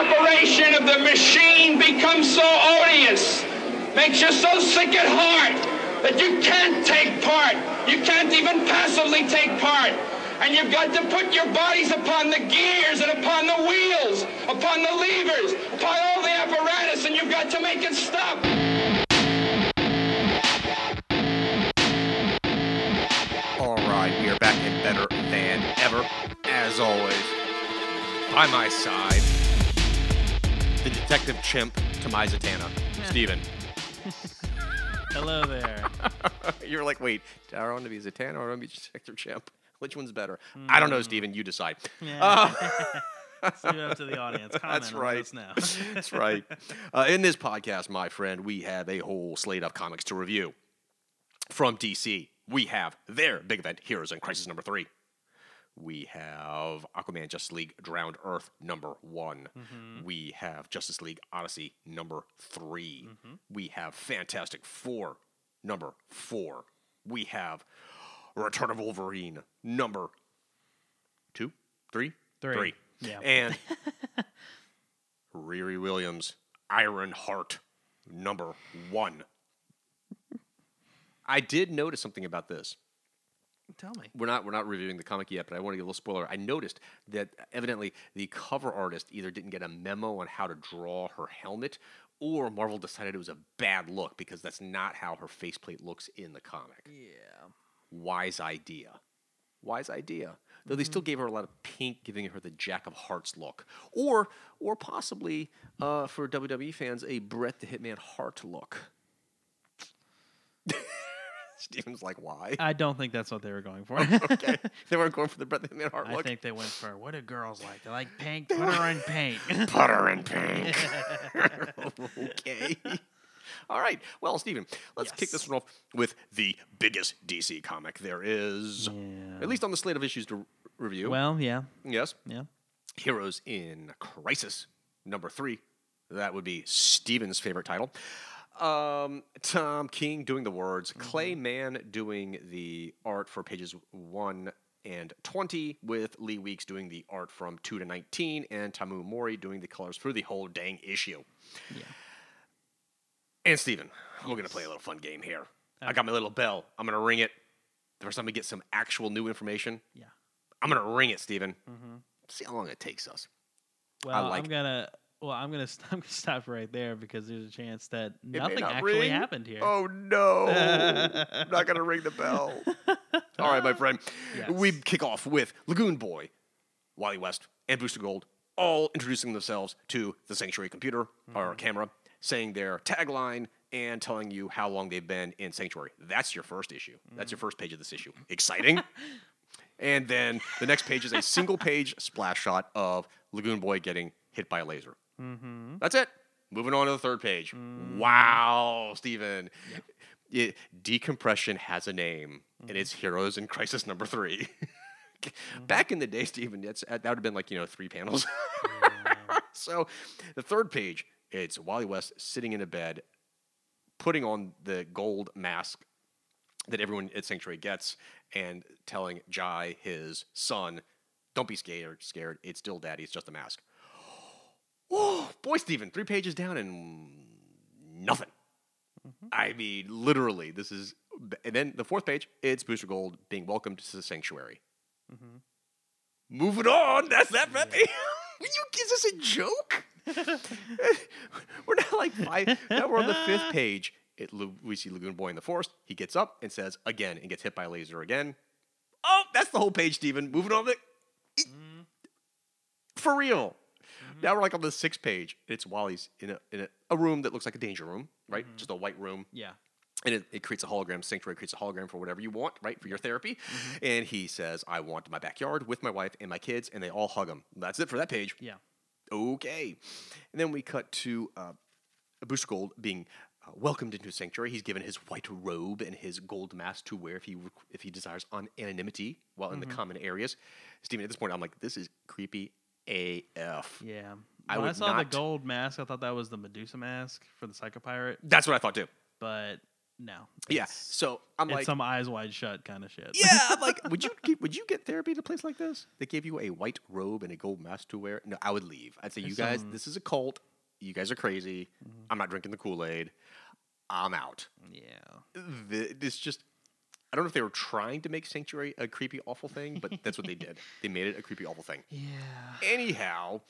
operation of the machine becomes so odious, makes you so sick at heart that you can't take part. You can't even passively take part. And you've got to put your bodies upon the gears and upon the wheels, upon the levers, upon all the apparatus, and you've got to make it stop. All right, we are back and better than ever, as always. By my side, the detective chimp to my Zatanna, Steven. Hello there. You're like, wait, do I want to be Zatanna or do I want to be detective chimp? Which one's better? I don't know, Steven. You decide. Yeah. Let's leave it up to the audience. Comment That's on right. this now. That's right. Uh, in this podcast, my friend, we have a whole slate of comics to review. From DC, we have their big event, Heroes in Crisis number three. We have Aquaman Justice League Drowned Earth number one. Mm-hmm. We have Justice League Odyssey number 3 mm-hmm. We have Fantastic Four number four. We have Return of Wolverine number two, three, Three. Yeah. And Riri Williams, Iron Heart, number one. I did notice something about this. Tell me. We're not we're not reviewing the comic yet, but I want to get a little spoiler. I noticed that evidently the cover artist either didn't get a memo on how to draw her helmet, or Marvel decided it was a bad look because that's not how her faceplate looks in the comic. Yeah. Wise idea. Wise idea. Though they still gave her a lot of pink, giving her the Jack of Hearts look, or or possibly uh, for WWE fans a Bret the Hitman Hart look. Steven's like, why? I don't think that's what they were going for. okay, they weren't going for the Bret the Hart I look. think they went for what do girls like? They like pink. Put her in pink. Putter and pink. okay. All right. Well, Steven, let's kick this one off with the biggest DC comic there is, Yeah. at least on the slate of issues to r- review. Well, yeah, yes. yeah. Heroes in Crisis, number three. That would be Steven's favorite title. Um, Tom King doing the words, Clay Mann doing the art for pages one and 20, with Lee Weeks doing the art from 2 to 19, and Tomeu Morey doing the colors for the whole dang issue. Yeah. And Steven, we're going to play a little fun game here. I got my little bell. I'm going to ring it. The first time we get some actual new information, Yeah. I'm going to ring it, Steven. See how long it takes us. Well, like I'm gonna. Well, I'm gonna. st- I'm gonna stop right there because there's a chance that nothing not actually ring. happened here. Oh no! I'm not gonna ring the bell. All right, my friend. Yes. We kick off with Lagoon Boy, Wally West, and Booster Gold, all introducing themselves to the Sanctuary computer or mm-hmm. camera, saying their tagline and telling you how long they've been in Sanctuary. That's your first issue. That's your mm. first page of this issue. Exciting. and then the next page is a single page splash shot of Lagoon Boy getting hit by a laser. Mm-hmm. That's it. Moving on to the third page. Mm-hmm. Wow, Steven. It- decompression has a name, and mm-hmm. it's Heroes in Crisis number 3 mm-hmm. Back in the day, Stephen, that's, that would have been like, you know, three panels. so the third page, it's Wally West sitting in a bed, putting on the gold mask that everyone at Sanctuary gets, and telling Jai, his son, don't be scared, scared. It's still daddy, it's just a mask. Oh, boy, Steven, three pages down and nothing. I mean, literally, this is. And then the fourth page, it's Booster Gold being welcomed to the sanctuary. Mm-hmm. Moving on, that's that, Pepe. you, is this a joke? we're now like five. Now we're on the fifth page. It, we see Lagoon Boy in the forest. He gets up and says again and gets hit by a laser again. Oh, that's the whole page, Steven. Moving on. To, for real. Now we're like on the sixth page. It's Wally's in a in a, a room that looks like a danger room, right? Just a white room, Yeah. and it, it creates a hologram. Sanctuary creates a hologram for whatever you want, right? For your therapy. And he says, "I want my backyard with my wife and my kids," and they all hug him. That's it for that page. Yeah. Okay. And then we cut to uh, Booster Gold being uh, welcomed into a Sanctuary. He's given his white robe and his gold mask to wear if he if he desires on anonymity while in the common areas. Steven, at this point, I'm like, this is creepy AF. Yeah. I when I saw not- the gold mask, I thought that was the Medusa mask for the Psycho Pirate, That's what I thought too. but no. Yeah. So I'm it's like, some eyes wide shut kind of shit. yeah, I'm like, would you keep, would you get therapy at a place like this? They gave you a white robe and a gold mask to wear. No, I would leave. I'd say, you guys, some- this is a cult. You guys are crazy. Mm-hmm. I'm not drinking the Kool Aid. I'm out. yeah. The, this just. I don't know if they were trying to make Sanctuary a creepy, awful thing, but that's what they did. They made it a creepy, awful thing. Yeah. Anyhow,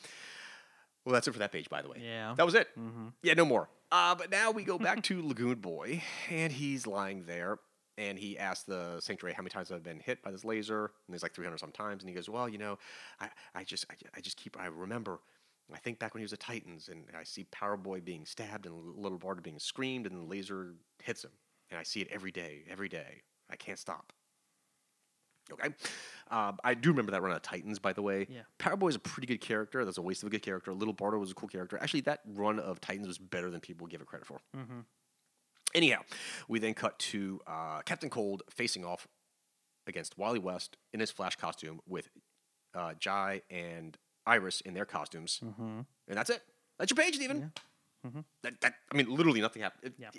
well, that's it for that page, by the way. Yeah. That was it. Mm-hmm. Yeah, no more. Uh, but now we go back to Lagoon Boy, and he's lying there, and he asks the Sanctuary how many times I've been hit by this laser, and there's like 300 sometimes, and he goes, well, you know, I, I just, I, I just keep, I remember, I think back when he was at Titans, and I see Power Boy being stabbed, and Little Barda being screamed, and the laser hits him, and I see it every day, every day. I can't stop. Okay. Um, I do remember that run of Titans, by the way. Yeah. Power Boy is a pretty good character. That's a waste of a good character. Little Barda was a cool character. Actually, that run of Titans was better than people give it credit for. Mm-hmm. Anyhow, we then cut to uh, Captain Cold facing off against Wally West in his Flash costume with uh, Jai and Iris in their costumes. Mm-hmm. And that's it. That's your page, Steven. Mhm. That, that, I mean, literally nothing happened. It- Yeah.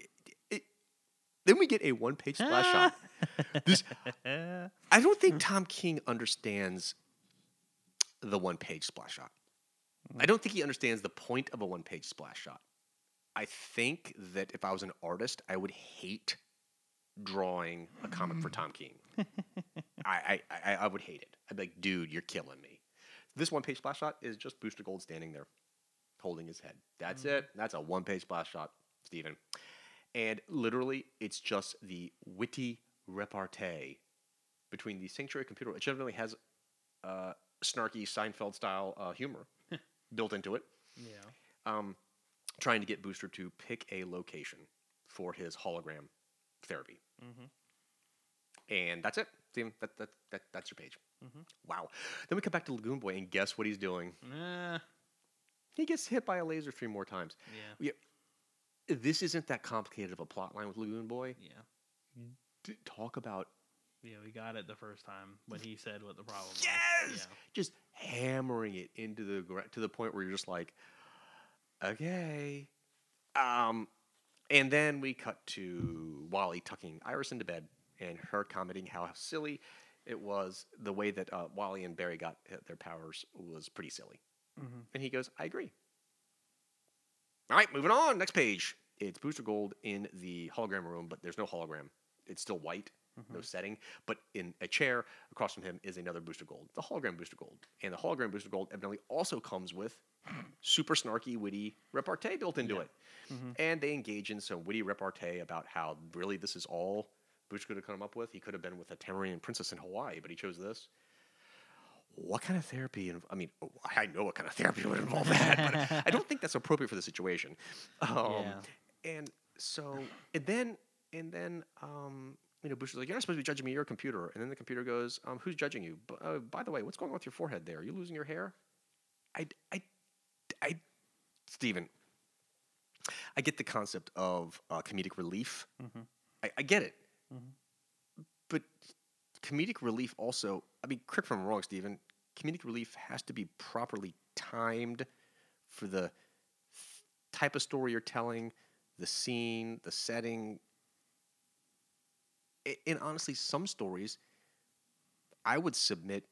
Then we get a one page splash shot. This, I don't think hmm. Tom King understands the one page splash shot. I don't think he understands the point of a one page splash shot. I think that if I was an artist, I would hate drawing a comic for Tom King. I, I, I, I would hate it. I'd be like, dude, you're killing me. This one page splash shot is just Booster Gold standing there holding his head. That's hmm. it. That's a one page splash shot, Steven. And literally, it's just the witty repartee between the Sanctuary computer, which evidently has uh, snarky Seinfeld style uh, humor built into it, yeah. um, trying to get Booster to pick a location for his hologram therapy. Mhm. And that's it. That, that, that, that's your page. Mhm. Wow. Then we come back to Lagoon Boy, and guess what he's doing? Uh, He gets hit by a laser three more times. yeah. This isn't that complicated of a plot line with Lagoon Boy. Yeah. D- talk about Yeah, we got it the first time when he said what the problem was. yes, just hammering it into the gra- to the point where you're just like, okay. Um, and then we cut to Wally tucking Iris into bed and her commenting how silly it was. The way that uh, Wally and Barry got uh, their powers was pretty silly. Yeah. hmm And he goes, I agree. All right, moving on. Next page. It's Booster Gold in the hologram room, but there's no hologram. It's still white, no mm-hmm. setting. But in a chair across from him is another Booster Gold, the hologram Booster Gold. And the hologram Booster Gold evidently also comes with super snarky, witty repartee built into Yeah. it. Mm-hmm. And they engage in some witty repartee about how really this is all Booster could have come up with. He could have been with a Tamarian princess in Hawaii, but he chose this what kind of therapy? I mean, oh, I know what kind of therapy would involve that, but I don't think that's appropriate for the situation. Um, And so, and then, and then, um, you know, Bush is like, "You're not supposed to be judging me. You're a computer." And then the computer goes, um, "Who's judging you? B- uh, by the way, what's going on with your forehead there? Are you losing your hair?" I, I, I, Stephen. I get the concept of uh, comedic relief. Mhm. I, I get it, Mhm. but comedic relief also. I mean, correct I'm wrong, Stephen. Comedic relief has to be properly timed for the type of story you're telling, the scene, the setting. And honestly, some stories I would submit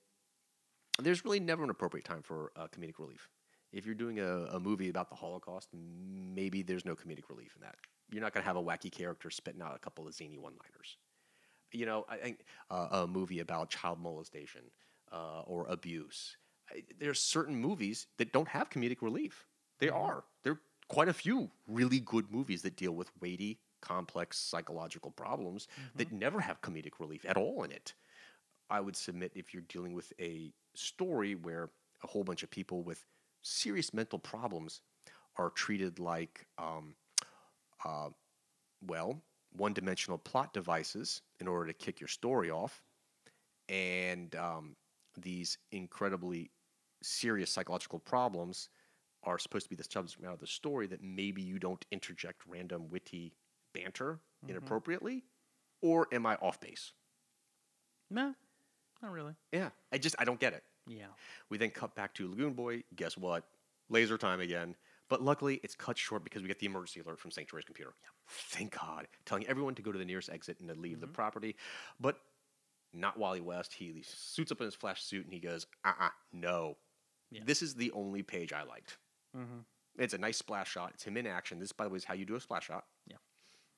there's really never an appropriate time for uh, comedic relief. If you're doing a, a movie about the Holocaust, maybe there's no comedic relief in that. You're not going to have a wacky character spitting out a couple of zany one liners. You know, I think uh, a movie about child molestation uh, or abuse. I, are certain movies that don't have comedic relief. They are. There are quite a few really good movies that deal with weighty, complex psychological problems that never have comedic relief at all in it. I would submit if you're dealing with a story where a whole bunch of people with serious mental problems are treated like, um, uh, well, one dimensional plot devices in order to kick your story off, and um, these incredibly serious psychological problems are supposed to be the subject matter of the story that maybe you don't interject random witty banter inappropriately, or am I off base? No, not really. Yeah, I just I don't get it. Yeah. We then cut back to Lagoon Boy. Guess what? Laser time again. But luckily, it's cut short because we get the emergency alert from Sanctuary's computer. Thank God, telling everyone to go to the nearest exit and to leave the property. But not Wally West. He suits up in his flash suit and he goes, "Uh, uh no. Yeah. This is the only page I liked. Mhm. It's a nice splash shot. It's him in action. This, by the way, is how you do a splash shot. Yeah.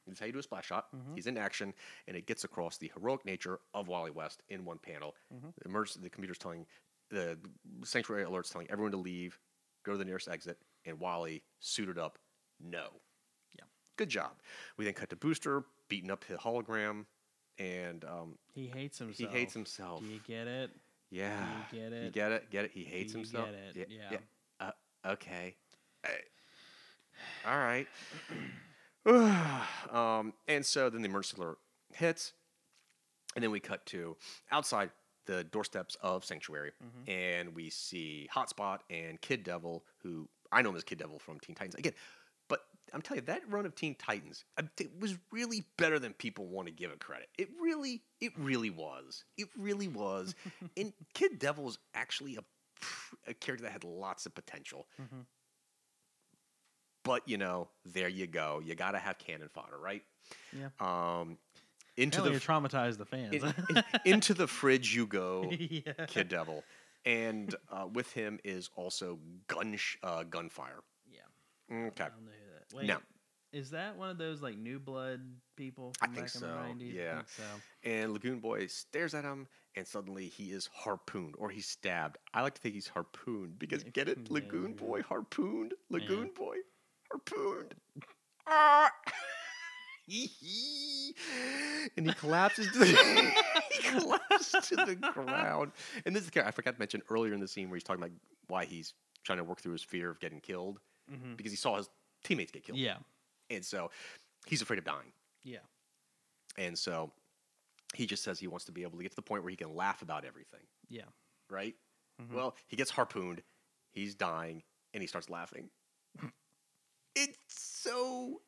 This is how you do a splash shot. Mhm. He's in action, and it gets across the heroic nature of Wally West in one panel. Mhm. The, emergency, the computer's telling, the sanctuary alert's telling everyone to leave, go to the nearest exit, and Wally, suited up, no. Yeah. Good job. We then cut to Booster, beating up his hologram, and um, He hates himself. he hates himself. Do you get it? Yeah. you get You it? get it? Get it? He hates you himself. get it? Yeah. Yeah. Uh, okay. Uh, all right. um, and so then the emergency alert hits, and then we cut to outside the doorsteps of Sanctuary, Mm-hmm. and we see Hotspot and Kid Devil, who I know him as Kid Devil from Teen Titans again. But I'm telling you, that run of Teen Titans it was really better than people want to give it credit. It really, it really was. It really was. and Kid Devil is actually a, a character that had lots of potential. Mhm. But you know, there you go. You got to have cannon fodder, right? Yeah. Um, into Apparently the you traumatized the fans. in- in- into the fridge you go, yeah. Kid Devil, and uh, with him is also gun sh- uh, gunfire. Yeah. Okay, I don't know who that. Wait, Now- is that one of those like new blood people I from think so, yeah. I think so. and Lagoon Boy stares at him, and suddenly he is harpooned or he's stabbed. I like to think he's harpooned because Yeah, get it, Lagoon Lagoon. Boy harpooned, Lagoon Boy harpooned. Ah! and he collapses to the, he collapses to the ground. And this is the i forgot to mention earlier in the scene where he's talking about why he's trying to work through his fear of getting killed Mhm. because he saw his teammates get killed. Yeah. And so he's afraid of dying. Yeah. And so he just says he wants to be able to get to the point where he can laugh about everything, Yeah. right? Mhm. Well, he gets harpooned, he's dying, and he starts laughing. it's so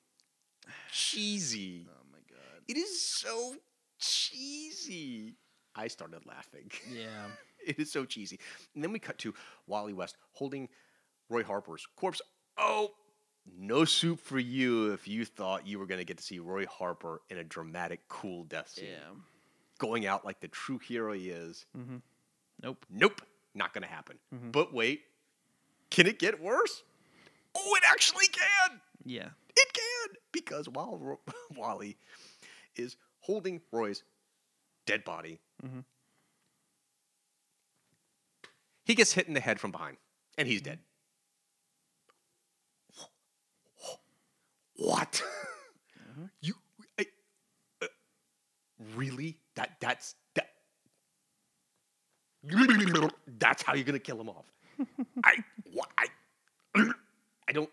cheesy. Oh my god. It is so cheesy. I started laughing. Yeah. it is so cheesy. And then we cut to Wally West holding Roy Harper's corpse. Oh, no soup for you if you thought you were going to get to see Roy Harper in a dramatic, cool death scene. Yeah. Going out like the true hero he is. Mm-hmm. Nope. Nope, not going to happen. Mhm. But wait, can it get worse? Oh, it actually can. Yeah. It can because while Ro- Wally is holding Roy's dead body, Mhm. he gets hit in the head from behind, and he's dead. What? You I, uh, really? That that's that. That's how you're gonna kill him off. I what I I don't.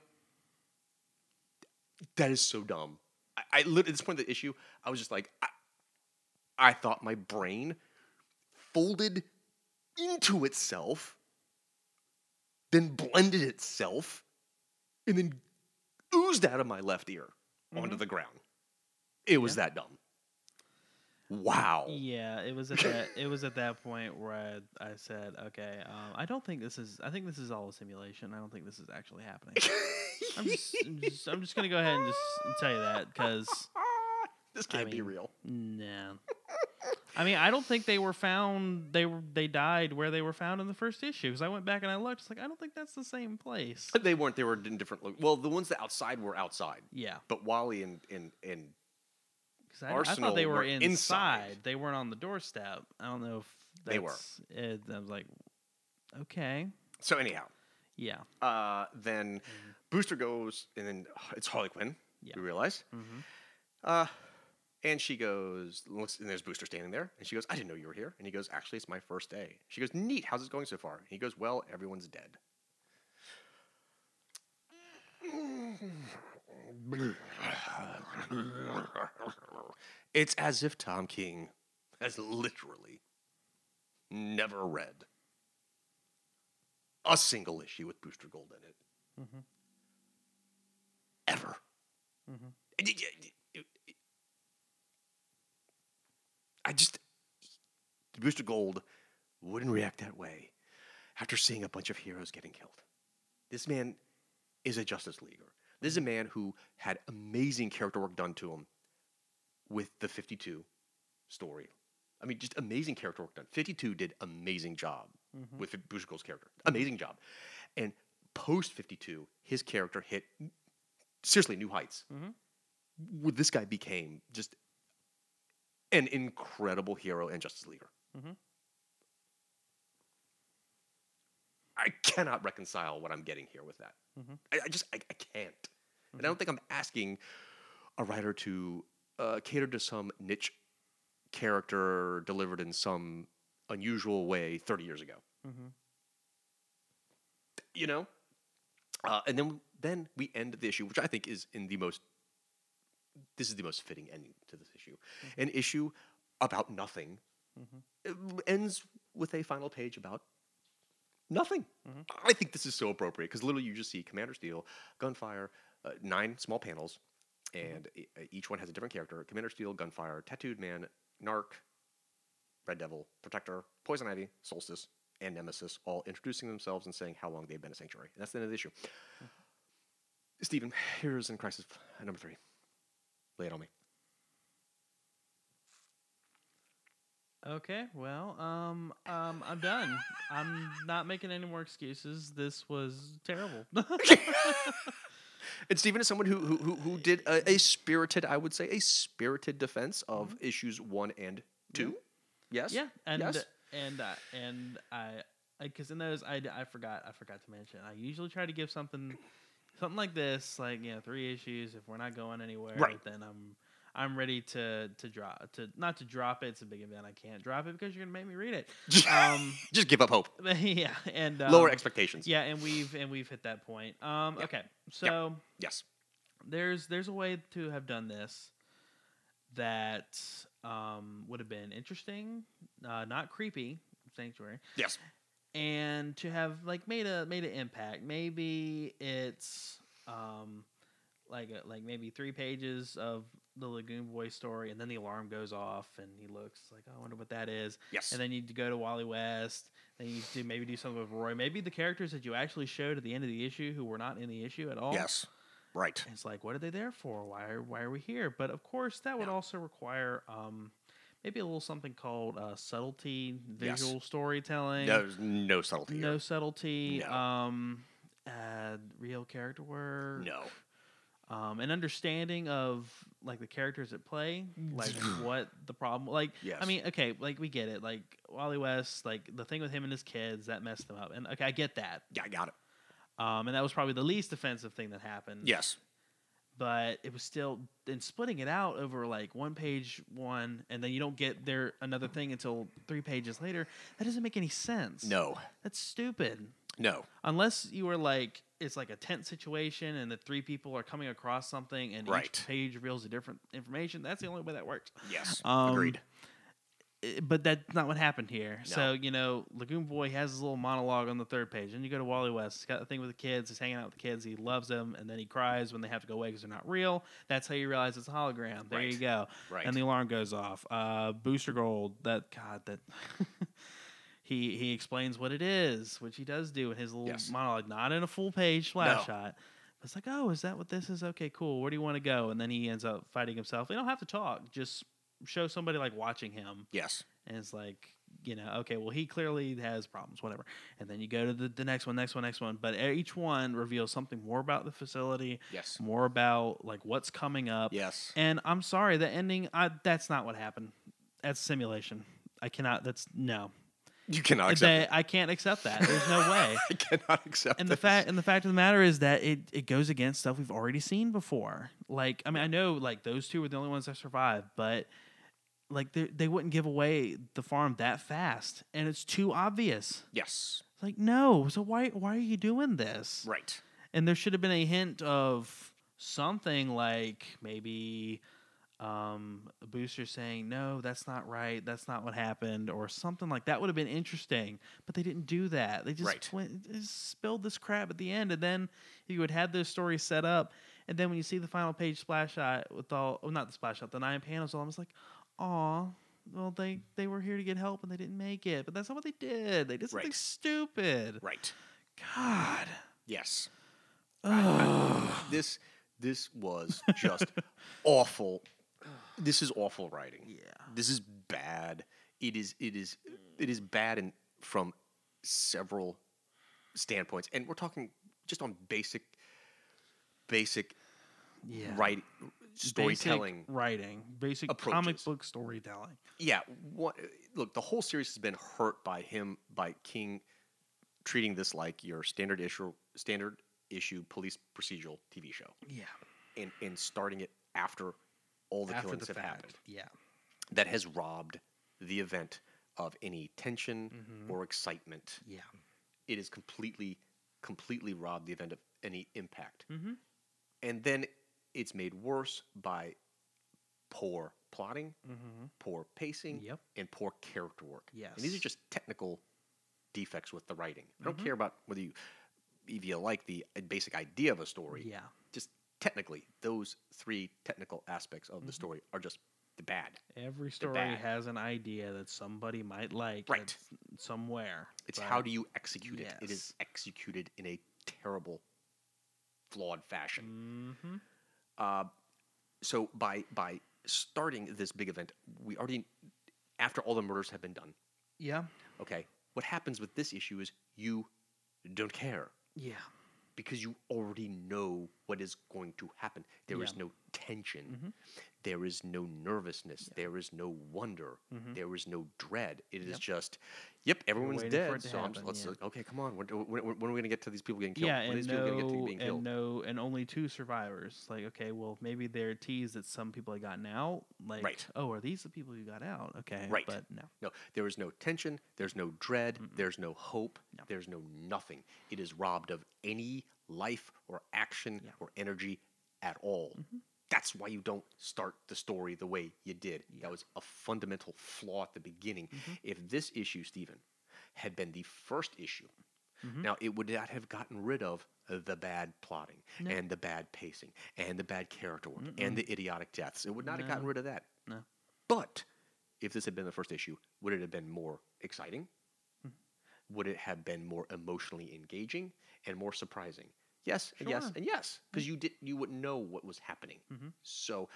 That is so dumb. I, I at this point of the issue, I was just like, I, I thought my brain folded into itself, then blended itself, and then oozed out of my left ear onto mm-hmm. the ground. It was that dumb. Wow. Yeah, it was at that it was at that point where I, I said, okay, um, I don't think this is I think this is all a simulation. I don't think this is actually happening. I'm just, I'm just I'm just gonna go ahead and just tell you that because this can't be mean, real. no. I mean, I don't think they were found. They were they died where they were found in the first issue. Because I went back and I looked. It's like I don't think that's the same place. They weren't. They were in different. Lo- well, the ones that outside were outside, Yeah, but Wally and and and I, I thought they were were inside. inside. They weren't on the doorstep. I don't know if that's, They were. It, I was like, okay, so anyhow, yeah, uh, then Booster goes, and then it's Harley Quinn. Yeah. We realize. Mhm. Uh, and she goes, looks, and there's Booster standing there, and she goes, "I didn't know you were here." And he goes, "Actually, it's my first day." She goes, "Neat. How's it going so far?" And he goes, "Well, everyone's dead." It's as if Tom King has literally never read a single issue with Booster Gold in it. Mhm. Ever. Mhm. Y- I just. Booster Gold wouldn't react that way after seeing a bunch of heroes getting killed. This man is a Justice Leaguer. This is a man who had amazing character work done to him with the 52 story. I mean, just amazing character work done. 52 did amazing job with Booster Gold's character. Amazing job. And post 52, his character hit seriously new heights. Mhm. Where This guy became just an incredible hero and Justice Leaguer. Mhm. I cannot reconcile what I'm getting here with that. Mhm. I, I just I, I can't, and I don't think I'm asking a writer to uh, cater to some niche character delivered in some unusual way 30 years ago. Mhm. You know, uh, and then then we end the issue, which I think is in the most. This is the most fitting ending to this issue, an issue about nothing. It ends with a final page about nothing. I think this is so appropriate because literally you just see Commander Steel, Gunfire, uh, nine small panels, and e- uh, each one has a different character. Commander Steel, Gunfire, Tattooed Man, Narc, Red Devil, Protector, Poison Ivy, Solstice, and Nemesis, all introducing themselves and saying how long they've been a sanctuary. And that's the end of the issue. Stephen, Heroes in Crisis uh, number three. Lay it on me. Okay, well, um, um, I'm done. I'm not making any more excuses. This was terrible. And Stephen is someone who who, who, who did a, a spirited, I would say, a spirited defense of issues one and two. Yes. yeah, and yes. and uh, and I, because in those I, I forgot I forgot to mention. I usually try to give something something like this, like you know, three issues. If we're not going anywhere, Right. then I'm I'm ready to to drop to not to drop it. It's a big event. I can't drop it because you're gonna make me read it. Um, Just give up hope. yeah, and Lower um, expectations. Yeah, and we've and we've hit that point. Um, Yep. okay, so Yes. there's there's a way to have done this that um, would have been interesting, uh, not creepy, sanctuary, Yes. and to have like made a made an impact. Maybe it's um, like a, like maybe three pages of the Lagoon Boy story, and then the alarm goes off, and he looks like, oh, I wonder what that is. Yes. And then you go to Wally West. Then you do maybe do something with Roy. Maybe the characters that you actually showed at the end of the issue who were not in the issue at all. yes. Right. And it's like, what are they there for? Why are why are we here? But of course, that would Yeah. also require um, maybe a little something called uh, subtlety, Yes. visual storytelling. There's no subtlety. no here. subtlety. No. Um, uh, real character work. No. Um, an understanding of like the characters at play, like what the problem. Like, Yes. I mean, okay, like we get it. Like Wally West, like the thing with him and his kids that messed them up, and okay, I get that. Yeah, I got it. Um, and that was probably the least offensive thing that happened. Yes. but it was still and splitting it out over like one page one and then you don't get there another thing until three pages later that doesn't make any sense No. that's stupid No. unless you were like it's like a tense situation and the three people are coming across something and Right. each page reveals a different information that's the only way that works Yes. Um, Agreed. But that's not what happened here. No. So you know, Lagoon Boy has his little monologue on the third page. Then you go to Wally West. He's got the thing with the kids. He's hanging out with the kids. He loves them, and then he cries when they have to go away because they're not real. That's how you realize it's a hologram. There you go. Right. And the alarm goes off. Uh, Booster Gold. That God. That. He, he explains what it is, which he does do in his little Yes. monologue, not in a full page splash No. shot. It's like, oh, is that what this is? Okay, cool. Where do you want to go? And then he ends up fighting himself. They don't have to talk. Just show somebody like watching him yes. and it's like you know okay well he clearly has problems whatever and then you go to the, the next one next one next one but each one reveals something more about the facility Yes. more about like what's coming up Yes. and i'm sorry the ending I, that's not what happened that's simulation i cannot that's no You cannot accept that, i can't accept that there's no way I cannot accept and the this. fact and the fact of the matter is that it, it goes against stuff we've already seen before. Like I mean I know like those two were the only ones that survived, but like they they wouldn't give away the farm that fast, and it's too obvious. Yes. It's like no, so why why are you doing this? Right. And there should have been a hint of something like maybe um, a booster saying no, that's not right, that's not what happened, or something like that would have been interesting. But they didn't do that. They just Right. went they just spilled this crap at the end, and then you would have those stories set up, and then when you see the final page splash shot with all, well, not the splash shot, the nine panels, all, I was like, aw. Well, they they were here to get help and they didn't make it, but that's not what they did. They did something Right. stupid. Right. God. Yes. I- I- this this was just awful. This is awful writing. Yeah. This is bad. It is it is it is bad in from several standpoints, and we're talking just on basic basic Yeah. writing Basic storytelling. writing, basic comic book storytelling. Yeah, what, look, the whole series has been hurt by him by King treating this like your standard issue standard issue police procedural TV show, Yeah. and and starting it after all the After killings the have fact. happened. Yeah. That has robbed the event of any tension mm-hmm. or excitement. Yeah. It has completely, completely robbed the event of any impact. Mhm. And then it's made worse by poor plotting, mm-hmm. poor pacing, Yep. and poor character work. And these are just technical defects with the writing. I don't mm-hmm. care about whether you if you like the basic idea of a story. Yeah. Technically, those three technical aspects of the story are just the bad. Every story bad. has an idea that somebody might like Right. somewhere. It's but- how do you execute it? It is executed in a terrible, flawed fashion. Mhm. Uh, so by by starting this big event, we already after all the murders have been done. Yeah. Okay, what happens with this issue is you don't care Yeah. Because you already know what is going to happen. There is Yeah. no tension. Mm-hmm. There is no nervousness. There is no wonder. Mm-hmm. There is no dread. It is Yep. just, yep, everyone's dead. So I'm just, happen, let's yeah. look, okay, come on. When, when, when are we going to get to these people getting killed? Yeah, when and these people going to get to no, being killed? and no, and only two survivors. Like, okay, well, maybe they're teased that some people have gotten out. Like, Right. oh, are these the people who got out? Okay, Right. but no. No, there is no tension. There's no dread. There's no hope. No. There's no nothing. It is robbed of any life or action Yeah. or energy at all. Mm-hmm. That's why you don't start the story the way you did. That was a fundamental flaw at the beginning. If this issue, Stephen, had been the first issue, now it would not have gotten rid of the bad plotting No. and the bad pacing and the bad character work and the idiotic deaths. It would not have gotten rid of that. No. But if this had been the first issue, would it have been more exciting? Mm-hmm. Would it have been more emotionally engaging and more surprising? Yes, and yes, and yes, because you did you wouldn't know what was happening. Mhm. So,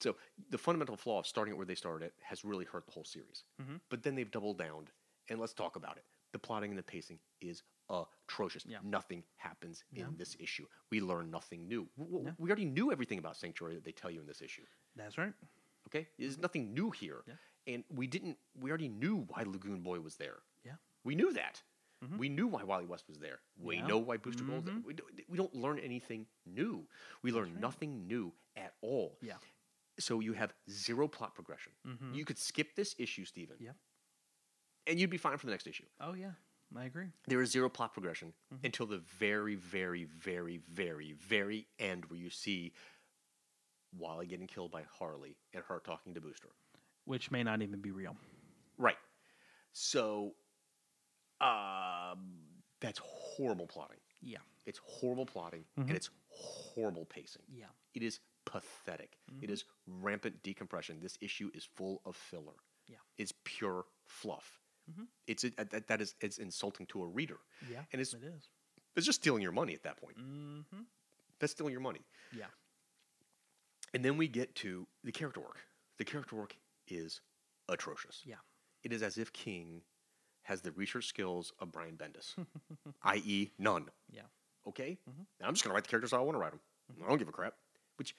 so the fundamental flaw of starting it where they started it has really hurt the whole series. Mhm. But then they've doubled down, and let's talk about it. The plotting and the pacing is atrocious. Yeah. Nothing happens Yeah. in this issue. We learn nothing new. W- w- Yeah. We already knew everything about Sanctuary that they tell you in this issue. That's right. Okay, there's nothing new here, Mm-hmm. And we didn't. We already knew why Lagoon Boy was there. Yeah. We knew that. We knew why Wally West was there. We Yeah. know why Booster Gold. Mhm. We don't, we don't learn anything new. We learn nothing new at all. Yeah. So you have zero plot progression. Mhm. You could skip this issue, Stephen, Yep. and you'd be fine for the next issue. Oh yeah, I agree. There is zero plot progression Mm-hmm. until the very, very, very, very, very end, where you see Wally getting killed by Harley and her talking to Booster. Which may not even be real. Right. So, um, that's horrible plotting. Yeah. It's horrible plotting Mhm. and it's horrible pacing. Yeah. It is pathetic. It is rampant decompression. This issue is full of filler. Yeah. It's pure fluff. Mhm. It's a, that, that is it's insulting to a reader, Yeah. and it's it is. it's just stealing your money at that point. Mm-hmm. That's stealing your money. Yeah. And then we get to the character work. The character work is atrocious. Yeah. It is as if King has the research skills of Brian Bendis, i.e., none. Yeah. Okay, Mhm. Now I'm just gonna write the characters how I want to write them. I don't give a crap. Which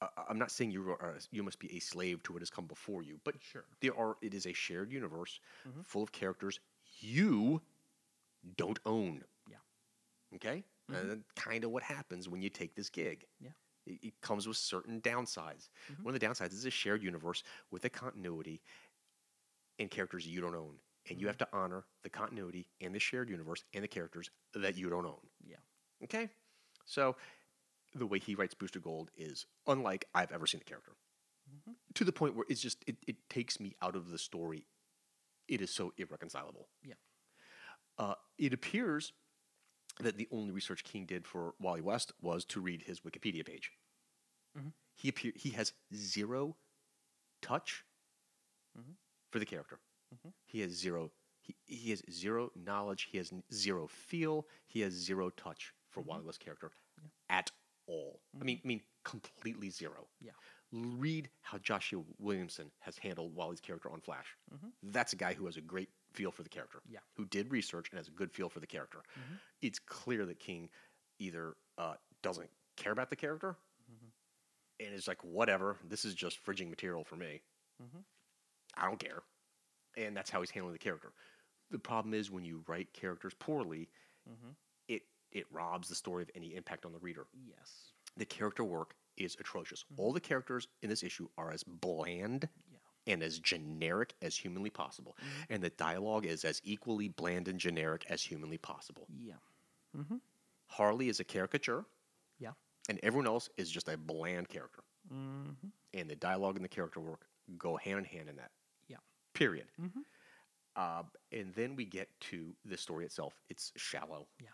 uh, I'm not saying you are you must be a slave to what has come before you, but Sure. there are. It is a shared universe Mhm. full of characters you don't own. Yeah. Okay, and that's kind of what happens when you take this gig. Yeah. It, it comes with certain downsides. Mhm. One of the downsides is a shared universe with a continuity and characters you don't own. And you have to honor the continuity and the shared universe and the characters that you don't own. Yeah. Okay? So the way he writes Booster Gold is unlike I've ever seen a character. Mhm. To the point where it's just it, it takes me out of the story. It is so irreconcilable. Yeah. Uh, it appears that the only research King did for Wally West was to read his Wikipedia page. Mhm. He appear he has zero touch Mhm. for the character. Mhm. He has zero. He, he has zero knowledge. He has zero feel. He has zero touch for mm-hmm. Wally West character at all. I mean, mm-hmm. I mean, completely zero. Yeah. Read how Joshua Williamson has handled Wally's character on Flash. Mm-hmm. That's a guy who has a great feel for the character. Yeah. Who did research and has a good feel for the character. It's clear that King either uh, doesn't care about the character and is like, whatever, this is just fridging material for me. I don't care. And that's how he's handling the character. The problem is when you write characters poorly, mm-hmm. it it robs the story of any impact on the reader. Yes. The character work is atrocious. Mm-hmm. All the characters in this issue are as bland Yeah. and as generic as humanly possible. Mm-hmm. And the dialogue is as equally bland and generic as humanly possible. Yeah. Harley is a caricature, Yeah. and everyone else is just a bland character. Mm-hmm. And the dialogue and the character work go hand in hand in that. Yeah. Period. Mhm. Uh, and then we get to the story itself. It's shallow. Yeah.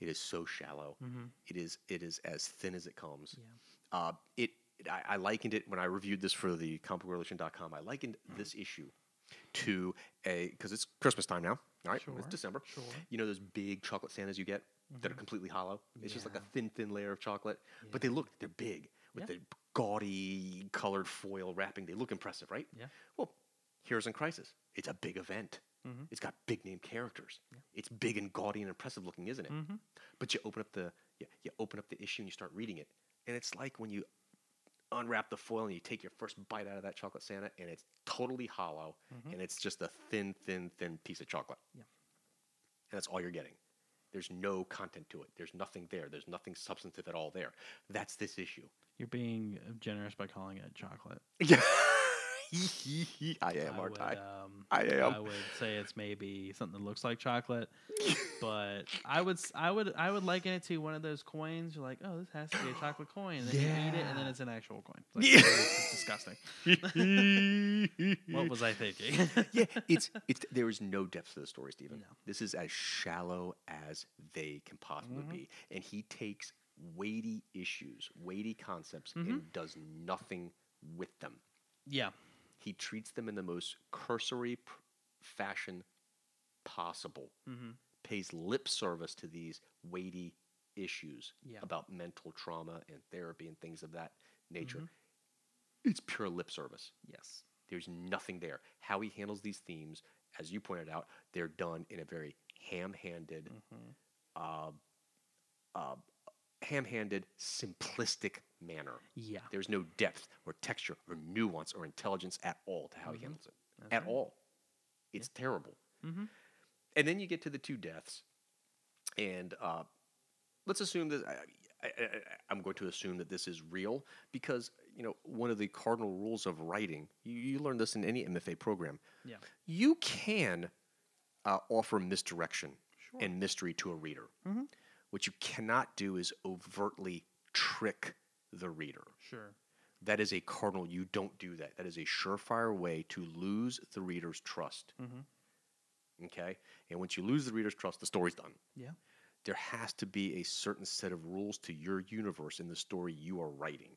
It is so shallow. Mhm. It is it is as thin as it comes. Yeah. Uh, it I, I likened it when I reviewed this for the comicrelation.com. I likened Mm. this issue to a because it's Christmas time now. All right, Sure, it's December. sure. You know those big chocolate Santas you get that are completely hollow. It's just like a Mm-hmm. Thin, thin layer of chocolate, but they look they're big with Yeah. the gaudy colored foil wrapping. They look impressive, right? Yeah. Well, Heroes in Crisis. It's a big event. Mhm. It's got big name characters. It's big and gaudy and impressive looking, isn't it? Mhm. But you open up the you, you open up the issue and you start reading it, and it's like when you unwrap the foil and you take your first bite out of that chocolate Santa, and it's totally hollow, and it's just a thin, thin, thin piece of chocolate. Yeah. And that's all you're getting. There's no content to it. There's nothing there. There's nothing substantive at all there. That's this issue. You're being generous by calling it chocolate. Yeah. I am, I aren't would, I? um, I am. I would say it's maybe something that looks like chocolate, but I would I would I would liken it to one of those coins. You're like, oh, this has to be a chocolate coin, and then you eat it, and then it's an actual coin. It's, like, Yeah. it's disgusting. What was I thinking? yeah, it's it's there is no depth to the story, Stephen. No. This is as shallow as they can possibly Mm-hmm. be, and he takes weighty issues, weighty concepts, Mm-hmm. and does nothing with them. yeah, He treats them in the most cursory pr- fashion possible. Mm-hmm. Pays lip service to these weighty issues Yeah. about mental trauma and therapy and things of that nature. Mm-hmm. It's pure lip service. yes, There's nothing there. How he handles these themes, as you pointed out, they're done in a very ham-handed, Mm-hmm. uh, uh, ham-handed, simplistic manner. yeah, There's no depth or texture or nuance or intelligence at all to how he handles it. at all. It's terrible. Mhm. And then you get to the two deaths, and uh, let's assume that I, I'm going to assume that this is real because you know one of the cardinal rules of writing. You, you learn this in any MFA program. yeah, You can uh, offer misdirection Sure. and mystery to a reader. Mhm. What you cannot do is overtly trick the reader. sure, That is a cardinal. You don't do that. That is a surefire way to lose the reader's trust. Mhm. Okay? And once you lose the reader's trust, the story's done. yeah, There has to be a certain set of rules to your universe in the story you are writing.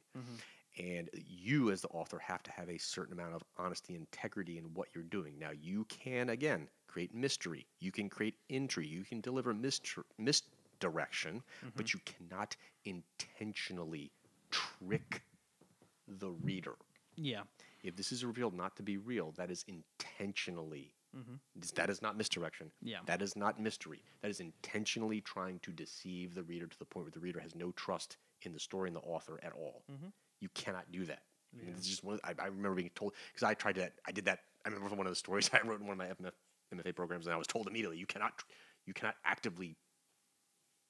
And you, as the author, have to have a certain amount of honesty and integrity in what you're doing. Now, you can, again, create mystery. You can create intrigue. You can deliver mistr- misdirection, but you cannot intentionally trick the reader. yeah, If this is revealed not to be real, that is intentionally. This- That is not misdirection. Yeah. That is not mystery. That is intentionally trying to deceive the reader to the point where the reader has no trust in the story and the author at all. Mm-hmm. You cannot do that. I mean, it's just one. I, I remember being told because I tried that. I did that. I remember one of the stories I wrote in one of my FMF, MFA programs, and I was told immediately, you cannot, you cannot actively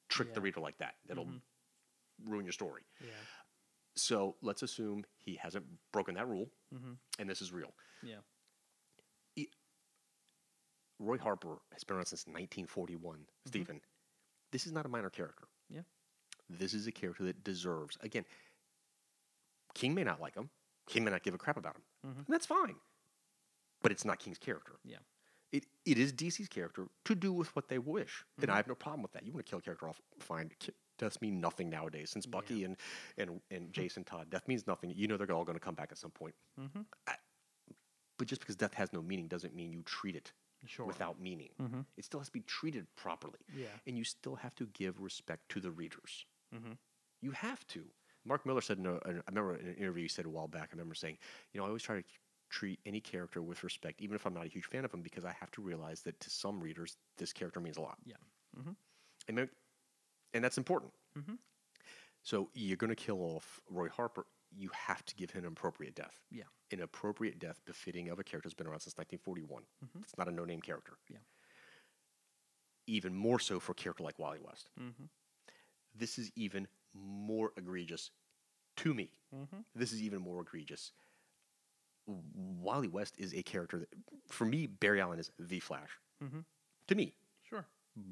trick the reader like that. That'll mm-hmm. ruin your story. yeah, So let's assume he hasn't broken that rule, Mm-hmm. and this is real. yeah, Roy Harper has been around since 1941. Mm-hmm. Stephen, this is not a minor character. yeah, This is a character that deserves. Again, King may not like him. King may not give a crap about him, mm-hmm. and that's fine. But it's not King's character. yeah, It is DC's character to do with what they wish, and I have no problem with that. You want to kill a character off, fine. Deaths mean nothing nowadays. Since Bucky and, and and Jason Todd, death means nothing. You know they're all going to come back at some point. Mm-hmm. I- but just because death has no meaning doesn't mean you treat it Sure. without meaning. Mhm. It still has to be treated properly. Yeah. And you still have to give respect to the readers. Mhm. You have to. Mark Millar said, in a, I remember in an interview he said a while back, I remember saying, you know, I always try to treat any character with respect, even if I'm not a huge fan of him, because I have to realize that to some readers, this character means a lot. Yeah. Mhm. And, and that's important. Mhm. So you're going to kill off Roy Harper. You have to give him an appropriate death. Yeah. An appropriate death befitting of a character who's been around since 1941. Mhm. It's not a no-name character. Yeah. Even more so for a character like Wally West. Mhm. This is even more egregious to me. Mhm. This is even more egregious. Wally West is a character that, for me, Barry Allen is the Flash. Mhm. To me, Sure.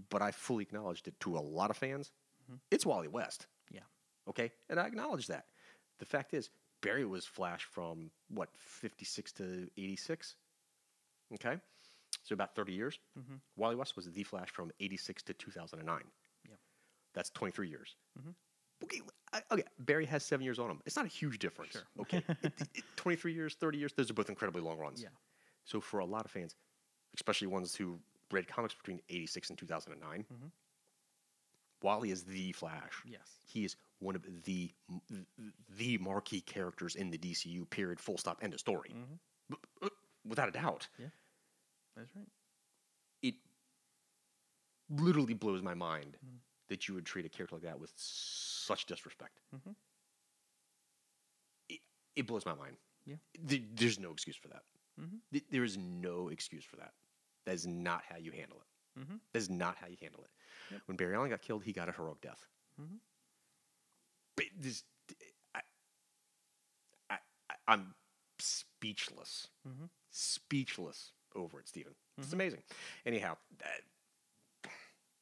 but I fully acknowledge that to a lot of fans, Mhm. it's Wally West. Yeah. Okay, and I acknowledge that. The fact is, Barry was Flash from what 56 to 86. Okay, so about 30 years. Mhm. Wally West was the Flash from 86 to 2009. Yep. That's 23 years. Okay, okay, Barry has seven years on him. It's not a huge difference. Sure. Okay, It- it- 23 years, 30 years, those are both incredibly long runs. Yeah. So for a lot of fans, especially ones who read comics between 86 and 2009, Mhm. Wally is the Flash. Yes. He is one of the the marquee characters in the DCU. Period. Full stop. End of story. Mhm. Uh, Without a doubt, Yeah. That's right. it literally blows my mind Mhm. that you would treat a character like that with such disrespect. Mhm. It, it blows my mind. Yeah. Th- There's no excuse for that. Mhm. There is no excuse for that. That is not how you handle it. Mhm. That is not how you handle it. Yep. When Barry Allen got killed, he got a heroic death. Mhm. But this, I, I, I'm speechless, Mhm. speechless over it, Steven. It's Mhm. amazing. Anyhow, that,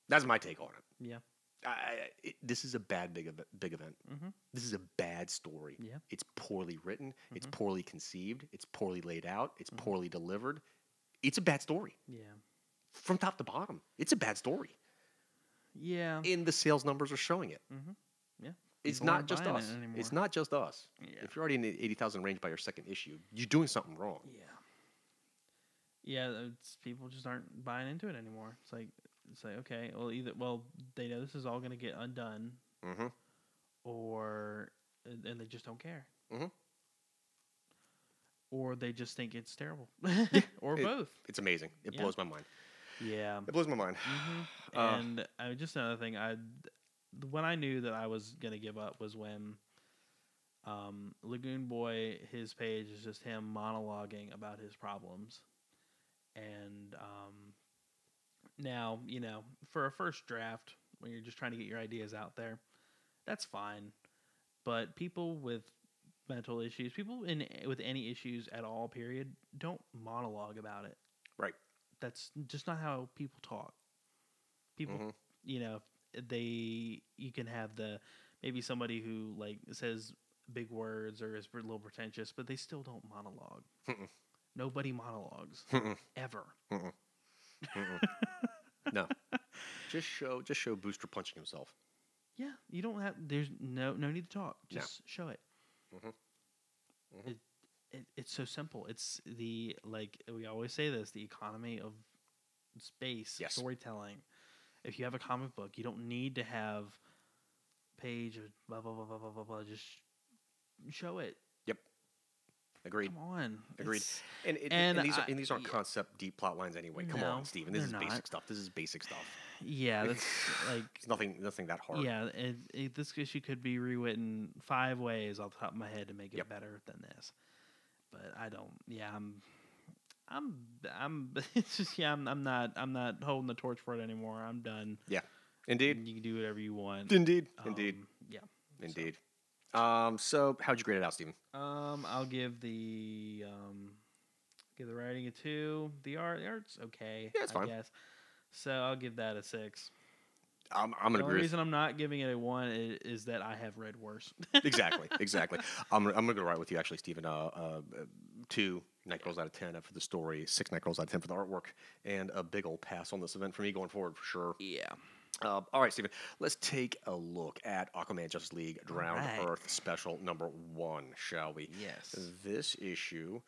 that's my take on it. Yeah. I, it. This is a bad big ev- big event. Mhm. This is a bad story. Yeah. It's poorly written. It's Mhm. poorly conceived. It's poorly laid out. It's Mhm. poorly delivered. It's a bad story Yeah. from top to bottom. It's a bad story, Yeah. and the sales numbers are showing it. Mhm. Yeah. It's People not just it us. It's not just us. Yeah. If you're already in the eighty thousand range by your second issue, you're doing something wrong. Yeah. Yeah, it's, people just aren't buying into it anymore. It's like it's like okay, well either well they know this is all going to get undone, Mm-hmm. or and they just don't care, Mhm. or they just think it's terrible, or it- both. It's amazing. It Yeah. blows my mind. Yeah. It blows my mind. hmm Uh, and uh, just another thing, I when I knew that I was gonna give up was when um, Lagoon Boy, his page is just him monologuing about his problems, and um, now you know for a first draft when you're just trying to get your ideas out there, that's fine, but people with mental issues, people in with any issues at all, period, don't monologue about it. Right. That's just not how people talk. People Mhm. you know they you can have the maybe somebody who like says big words or is a little pretentious but they still don't monologue Mm-mm. nobody monologues Mm-mm. ever Mm-mm. No. Just show just show Booster punching himself. yeah you don't have there's no no need to talk No. just show it Mhm. Mhm. It, it it's so simple it's the like we always say this the economy of space Yes. storytelling if you have a comic book you don't need to have page of blah blah blah blah blah blah, blah just show it Agreed. Come on. Agreed. And, it, And and, these, are, I- and these aren't yeah. concept deep plot lines anyway. Come No, on, Steven. This is basic stuff. This is basic stuff. Yeah, that's like It's nothing nothing that hard. yeah. It, it, this issue could be rewritten five ways off the top of my head to make it Yep. better than this. But I don't. Yeah, I'm. I'm. I'm. It's just yeah. I'm. I'm not. I'm not holding the torch for it anymore. I'm done. Yeah. Indeed. You can do whatever you want. Indeed. Indeed. Um, yeah. Indeed. Um, so how'd you grade it out, Steven? Um, I'll give the um, give the writing a two. The art, the art's okay. Yeah, it's I fine. guess. So I'll give that a six. I'm, I'm gonna only agree. reason I'm not giving it a one is, is that I have read worse. Exactly. Exactly. I'm I'm gonna go right with you, actually, Steven. Uh, uh, two night girls out of ten for the story, six night girls out of ten for the artwork, and a big old pass on this event for me going forward for sure. yeah. Uh, all right, Steven, let's take a look at Aquaman Justice League Drowned right. Earth special number one, shall we? Yes. This issue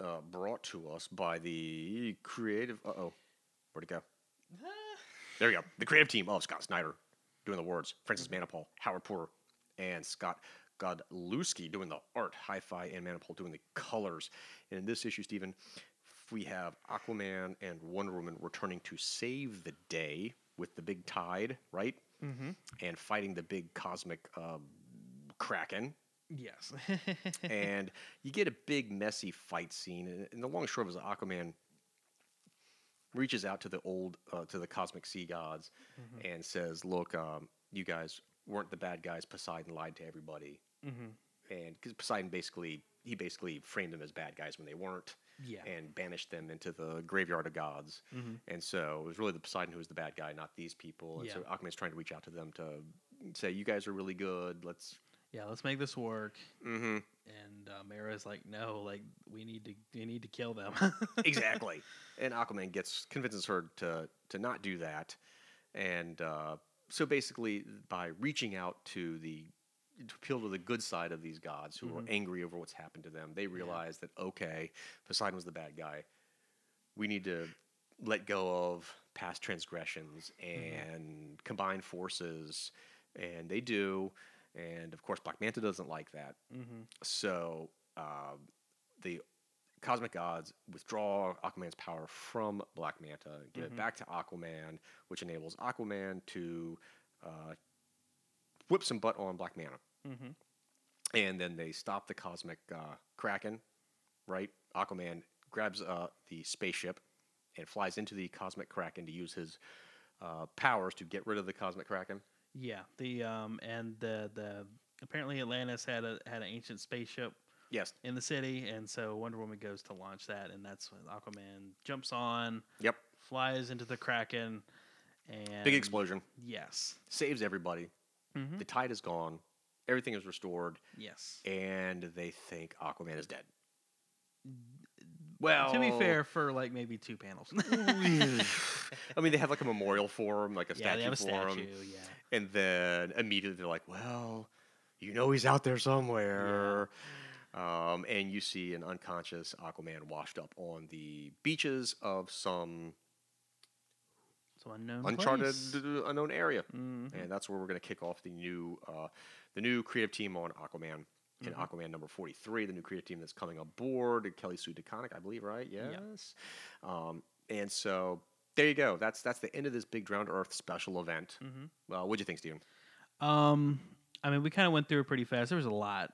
uh, brought to us by the creative. Uh oh. Where'd it go? There we go. The creative team of Scott Snyder doing the words, Francis Manapul, Howard Porter, and Scott Godlewski doing the art, Hi-Fi, and Manapul doing the colors. And in this issue, Steven, we have Aquaman and Wonder Woman returning to save the day with the big tide, right? Mm-hmm. And fighting the big cosmic um, kraken. Yes. and you get a big messy fight scene. And, the long short of it is Aquaman reaches out to the old uh, to the cosmic sea gods and says, "Look, um, you guys weren't the bad guys. Poseidon lied to everybody, and because Poseidon basically he basically framed them as bad guys when they weren't, Yeah. and banished them into the graveyard of gods. And so it was really the Poseidon who was the bad guy, not these people. And so Yeah. Aquaman's trying to reach out to them to say, "You guys are really good. Let's." yeah, let's make this work. Mm-hmm. And uh, Mera's like, no, like we need to, we need to kill them. exactly. And Aquaman gets convinces her to to not do that, and uh, so basically by reaching out to the to appeal to the good side of these gods who are angry over what's happened to them, they realize that okay, Poseidon was the bad guy. We need to let go of past transgressions and combine forces, and they do. And of course, Black Manta doesn't like that. mm-hmm. So uh, the cosmic gods withdraw Aquaman's power from Black Manta, give it back to Aquaman, which enables Aquaman to uh, whip some butt on Black Manta. Mm-hmm. And then they stop the cosmic uh, kraken, right? Aquaman grabs uh, the spaceship and flies into the cosmic kraken to use his uh, powers to get rid of the cosmic kraken. Yeah. The um and the the apparently Atlantis had a had an ancient spaceship Yes. in the city, and so Wonder Woman goes to launch that, and that's when Aquaman jumps on, Yep. flies into the Kraken, and Big explosion. Yes. Saves everybody. Mhm. The tide is gone. Everything is restored. Yes. and they think Aquaman is dead. Well, to be fair, for like maybe two panels. I mean, they have like a memorial for him, like a yeah, statue they have a for statue. him, Yeah. and then immediately they're like, "Well, you know, he's out there somewhere." Yeah. Um, and you see an unconscious Aquaman washed up on the beaches of some So unknown. uncharted, place. unknown area, Mhm. and that's where we're going to kick off the new, uh, the new creative team on Aquaman. In Mm-hmm. Aquaman number forty-three, the new creative team that's coming aboard, Kelly Sue DeConnick, I believe, right? Yeah. Yes. Um, and so there you go. That's that's the end of this big Drowned Earth special event. Mhm. Well, what'd you think, Steven? Um, I mean, we kind of went through it pretty fast. There was a lot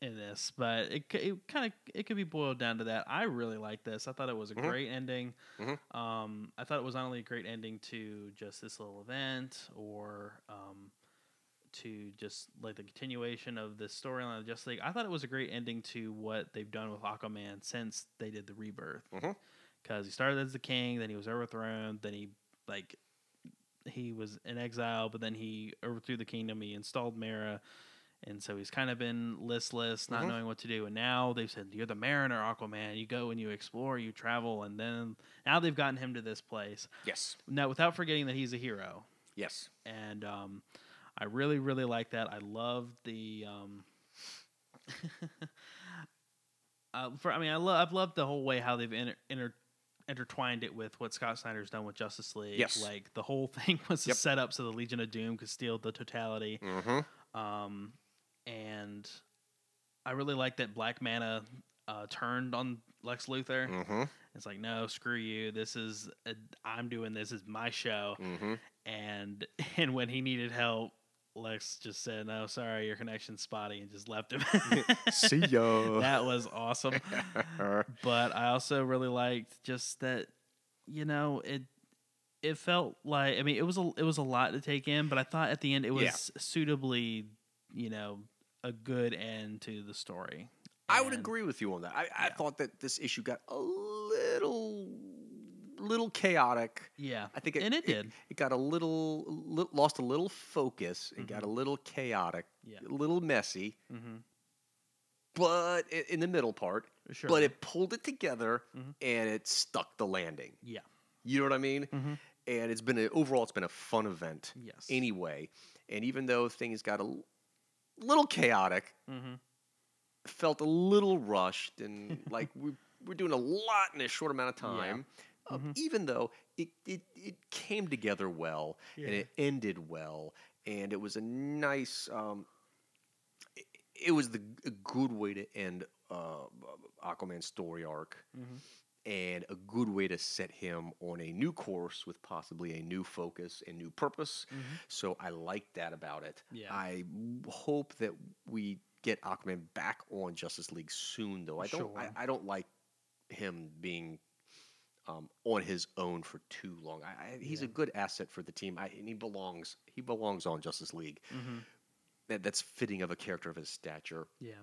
in this, but it it kind of it could be boiled down to that. I really like this. I thought it was a Mhm. great ending. Mhm. Um, I thought it was not only a great ending to just this little event or um, to just like the continuation of the storyline of Justice League. I thought it was a great ending to what they've done with Aquaman since they did the rebirth. Because he started as the king, then he was overthrown, then he like he was in exile, but then he overthrew the kingdom. He installed Mera, and so he's kind of been listless, not Mhm. knowing what to do. And now they've said, "You're the Mariner, Aquaman. You go and you explore, you travel." And then now they've gotten him to this place. Yes. Now, without forgetting that he's a hero, Yes. and um, I really, really like that. I love the. Um, uh, for I mean, I love I've loved the whole way how they've inter, inter, intertwined it with what Scott Snyder's done with Justice League. Yes. like the whole thing was a Yep. setup so the Legion of Doom could steal the totality. Mm-hmm. Um, and I really like that Black Manta uh, turned on Lex Luthor. Mm-hmm. It's like, no, screw you. This is i I'm doing this. This is my show Mm-hmm. and and when he needed help, Lex just said, "No, sorry, your connection's spotty," and just left him. See ya. that was awesome. but I also really liked just that, you know, it it felt like I mean, it was a it was a lot to take in, but I thought at the end it was Yeah. suitably, you know, a good end to the story. I would agree with you on that. I, I thought that this issue got a little, little chaotic. Yeah, I think it, and it did. It got a little, li- lost a little focus. It got a little chaotic, Yeah. a little messy, Mm-hmm. but i- in the middle part. Sure. But it pulled it together Mhm. and it stuck the landing. yeah. You know what I mean? Mhm. And it's been a, overall, it's been a fun event Yes. anyway. And even though things got a little chaotic, mm-hmm. felt a little rushed and like we we're doing a lot in a short amount of time. Uh, Even though it, it it came together well and it ended well, and it was a nice. Um, it, it was the a good way to end uh, Aquaman's story arc. And a good way to set him on a new course with possibly a new focus and new purpose. So I like that about it. Yeah. I hope that we get Aquaman back on Justice League soon, though. I don't. Sure. I, I don't like him being um, on his own for too long. I, I, he's a good asset for the team, I, and he belongs. He belongs on Justice League. That, that's fitting of a character of his stature Yeah.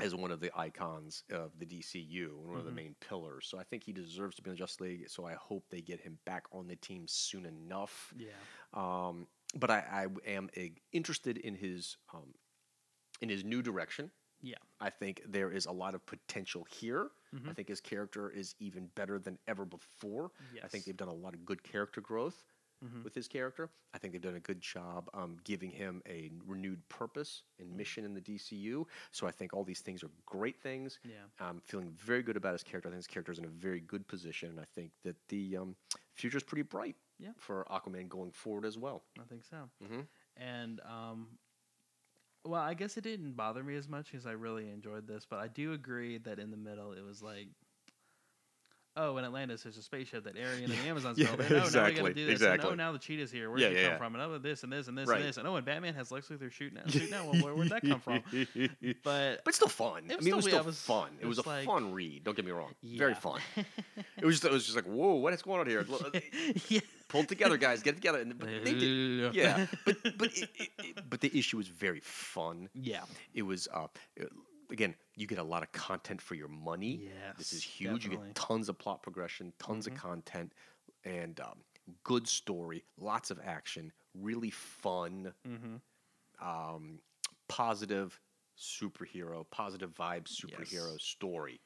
as one of the icons of the DCU and one of the main pillars. So I think he deserves to be in the Justice League. So I hope they get him back on the team soon enough. Yeah. Um, but I, I am uh, interested in his um, in his new direction. Yeah. I think there is a lot of potential here. I think his character is even better than ever before. I think they've done a lot of good character growth with his character. I think they've done a good job um, giving him a renewed purpose and mission in the DCU. So I think all these things are great things. Yeah. I'm feeling very good about his character. I think his character is in a very good position, and I think that the um, future is pretty bright Yeah. for Aquaman going forward as well. I think so. Mhm. And um, well, I guess it didn't bother me as much because I really enjoyed this, but I do agree that in the middle it was like. Oh, in Atlantis, there's a spaceship that Arion and the Amazons yeah, built. And, oh, now we got to do this. And, oh, now the cheetah's here. Where Yeah, did it yeah, come yeah. from? And oh, this and this and this Right. and this. And oh, and Batman has Lex Luthor shooting at, shooting now. Well, where, where'd that come from? But But still fun. It I was mean, it was still- still it was- fun. It it was, was a like- fun read. Don't get me wrong. Very fun. it was just, it was just like, whoa, what is going on here? Yeah. Pull it together, guys. Get it together. And, but they did, yeah. But but it, it, it- but the issue was very fun. yeah. It was uh, again, you get a lot of content for your money. Yeah, this is huge. You get tons of plot progression, tons of content, and um, good story, lots of action, really fun, um, positive superhero, positive vibe superhero Yes. story.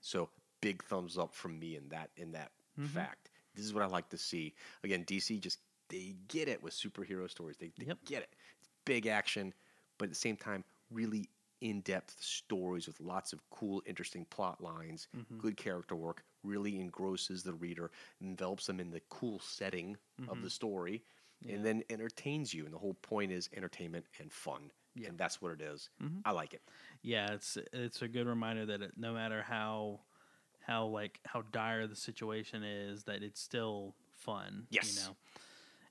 So big thumbs up from me in that in that fact. This is what I like to see. Again, DC just they get it with superhero stories. They, they Yep. get it. It's big action, but at the same time, really in-depth stories with lots of cool, interesting plot lines, mm-hmm. good character work, really engrosses the reader, envelops them in the cool setting of the mm-hmm. story, and then entertains you. And the whole point is entertainment and fun. Yeah. And that's what it is. Mm-hmm. I like it. yeah, it's it's a good reminder that it, no matter how how like how dire the situation is, that it's still fun. Yes. You know,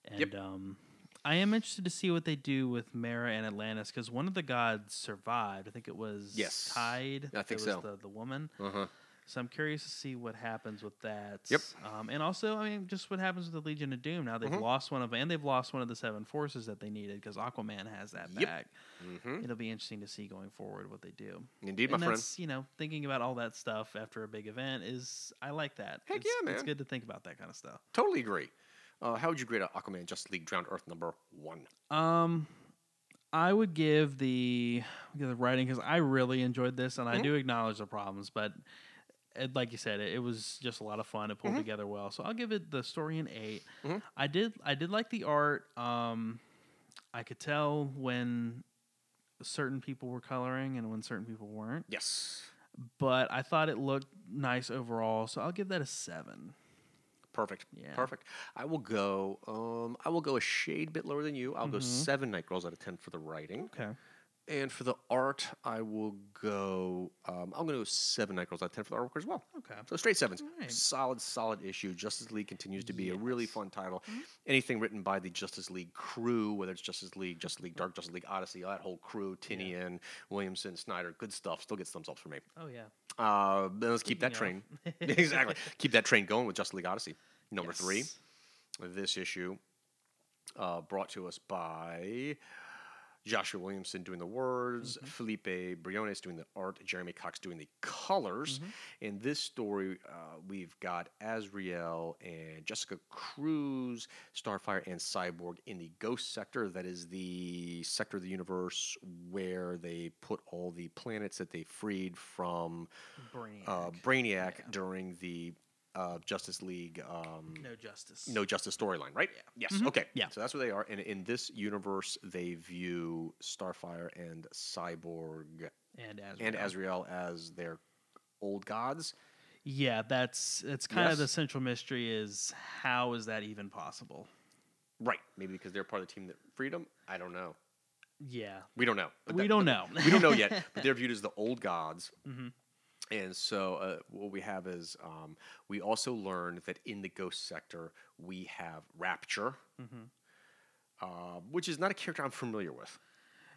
and Yep. um, I am interested to see what they do with Mera and Atlantis because one of the gods survived. I think it was Yes. Tide. I think so. The the woman. Uh-huh. So I'm curious to see what happens with that. Yep. Um, and also, I mean, just what happens with the Legion of Doom. Now they've Mhm. lost one of, and they've lost one of the seven forces that they needed because Aquaman has that Yep. back. hmm It'll be interesting to see going forward what they do. Indeed, my and friend. you know thinking about all that stuff after a big event is I like that. Heck it's, yeah, It's good to think about that kind of stuff. Totally agree. Uh, how would you grade Aquaman Justice League Drowned Earth number one? Um, I would give the give the writing because I really enjoyed this, and I Mhm. do acknowledge the problems, but it, like you said, it, it was just a lot of fun. It pulled Mhm. together well, so I'll give it the story an 8 Mhm. I did I did like the art. Um, I could tell when certain people were coloring and when certain people weren't, Yes. but I thought it looked nice overall, so I'll give that a seven. Perfect. Yeah. Perfect. I will go. Um, I will go a shade bit lower than you. I'll go Mhm. seven Night Girls out of ten for the writing, Okay. And for the art, I will go. Um, I'm going to go seven Night Girls out of ten for the artwork as well. Okay. So straight sevens. Alright. Solid, solid issue. Justice League continues to be a really fun title. Anything written by the Justice League crew, whether it's Justice League, Justice League Dark, Justice League Odyssey, that whole crew, Tynion, Williamson, Snyder, good stuff. Still gets thumbs up for me. Oh yeah. Uh, let's keep that train. Exactly. Keep that train going with Justice League Odyssey. Number three, this issue uh, brought to us by Joshua Williamson doing the words, Mm-hmm. Felipe Briones doing the art, Jeremy Cox doing the colors. Mm-hmm. In this story, uh, we've got Azrael and Jessica Cruz, Starfire, and Cyborg in the Ghost Sector. That is the sector of the universe where they put all the planets that they freed from Brainiac. uh, Brainiac Yeah. during the uh, Justice League um, no justice. No Justice storyline, right? Yeah. Yes. Mhm. Okay. Yeah. So that's where they are. And in this universe, they view Starfire and Cyborg And as and Azrael as their old gods. Yeah, that's it's kind of the central mystery is how is that even possible? Right. Maybe because they're part of the team that freed them. I don't know. Yeah, We don't know. But we that- don't know. we don't know yet. But they're viewed as the old gods. Mhm. And so uh, what we have is um, we also learned that in the ghost sector we have Rapture, Mhm. uh, which is not a character I'm familiar with.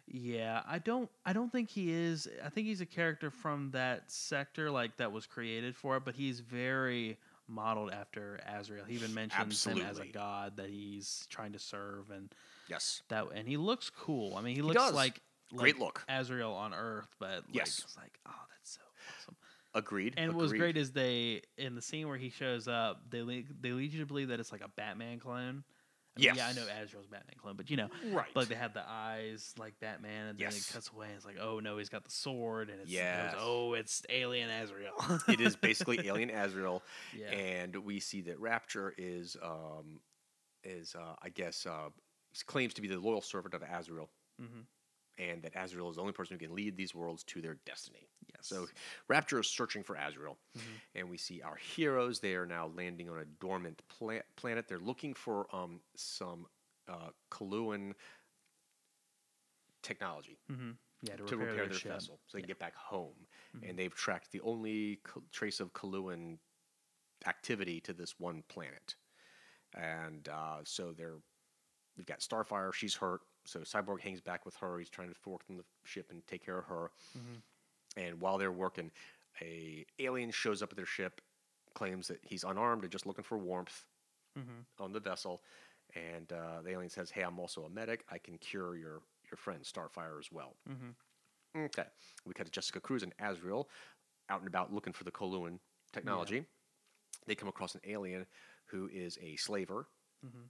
Yeah, I don't I don't think he is. I think he's a character from that sector like that was created for it, but he's very modeled after Azrael. He even mentions him as a god that he's trying to serve and Yes. that and he looks cool. I mean, he looks does. like Great look. Azrael on Earth, but like, Yes. it's like oh, that's so awesome. Agreed. And what was great is they in the scene where he shows up, they lead, they lead you to believe that it's like a Batman clone. I mean, yeah, I know Azrael's Batman clone, but you know, Right. but like they have the eyes like Batman, and then Yes. it cuts away. And it's like, oh no, he's got the sword, and it's it goes, oh, it's Alien Azrael. it is basically Alien Azrael, yeah, and we see that Rapture is um, is uh, I guess uh, claims to be the loyal servant of Azrael, Mhm. And that Azrael is the only person who can lead these worlds to their destiny. yes. So Rapture is searching for Azrael, Mhm. and we see our heroes. They are now landing on a dormant pla- planet. They're looking for um, some uh, Coluan technology hmm yeah, to, to repair, their, ship. vessel so they can get back home. Mhm. And they've tracked the only trace of Coluan activity to this one planet. And uh, so they're we've got Starfire. She's hurt. So Cyborg hangs back with her. He's trying to fork from the ship and take care of her. Mhm. And while they're working, a alien shows up at their ship, claims that he's unarmed and just looking for warmth Mhm. on the vessel. And uh, the alien says, "Hey, I'm also a medic. I can cure your your friend Starfire as well." Mhm. Okay. We cut to Jessica Cruz and Azrael out and about looking for the Coluan technology. They come across an alien who is a slaver, Mhm.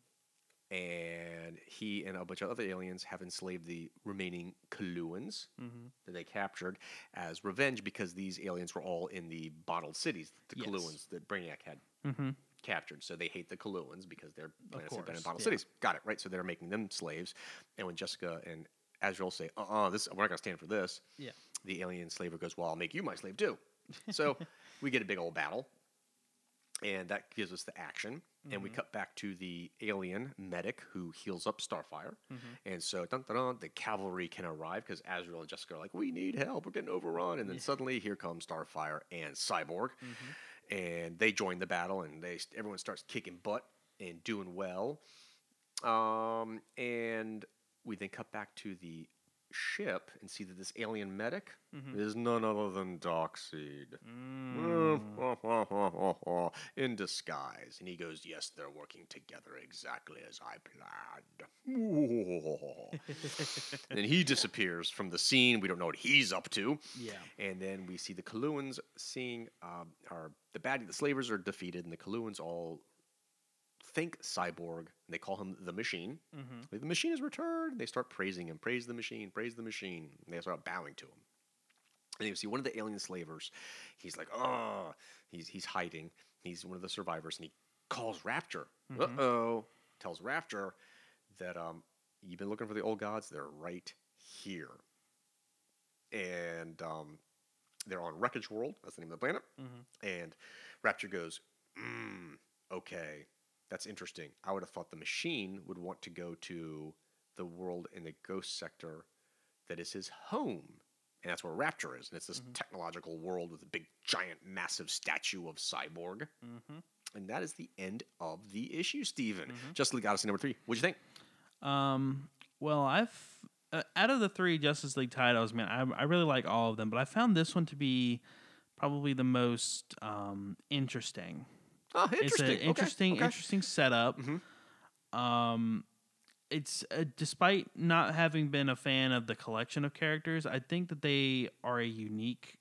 And he and a bunch of other aliens have enslaved the remaining Coluans Mhm. that they captured as revenge because these aliens were all in the bottled cities, the Yes. Coluans that Brainiac had Mhm. captured. So they hate the Coluans because their planets have been in bottled yeah. cities. Got it, right? So they're making them slaves. And when Jessica and Azrael say, uh uh this, we're not going to stand for this, Yeah. the alien slaver goes, Well, I'll make you my slave too. So we get a big old battle. And that gives us the action. And we Mhm. cut back to the alien medic who heals up Starfire. Mhm. And so dun, dun, dun, the cavalry can arrive because Azrael and Jessica are like, We need help. We're getting overrun. And then Yeah. suddenly here comes Starfire and Cyborg Mhm. and they join the battle and they everyone starts kicking butt and doing well um, and we then cut back to the ship and see that this alien medic Mhm. is none other than Darkseid Mm. in disguise and he goes yes they're working together exactly as I planned and he disappears from the scene we don't know what he's up to yeah. and then we see the Coluans seeing um, are the bad the slavers are defeated, and the Coluans all think Cyborg. And they call him the Machine. Mhm. The machine is returned. They start praising him. Praise the machine. Praise the machine. And they start bowing to him. And you see one of the alien slavers. He's like, oh, he's he's hiding. He's one of the survivors, and he calls Rapture. Mhm. Uh oh, tells Rapture that um, you've been looking for the old gods. They're right here. And um, they're on Wreckage World. That's the name of the planet. Mhm. And Rapture goes, mm, okay, that's interesting. I would have thought the machine would want to go to the world in the ghost sector that is his home. And that's where Rapture is. And it's this Mhm. technological world with a big, giant, massive statue of Cyborg. Mhm. And that is the end of the issue, Steven. Mhm. Justice League Odyssey number three. What'd you think? Um. Well, I've uh, out of the three Justice League titles, man, I I really like all of them, but I found this one to be probably the most um interesting. Oh, It's interesting. an Okay, interesting, okay. interesting setup. Mhm. Um, it's uh, despite not having been a fan of the collection of characters, I think that they are a unique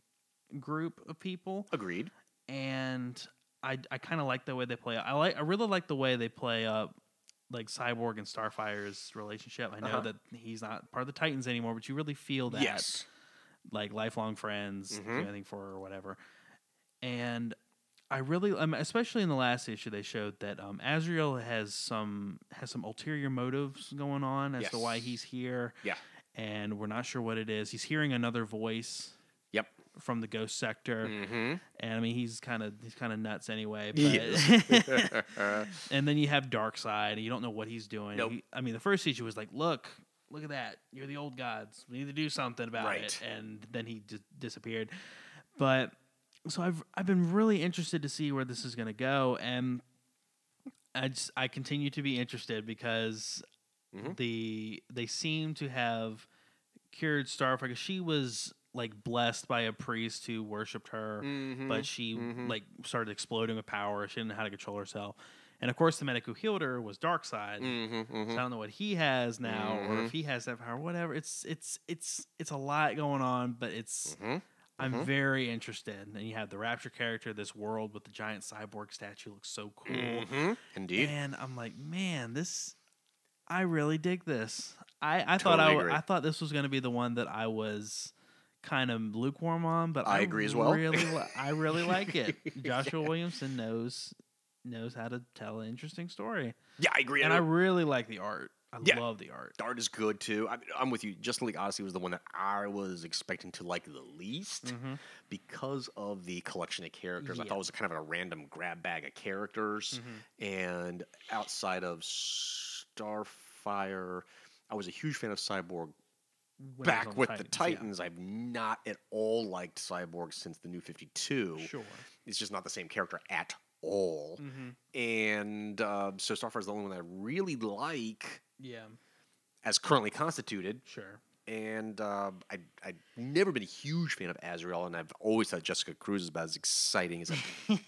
group of people, Agreed. and I I kind of like the way they play. I like I really like the way they play up like Cyborg and Starfire's relationship. I know Uh-huh. that he's not part of the Titans anymore, but you really feel that Yes. like lifelong friends, Mhm. anything for her or whatever. And I really, um, especially in the last issue, they showed that um, Azrael has some has some ulterior motives going on as to why he's here. Yeah. and we're not sure what it is. He's hearing another voice. Yep. from the Ghost Sector, Mm-hmm. and I mean he's kind of he's kind of nuts anyway. But Yes. and then you have Darkseid, and you don't know what he's doing. Nope. He- I mean, the first issue was like, look, look at that, you're the old gods. We need to do something about Right. it, and then he just disappeared. But so I've I've been really interested to see where this is going to go, and I just I continue to be interested because Mhm. the they seem to have cured Starfire. She was like blessed by a priest who worshipped her Mhm. but she mhm. like started exploding with power. She didn't know how to control herself. And of course, the medic who healed her was Darkseid. Mhm, mhm. So I don't know what he has now, or if he has that power. Whatever. It's it's it's it's a lot going on, but it's. I'm Mhm. very interested. And you have the Rapture character, this world with the giant cyborg statue looks so cool. Mhm. Indeed. And I'm like, man, this I really dig this. I I thought I agree. I thought this was going to be the one that I was kind of lukewarm on, but I agree as well. Really, I really like it. Joshua Williamson knows knows how to tell an interesting story, yeah, I agree. and I really like the art. I Yeah. love the art. The art is good too. I, I'm with you. Justin League Odyssey was the one that I was expecting to like the least Mhm. because of the collection of characters. I thought it was kind of a random grab bag of characters. Mhm. And outside of Starfire, I was a huge fan of Cyborg. When Back with the yeah. Titans, I've not at all liked Cyborg since the New 52. Sure. It's just not the same character at all. hmm And uh, so Starfire is the only one that I really like Yeah. as currently constituted. Sure. and uh, I I've never been a huge fan of Azrael, and I've always thought Jessica Cruz is about as exciting as a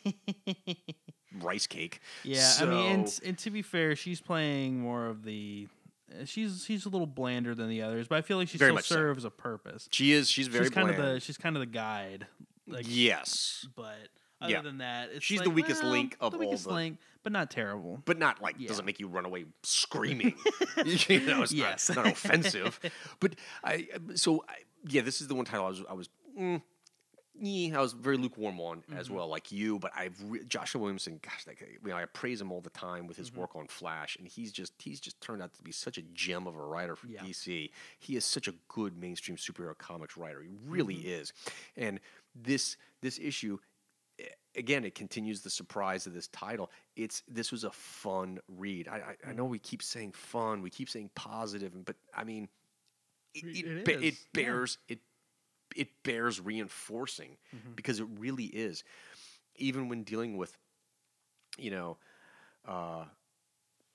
rice cake. Yeah, I mean, and, and to be fair, she's playing more of the. uh, She's she's a little blander than the others, but I feel like she Very still much so. serves a purpose. She is she's very she's kind bland. of the she's kind of the guide. Like, yes, but other Yeah. than that, it's She's the weakest well, link of the all weakest the- link, but not terrible. but not like Yeah. doesn't make you run away screaming. you know, it's Yes. not, not offensive. But I so I, yeah, this is the one title I was I was. Mm, yeah, I was very lukewarm on Mm-hmm. as well, like you. But I've re- Joshua Williamson. Gosh, like, you know, I praise him all the time with his Mm-hmm. work on Flash, and he's just he's just turned out to be such a gem of a writer for Yeah. DC. He is such a good mainstream superhero comics writer. He really Mm-hmm. is. And this this issue, again, it continues the surprise of this title. It's this was a fun read. I I, I Mm-hmm. know we keep saying fun, we keep saying positive, but I mean, it It it, it is, yeah. bears it it bears reinforcing Mm-hmm. because it really is. Even when dealing with, you know, uh,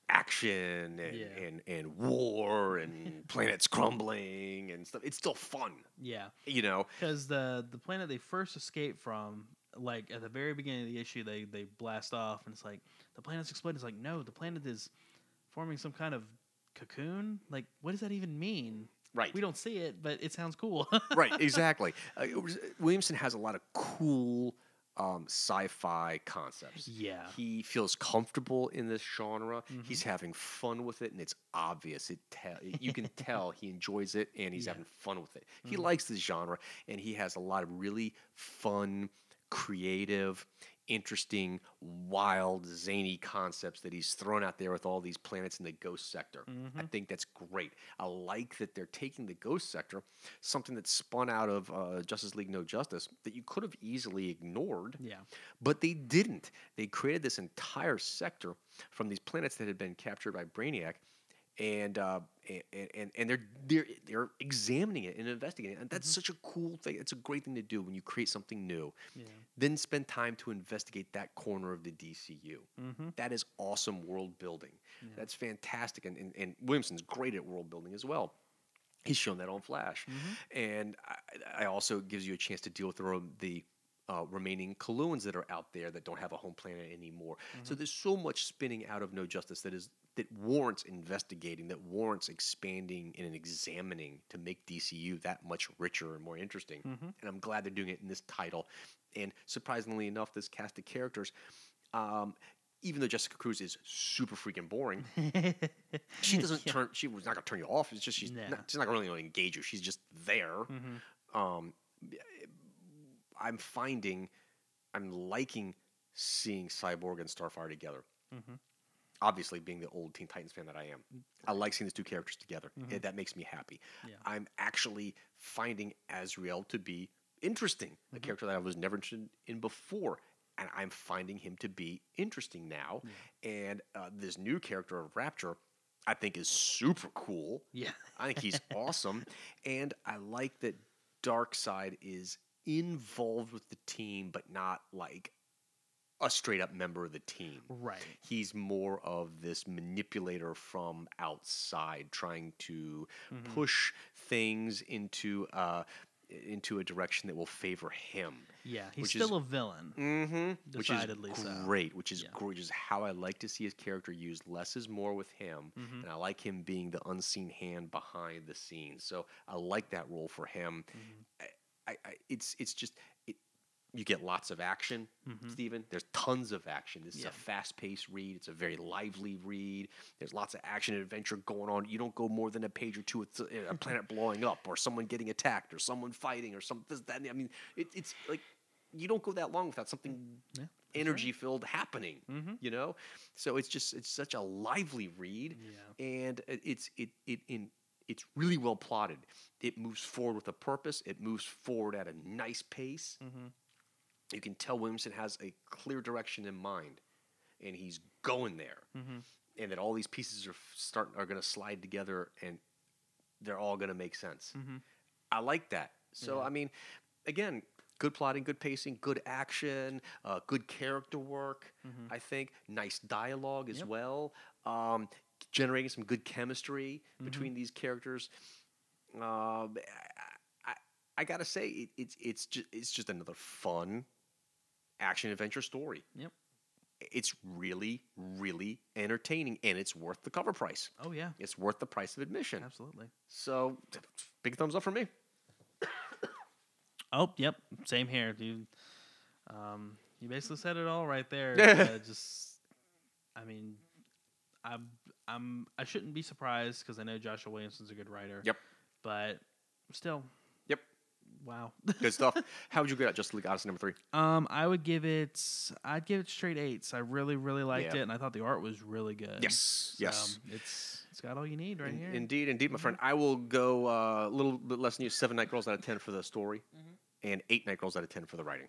action and, Yeah. and, and war and planets crumbling and stuff, it's still fun. Yeah, You know, because the the planet they first escaped from, like at the very beginning of the issue, they they blast off, and it's like the planet's exploding. It's like no, the planet is forming some kind of cocoon. Like, what does that even mean? right? We don't see it, but it sounds cool. right, exactly. Uh, was- Williamson has a lot of cool um, sci-fi concepts. yeah. He feels comfortable in this genre. Mhm. He's having fun with it, and it's obvious. It tell you can tell he enjoys it, and he's Yeah. having fun with it. He Mhm. likes this genre, and he has a lot of really fun, creative, interesting, wild, zany concepts that he's thrown out there with all these planets in the ghost sector. I Mhm. think that's great. I like that they're taking the ghost sector, something that spun out of uh, Justice League No Justice, that you could have easily ignored Yeah. but they didn't. They created this entire sector from these planets that had been captured by Brainiac, and uh, and, and and they're they're they're examining it and investigating it. And that's such a cool thing. It's a great thing to do when you create something new. Yeah. Then spend time to investigate that corner of the DCU. Mm-hmm. That is awesome world building. Yeah. That's fantastic. And, and and Williamson's great at world building as well. He's shown that on Flash, Mm-hmm. and I, I also gives you a chance to deal with the the uh, remaining Coluans that are out there that don't have a home planet anymore. So there's so much spinning out of No Justice that is that warrants investigating, that warrants expanding and examining to make DCU that much richer and more interesting. Mm-hmm. And I'm glad they're doing it in this title. And surprisingly enough, this cast of characters. Um, even though Jessica Cruz is super freaking boring, she doesn't turn. She was not gonna turn you off. It's just she's Nah. not, she's not really gonna engage you. She's just there. Mm-hmm. Um, I'm finding, I'm liking seeing Cyborg and Starfire together. Mhm. Obviously, being the old Teen Titans fan that I am, I like seeing these two characters together. Mhm. Eh, That makes me happy. Yeah. I'm actually finding Azrael to be interesting, a character that I was never interested in before. And I'm finding him to be interesting now. And uh, this new character of Rapture, I think, is super cool. Yeah. I think he's awesome. And I like that Darkseid is involved with the team, but not like a straight up member of the team. Right. He's more of this manipulator from outside, trying to push things into uh, into a direction that will favor him. Yeah. He's Which is- still a villain. Mm-hmm. Which is Decidedly so. great. Which is Yeah. great. Which is how I like to see his character used. Less is more with him, Mm-hmm. and I like him being the unseen hand behind the scenes. So I like that role for him. Mm-hmm. I, I, I, it's it's just you get lots of action, Mhm. Steven. There's tons of action. This is a fast-paced read. It's a very lively read. There's lots of action and adventure going on. You don't go more than a page or two with a a planet blowing up, or someone getting attacked, or someone fighting, or something. That. I mean, it, it's like you don't go that long without something Yeah, that's right. energy-filled happening. Mhm. You know, so it's just it's such a lively read Yeah. and it's it it in it's really well plotted. It moves forward with a purpose. It moves forward at a nice pace. Mm-hmm. You can tell Williamson has a clear direction in mind, and he's going there. Mm-hmm. And that all these pieces are start are going to slide together, and they're all going to make sense. Mm-hmm. I like that. So Yeah. I mean, again, good plotting, good pacing, good action, uh, good character work. Mhm. I think nice dialogue as Yep. well, um, generating some good chemistry Mhm. between these characters. I, I, I gotta say, it, it's it's just it's just another fun action adventure story. Yep. It's really, really entertaining, and it's worth the cover price. Oh yeah. It's worth the price of admission. Absolutely. So, big thumbs up for me. Oh, yep. Same here, dude. Um, you basically said it all right there. uh, just, I mean, I'm, I'm, I shouldn't be surprised because I know Joshua Williamson's a good writer. Yep. But still. Wow. Good stuff. How would you get at Justice League Odyssey number three? um, I would give it, I'd give it straight eights. I really, really liked Yeah. it, and I thought the art was really good. Yes, yes. Um, it's, it's got all you need right In- here. Indeed, indeed, my friend. I will go uh, a little bit less than you. Seven night girls out of ten for the story, and eight night girls out of ten for the writing.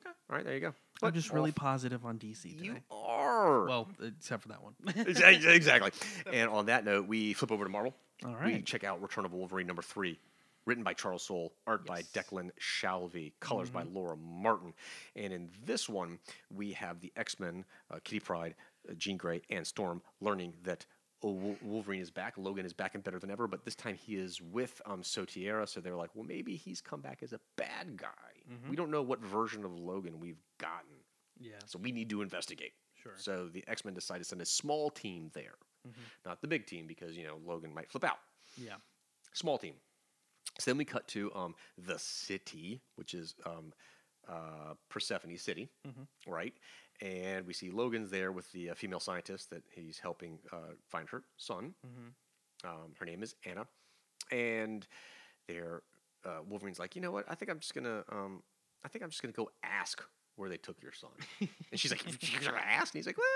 Okay. All right, there you go. I'm just really off positive on DC today. You are. well, except for that one. Exactly. And on that note, we flip over to Marvel. all We check out Return of Wolverine number three, written by Charles Soule, art by Yes. Mm-hmm. Declan Shalvey, colors by Laura Martin. And in this one, we have the X Men, uh, Kitty Pryde, uh, Jean Grey, and Storm learning that oh, Wolverine is back. Logan is back and better than ever, but this time he is with um, Soteira. So they're like, well, maybe he's come back as a bad guy. Mm-hmm. We don't know what version of Logan we've gotten. yeah. So we need to investigate. Sure. So the X Men decide to send a small team there, Mhm. not the big team because you know Logan might flip out. Yeah. Small team. So then we cut to um, the city, which is um, uh, Persephone City, Mhm. right? And we see Logan's there with the uh, female scientist that he's helping uh, find her son. Mm-hmm. Um, her name is Anna, and they're uh, Wolverine's like, you know what? I think I'm just gonna, um, I think I'm just gonna go ask where they took your son. and she's like, you're gonna ask? And he's like, well,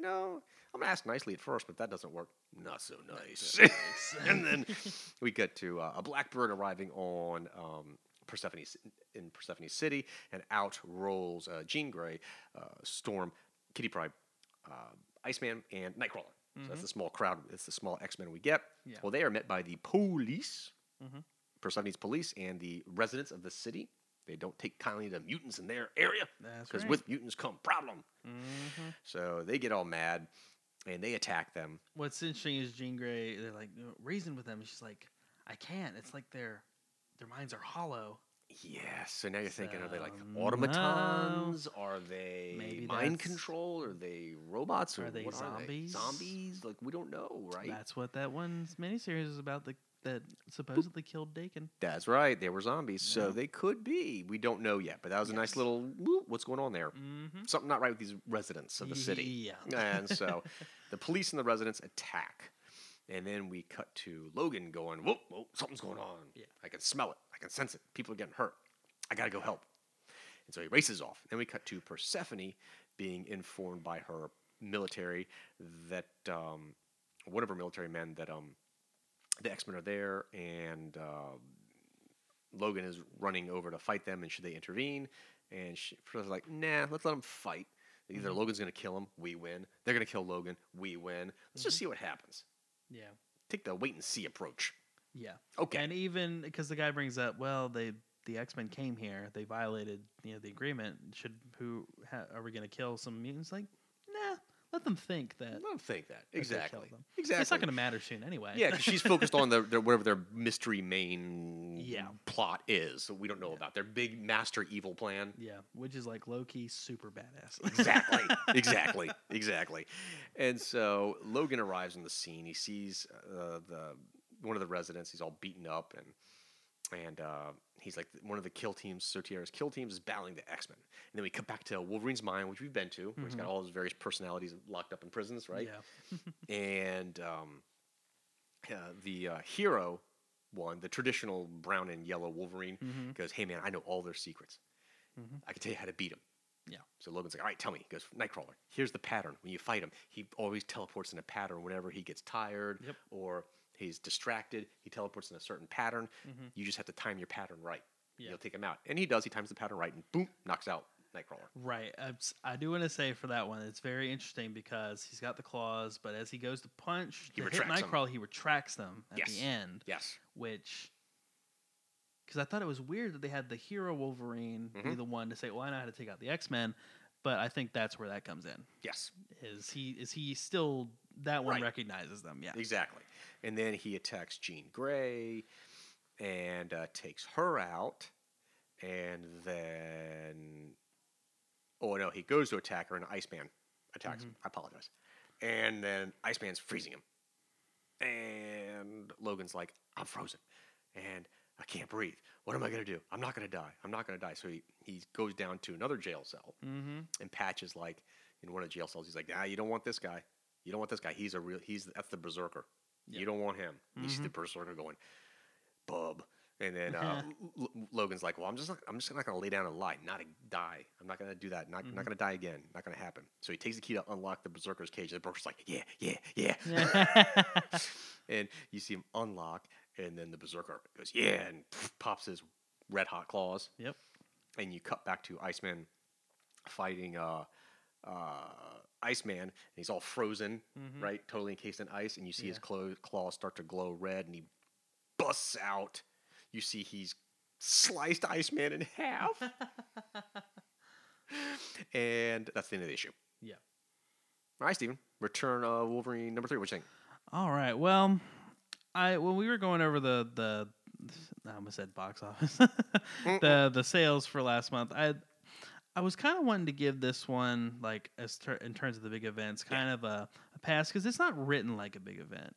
you know, I'm gonna ask nicely at first, but that doesn't work. Not so nice. and then we get to uh, a blackbird arriving on um, Persephone in Persephone City, and out rolls uh, Jean Grey, uh, Storm, Kitty Pryde, uh, Iceman, and Nightcrawler. So that's the small crowd. It's the small X Men we get. Yeah. Well, they are met by the police, Mhm. Persephone's police, and the residents of the city. They don't take kindly to mutants in their area because right. with mutants come problem. Mhm. So they get all mad and they attack them. What's interesting is Jean Grey. They're like "No, reason with them. She's like, I can't. It's like their their minds are hollow. Yeah. So now you're thinking, are they like So, no. automatons? Are they Maybe mind control? Are they robots? Or Are they zombies? Are they? Zombies? Like we don't know, right? That's what that one miniseries is about. The that supposedly killed Daken. That's right. They were zombies, so they could be. We don't know yet, but that was a nice little whoop. What's going on there? Mm-hmm. Something not right with these residents of the city. Yeah. and so the police and the residents attack. And then we cut to Logan going, whoa, whoa, something's going on. Yeah. I can smell it. I can sense it. People are getting hurt. I got to go help. And so he races off. Then we cut to Persephone being informed by her military that um, one of her military men that um, the X Men are there and uh, Logan is running over to fight them, and should they intervene? And she, like, nah, let's let them fight. Either Logan's gonna kill him, we win. They're gonna kill Logan, we win. Let's just see what happens. Yeah. Take the wait and see approach. Yeah. Okay. And even because the guy brings up, well, they the X Men came here, they violated you know the agreement. Should who ha, are we going to kill some mutants? Like, let them think that. I don't think that exactly. them. Exactly. It's not going to matter soon anyway. Yeah, because she's focused on their, their whatever their mystery main Yeah. plot is. So we don't know about their big master evil plan. yeah, which is like low key super badass. Exactly, exactly, exactly. And so Logan arrives on the scene. He sees uh, the one of the residents. He's all beaten up, and and uh, he's like one of the kill teams. Soteira's kill teams is battling the X Men. And then we come back to Wolverine's mind, which we've been to, where he's got all his various personalities locked up in prisons, right? Yeah. and um, uh, the uh, hero one, the traditional brown and yellow Wolverine, Mhm. goes, "Hey man, I know all their secrets. Mhm. I can tell you how to beat them." Yeah. So Logan's like, "All right, tell me." He goes, "Nightcrawler. Here's the pattern. When you fight him, he always teleports in a pattern. Whenever he gets tired Yep. or he's distracted, he teleports in a certain pattern. Mhm. You just have to time your pattern right. Yeah. You'll take him out." And he does. He times the pattern right, and boom, knocks out Nightcrawler. Right. S- I do want to say for that one, it's very interesting because he's got the claws, but as he goes to punch, He to hit. Nightcrawler, he retracts them at Yes. the end, Yes. which. Because I thought it was weird that they had the hero Wolverine be Mhm. the one to say, "Well, I know how to take out the X Men," but I think that's where that comes in. Yes. Is he is he still that one Right. recognizes them? Yeah. Exactly. And then he attacks Jean Grey and uh, takes her out. And then. Oh, no, he goes to attack her, and Iceman attacks him. I apologize. And then Iceman's freezing him. And Logan's like, I'm frozen. And I can't breathe. What am I going to do? I'm not going to die. I'm not going to die. So he, he goes down to another jail cell. Mm-hmm. And Patch is like, in one of the jail cells, he's like, nah, you don't want this guy. You don't want this guy. He's a real, he's, that's the berserker. Yeah. You don't want him. You see the berserker going, bub. And then uh, L- Logan's like, well, I'm just not, I'm just not going to lay down and lie, not a, die. I'm not going to do that. Not, not going to die again. Not going to happen. So he takes the key to unlock the berserker's cage. The berserker's like, yeah, yeah, yeah. and you see him unlock, and then the berserker goes, yeah, and pops his red hot claws yep. and you cut back to Iceman fighting uh, uh, Iceman, and he's all frozen, Mhm. right, totally encased in ice, and you see his clo- claws start to glow red, and he busts out. You see he's sliced Iceman in half, and that's the end of the issue. Yeah. All right, Steven. Return of Wolverine number three. What you think? All right. Well, I when we were going over the the I almost said box office the the sales for last month, I I was kind of wanting to give this one like as ter- in terms of the big events, kind of a, a pass because it's not written like a big event.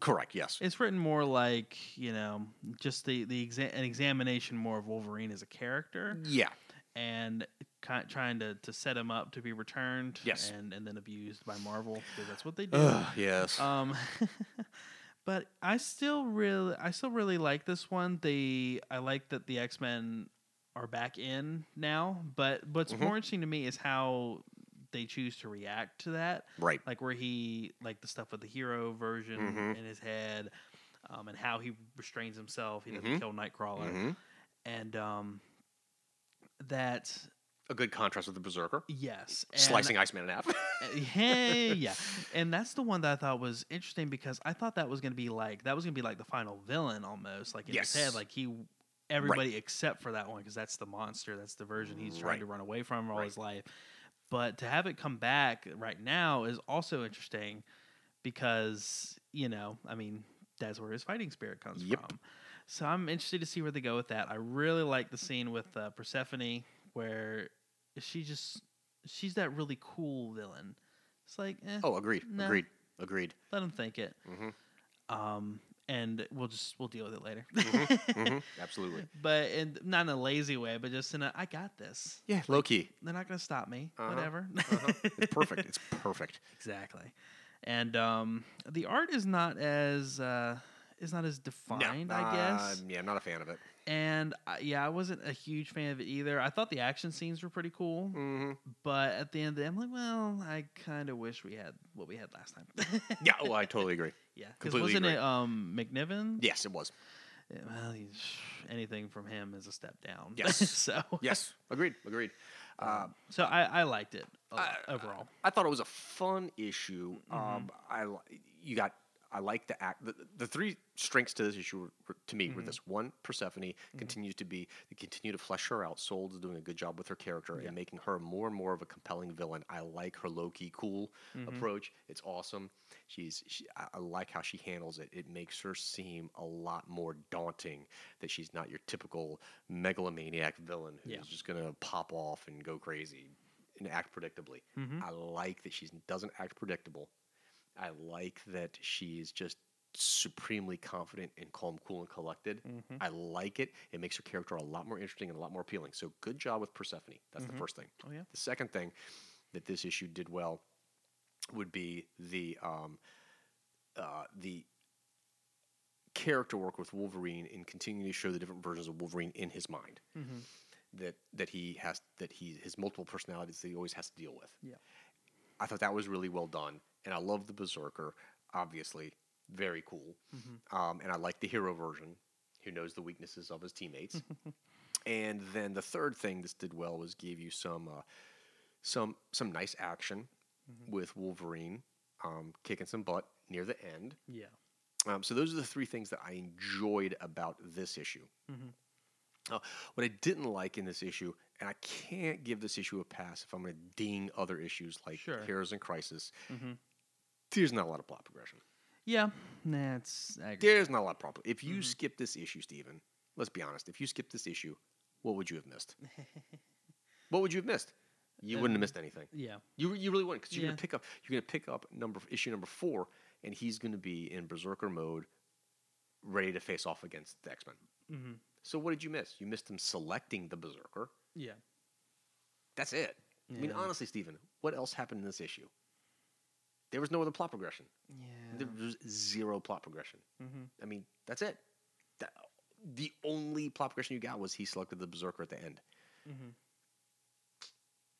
Correct. Yes. It's written more like you know just the the exa- an examination more of Wolverine as a character Yeah. and ki trying to to set him up to be returned Yes. and and then abused by Marvel because that's what they do. Ugh, yes. Um, but I still really, I still really like this one. The I like that the X Men are back in now. But what's Mhm. more interesting to me is how they choose to react to that. right. Like where he, like the stuff with the hero version Mhm. in his head, um, and how he restrains himself. He doesn't Mhm. kill Nightcrawler, Mhm. and um, that A good contrast with the Berserker. yes, and- Slicing Iceman in half. hey, yeah, and that's the one that I thought was interesting because I thought that was going to be like that was going to be like the final villain almost, like in his head, like he everybody except for that one because that's the monster, that's the version he's trying Right. to run away from all Right. his life. But to have it come back right now is also interesting because you know, I mean, that's where his fighting spirit comes Yep. from. So I'm interested to see where they go with that. I really like the scene with uh, Persephone where she just she's that really cool villain. It's like, eh, oh, agreed. Nah. Agreed. Agreed. let him think it. Mhm. Um, and we'll just we'll deal with it later. hmm Absolutely. But in not in a lazy way, but just in a I got this. Yeah, low key. They're not gonna stop me. Uh-huh, Whatever. Uh-huh. It's perfect. It's perfect. exactly. And um, the art is not as uh, is not as No, defined, I guess. uh, yeah, I'm not a fan of it. And I, yeah, I wasn't a huge fan of it either. I thought the action scenes were pretty cool, hmm but at the end of the day, I'm like, well, I kind of wish we had what we had last time. Yeah, oh, I totally agree. yeah, because completely wasn't it agree. um McNiven? Yes, it was. Yeah, well, he's, anything from him is a step down. Yes. so Yes, agreed, agreed. Uh, so I, I liked it a I- overall. I thought it was a fun issue. Mm-hmm. Um, I you got I like the act. The, the three strengths to this issue were, were- to me Mm-hmm. were this: one, Persephone continues to be they continue to flesh her out. Soule is doing a good job with her character Yeah. and making her more and more of a compelling villain. I like her low key cool Mm-hmm. approach. It's awesome. She's she, I, I like how she handles it. It makes her seem a lot more daunting. That she's not your typical megalomaniac villain who's Yeah. just gonna pop off and go crazy and act predictably. Mm-hmm. I like that she doesn't act predictable. I like that she's just supremely confident and calm, cool, and collected. Mm-hmm. I like it. It makes her character a lot more interesting and a lot more appealing. So good job with Persephone. That's the first thing. Oh, yeah. The second thing that this issue did well would be the um, uh, the character work with Wolverine and continuing to show the different versions of Wolverine in his mind. Mm-hmm. That that he has that he his multiple personalities that he always has to deal with. Yeah. I thought that was really well done, and I love the Berserker. Obviously, very cool. Um, and I like the hero version, who knows the weaknesses of his teammates. and then the third thing this did well was gave you some uh, some some nice action with Wolverine um, kicking some butt near the end. Yeah. Um, so those are the three things that I enjoyed about this issue. Mhm. Uh, what I didn't like in this issue, and I can't give this issue a pass if I'm going to ding other issues like Sure. Heroes in Crisis. Mhm. There's not a lot of plot progression. Yeah. Nah, it's There's not a lot of problem. If you skip this issue, Steven, let's be honest. If you skip this issue, what would you have missed? what would you have missed? You wouldn't have missed anything. Yeah. You, you really wouldn't because you're Yeah. gonna pick up you're gonna pick up number issue number four, and he's gonna be in berserker mode, ready to face off against the X Men. Mm-hmm. So what did you miss? You missed him selecting the berserker. Yeah. That's it. I mean, honestly, Steven, what else happened in this issue? There was no other plot progression. Yeah. There was zero plot progression. mm-hmm. I mean, that's it. That, the only plot progression you got was he selected the berserker at the end. Mm-hmm.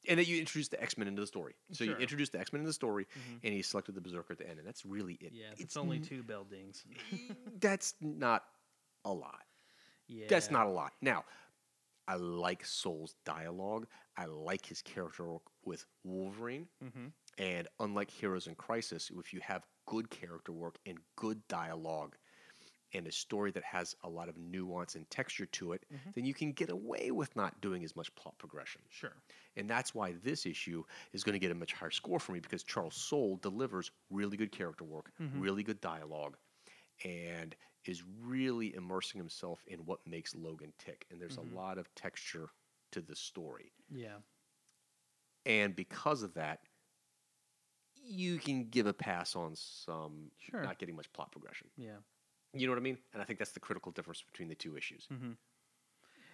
And then you introduced the X Men into the story. So you introduced the X Men into the story, Mhm. and he selected the Berserker at the end, and that's really it. Yeah. It's, only two buildings. That's not a lot. yeah. That's not a lot. Now, I like Soule's dialogue. I like his character with Wolverine. Mm-hmm. And unlike Heroes in Crisis, if you have good character work and good dialogue and a story that has a lot of nuance and texture to it, Mhm. then you can get away with not doing as much plot progression. Sure. And that's why this issue is going to get a much higher score for me because Charles Soule delivers really good character work, Mhm. really good dialogue, and is really immersing himself in what makes Logan tick. And there's Mhm. a lot of texture to the story. Yeah. And because of that, you can give a pass on some Sure. not getting much plot progression. Yeah. You know what I mean? And I think that's the critical difference between the two issues. Mm-hmm.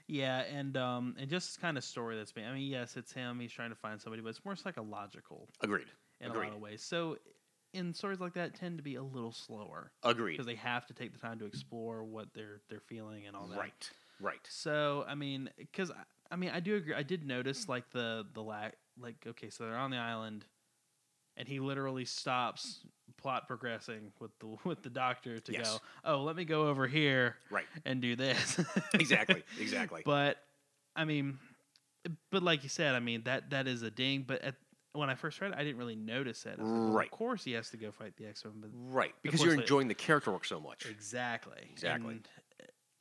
Yeah, and um, and just kind of story that's being. I mean, yes, it's him. He's trying to find somebody, but it's more psychological Agreed. in Agreed. a lot of ways. So, in stories like that, tend to be a little slower Agreed. because they have to take the time to explore what they're they're feeling and all that. Right. Right. So, I mean, because I mean, I do agree. I did notice like the the lack. Like, okay, so they're on the island, and he literally stops plot progressing with the with the doctor to Yes. go. Oh, let me go over here Right. and do this. Exactly. Exactly. But I mean, but like you said, I mean that that is a ding. But at, when I first read it, I didn't really notice it. Like, Right. Of course, he has to go fight the X Men. But Right, because you're they- enjoying the character work so much. exactly, Exactly.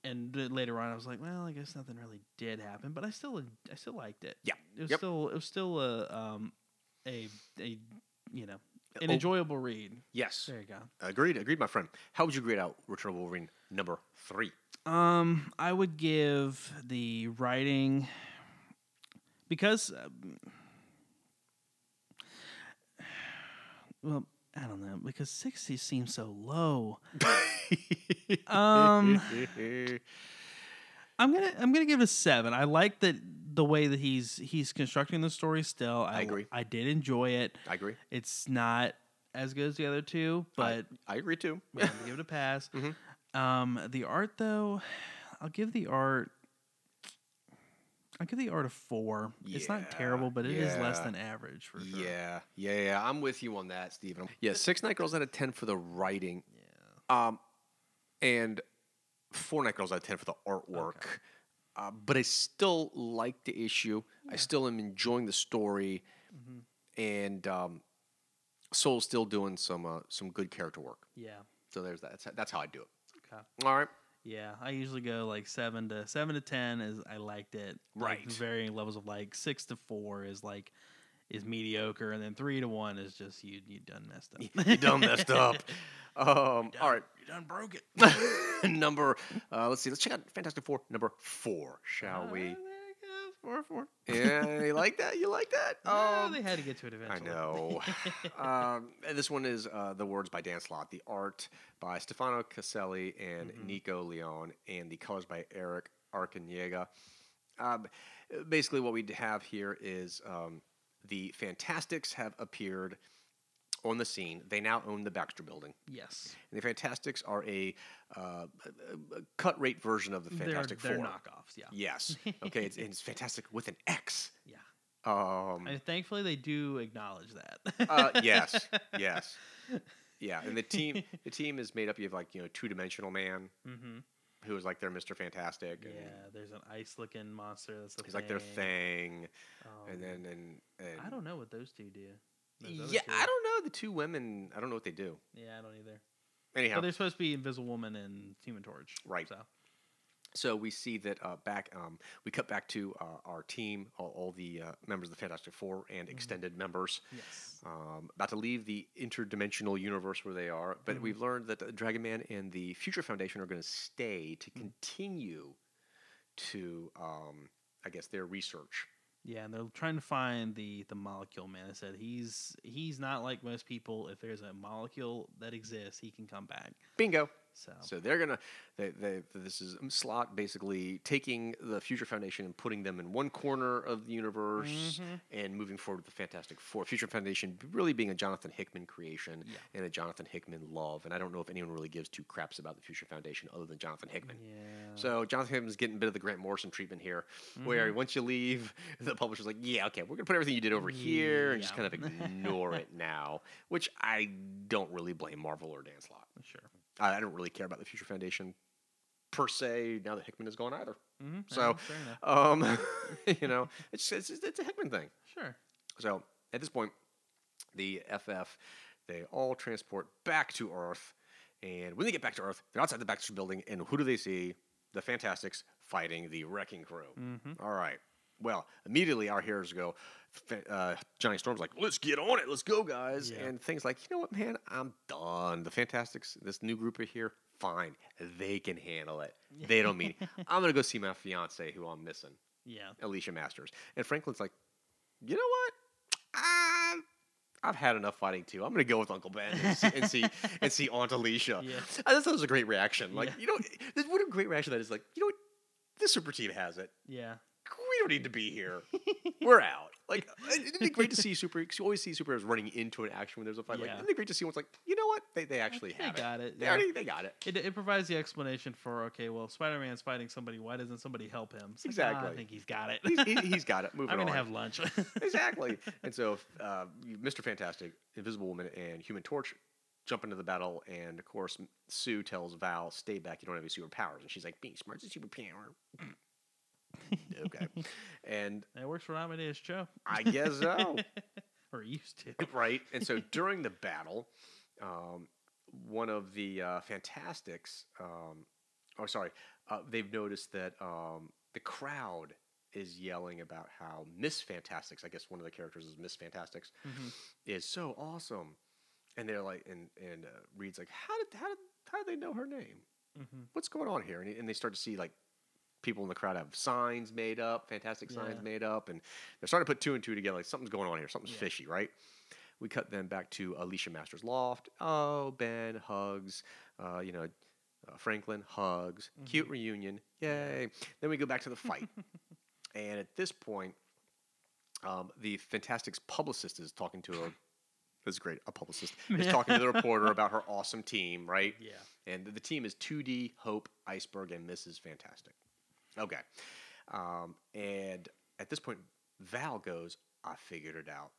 And, and later on, I was like, well, I guess nothing really did happen, but I still I still liked it. Yeah. It was Yep. still it was still a um a a you know an Oh. enjoyable read. Yes, There you go. agreed, agreed, my friend. How would you grade out Return of Wolverine number three? Um, I would give the writing because, um, well, I don't know because sixty seems so low. Um, I'm gonna I'm gonna give it a seven. I like that the way that he's he's constructing the story. Still, I, agree. I did enjoy it. I agree. It's not as good as the other two, but I agree too. I'm gonna give it a pass. Mhm. Um, the art though, I'll give the art. I'll give the art a four. it's not terrible, but it is less than average for sure. Yeah, yeah, yeah. I'm with you on that, Steven. Yeah, six Night Girls out of ten for the writing. Yeah. Um, and four night girls out of ten for the artwork. Uh, but I still like the issue. I still am enjoying the story, Mm-hmm. and um, Soule's still doing some uh, some good character work. Yeah. So there's that. That's, that's how I do it. Okay. All right. Yeah, I usually go like seven to seven to ten is I liked it. Like, Right. varying levels of like six to four is like is mediocre, and then three to one is just you you done messed up. you done messed up. Um, all right. you done broke it. number. Uh, let's see. Let's check out Fantastic Four. Number four, shall Ah, we? there it goes, Four four. Yeah, you like that? You like that? Oh, Um, they had to get to it I eventually. know. um, and this one is uh, the words by Dan Slott, the art by Stefano Caselli and Mhm. Nico Leon, and the colors by Erick Arciniega. Um, basically, what we have here is um, the Fantastics have appeared on the scene. They now own the Baxter Building. yes, And the Fantastics are a, uh, a- cut rate version of the Fantastic they're, they're Four. knockoffs. Yeah, Yes. Okay. It's, it's Fantastic with an X. yeah. Um, And thankfully, they do acknowledge that. uh, yes. Yes. Yeah. And the team, the team is made up. You have like you know two dimensional man hmm who is like their Mister Fantastic. Yeah, there's an ice-looking monster. That's a He's like their thing. Um, And then and, and I don't know what those two do. Those Yeah, two. I don't know the two women. I don't know what they do. Yeah, I don't either. Anyhow, But they're supposed to be Invisible Woman and Human Torch. Right. So So we see that uh, back. Um, we cut back to uh, our team, all, all the uh, members of the Fantastic Four and extended members, yes. um, about to leave the interdimensional universe where they are. But Mhm. we've learned that the Dragon Man and the Future Foundation are going to stay to continue to, um, I guess, their research. Yeah, and they're trying to find the the molecule man. I said he's he's not like most people. If there's a molecule that exists, he can come back. Bingo. So, So they're gonna. They, they, this is Slott basically taking the Future Foundation and putting them in one corner of the universe Mhm. and moving forward with the Fantastic Four. Future Foundation really being a Jonathan Hickman creation Yeah. and a Jonathan Hickman love. And I don't know if anyone really gives two craps about the Future Foundation other than Jonathan Hickman. yeah. So Jonathan Hickman's getting a bit of the Grant Morrison treatment here, where Mm-hmm. once you leave, the publisher's like, "Yeah, okay, we're gonna put everything you did over here and just kind of ignore it now," which I don't really blame Marvel or Dan Slott. sure. I I don't really care about the Future Foundation per se now that Hickman is gone either. Mm-hmm. So- enough. Um, you know, it's, it's it's a Hickman thing. Sure. So at this point, the FF they all transport back to Earth, and when they get back to Earth, they're outside the Baxter Building, and who do they see? The Fantastics fighting the Wrecking Crew. Mm-hmm. All right. Well, immediately our heroes go. Uh, Johnny Storm's like, "Let's get on it, let's go, guys!" Yeah. And Thing's like, "You know what, man? I'm done. The Fantastics, this new group are here. Fine, they can handle it. They don't mean. I'm gonna go see my fiance, who I'm missing, Yeah. Alicia Masters." And Franklin's like, "You know what? I, I've had enough fighting too. I'm gonna go with Uncle Ben and see and see, and see Aunt Alicia." Yeah. I thought it was a great reaction. Like, Yeah. you know, what a great reaction that is. Like, you know what? The super team has it Yeah. Don't need to be here. We're out. Like, isn't it great to see super? 'cause You always see superheroes running into an action when there's a fight. Like, Yeah. isn't it great to see one's like, you know what? They, they actually They have got it. They yeah. already they got it. It, it provides the explanation for okay, well, Spider Man's fighting somebody. Why doesn't somebody help him? It's like, "Ah, Exactly. I think he's got it. He's, he, he's got it. Moving on. I'm gonna on. have lunch. exactly. And so, uh, you- Mr. Fantastic, Invisible Woman, and Human Torch jump into the battle, and of course, Sue tells Val, "Stay back. You don't have any superpowers." And she's like, "Being smart's a superpower." Okay. And That works for Amadeus Cho. I guess so. or used to. right? And so during the battle, um, one of the uh, Fantastics, um, oh sorry, uh, they've noticed that um, the crowd is yelling about how Miss Fantastics, I guess one of the characters is Miss Fantastics, Mhm. is so awesome, and they're like, and and uh, Reed's like, how did how did how did they know her name? Mhm. What's going on here? And, and they start to see like people in the crowd have signs made up, fantastic signs Yeah. made up, and they're starting to put two and two together. Like something's going on here. Something's Yeah. fishy, right? We cut then back to Alicia Masters' loft. Oh, Ben hugs. Uh, you know, uh, Franklin hugs. Cute reunion. Yay! Then we go back to the fight, and at this point, um, the Fantastics publicist is talking to a. This is great. A publicist is talking to the reporter about her awesome team, right? Yeah. And the team is 2D, Hope, Iceberg, and Mrs. Fantastic. Okay. Um, and at this point, Val goes, I figured it out.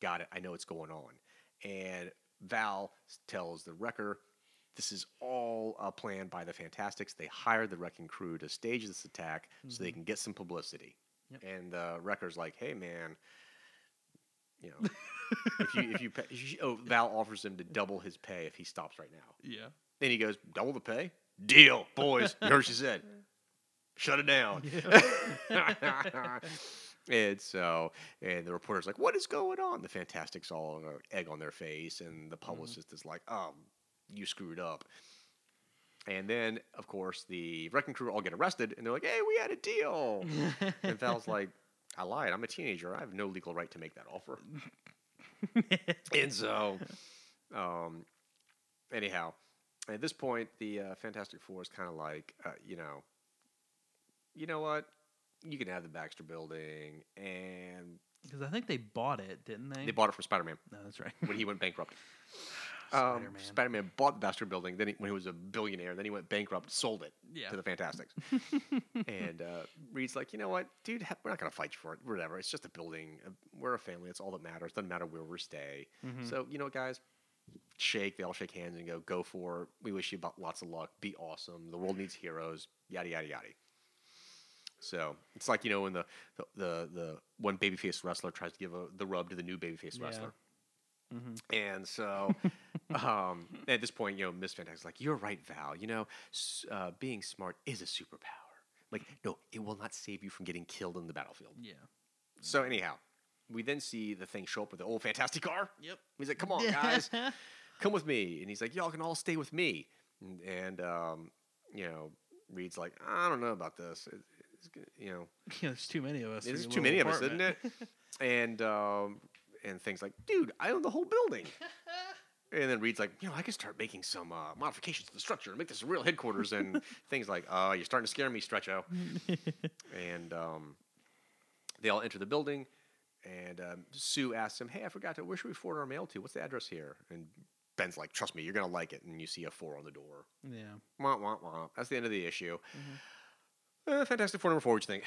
Got it. I know what's going on. And Val tells the wrecker this is all a plan by the Fantastics. They hired the Wrecking Crew to stage this attack so they can get some publicity. Yep. And the Wrecker's like, "Hey, man, you know, if you if you, pay, oh, Val offers him to double his pay if he stops right now." Yeah. And he goes, "Double the pay, deal, boys." you heard what she said. Shut it down. and so, and the reporter's like, "What is going on?" The Fantastics all egg on their face, and the publicist is like, "Um, you screwed up." And then, of course, the wrecking crew all get arrested, and they're like, "Hey, we had a deal." and Val's like, "I lied. I'm a teenager. I have no legal right to make that offer." and so, um, anyhow, at this point, the uh, Fantastic Four is kind of like, uh, you know, you know what? You can have the Baxter Building, and Because I think they bought it, didn't they? they bought it from Spider Man No, that's right. when he went bankrupt. Um, Spider-Man. Spider bought the Baxter Building. Then he, when he was a billionaire, then he went bankrupt, sold it Yeah. to the Fantastics. and uh, Reed's like, you know what, dude, ha- we're not gonna fight you for it. Whatever. It's just a building. Uh, We're a family. It's all that matters. Doesn't matter where we stay. Mhm. So you know, what, guys, shake. They all shake hands and go, go for it. We wish you lots of luck. Be awesome. The world needs heroes. Yada yada yada. So it's like you know when the the the, the one babyface wrestler tries to give a, the rub to the new babyface Yeah. wrestler. Mhm. And so, um, at this point, you know, Miss Fantastic's like, "You're right, Val. You know, uh, being smart is a superpower. Like, no, it will not save you from getting killed in the battlefield." Yeah. So, anyhow, we then see the thing show up with the old Fantastic car. Yep. He's like, "Come on, guys, come with me," and he's like, "Y'all can all stay with me." And, and um, you know, Reed's like, "I don't know about this. It, you know, Yeah, there's too many of us. there's too many of us, isn't it?" and um, and Thing's like, "Dude, I own the whole building." And then Reed's like, you know, I can start making some uh, modifications to the structure and make this a real headquarters and Thing's like, uh, you're starting to scare me, Stretcho. and um, they all enter the building, and um, Sue asks him, hey, I forgot to, where should we forward our mail to? What's the address here? And Ben's like, trust me, you're going to like it. And you see a four on the door. yeah. Wah, wah, wah. That's the end of the issue. Uh, Fantastic Four number four, what you think?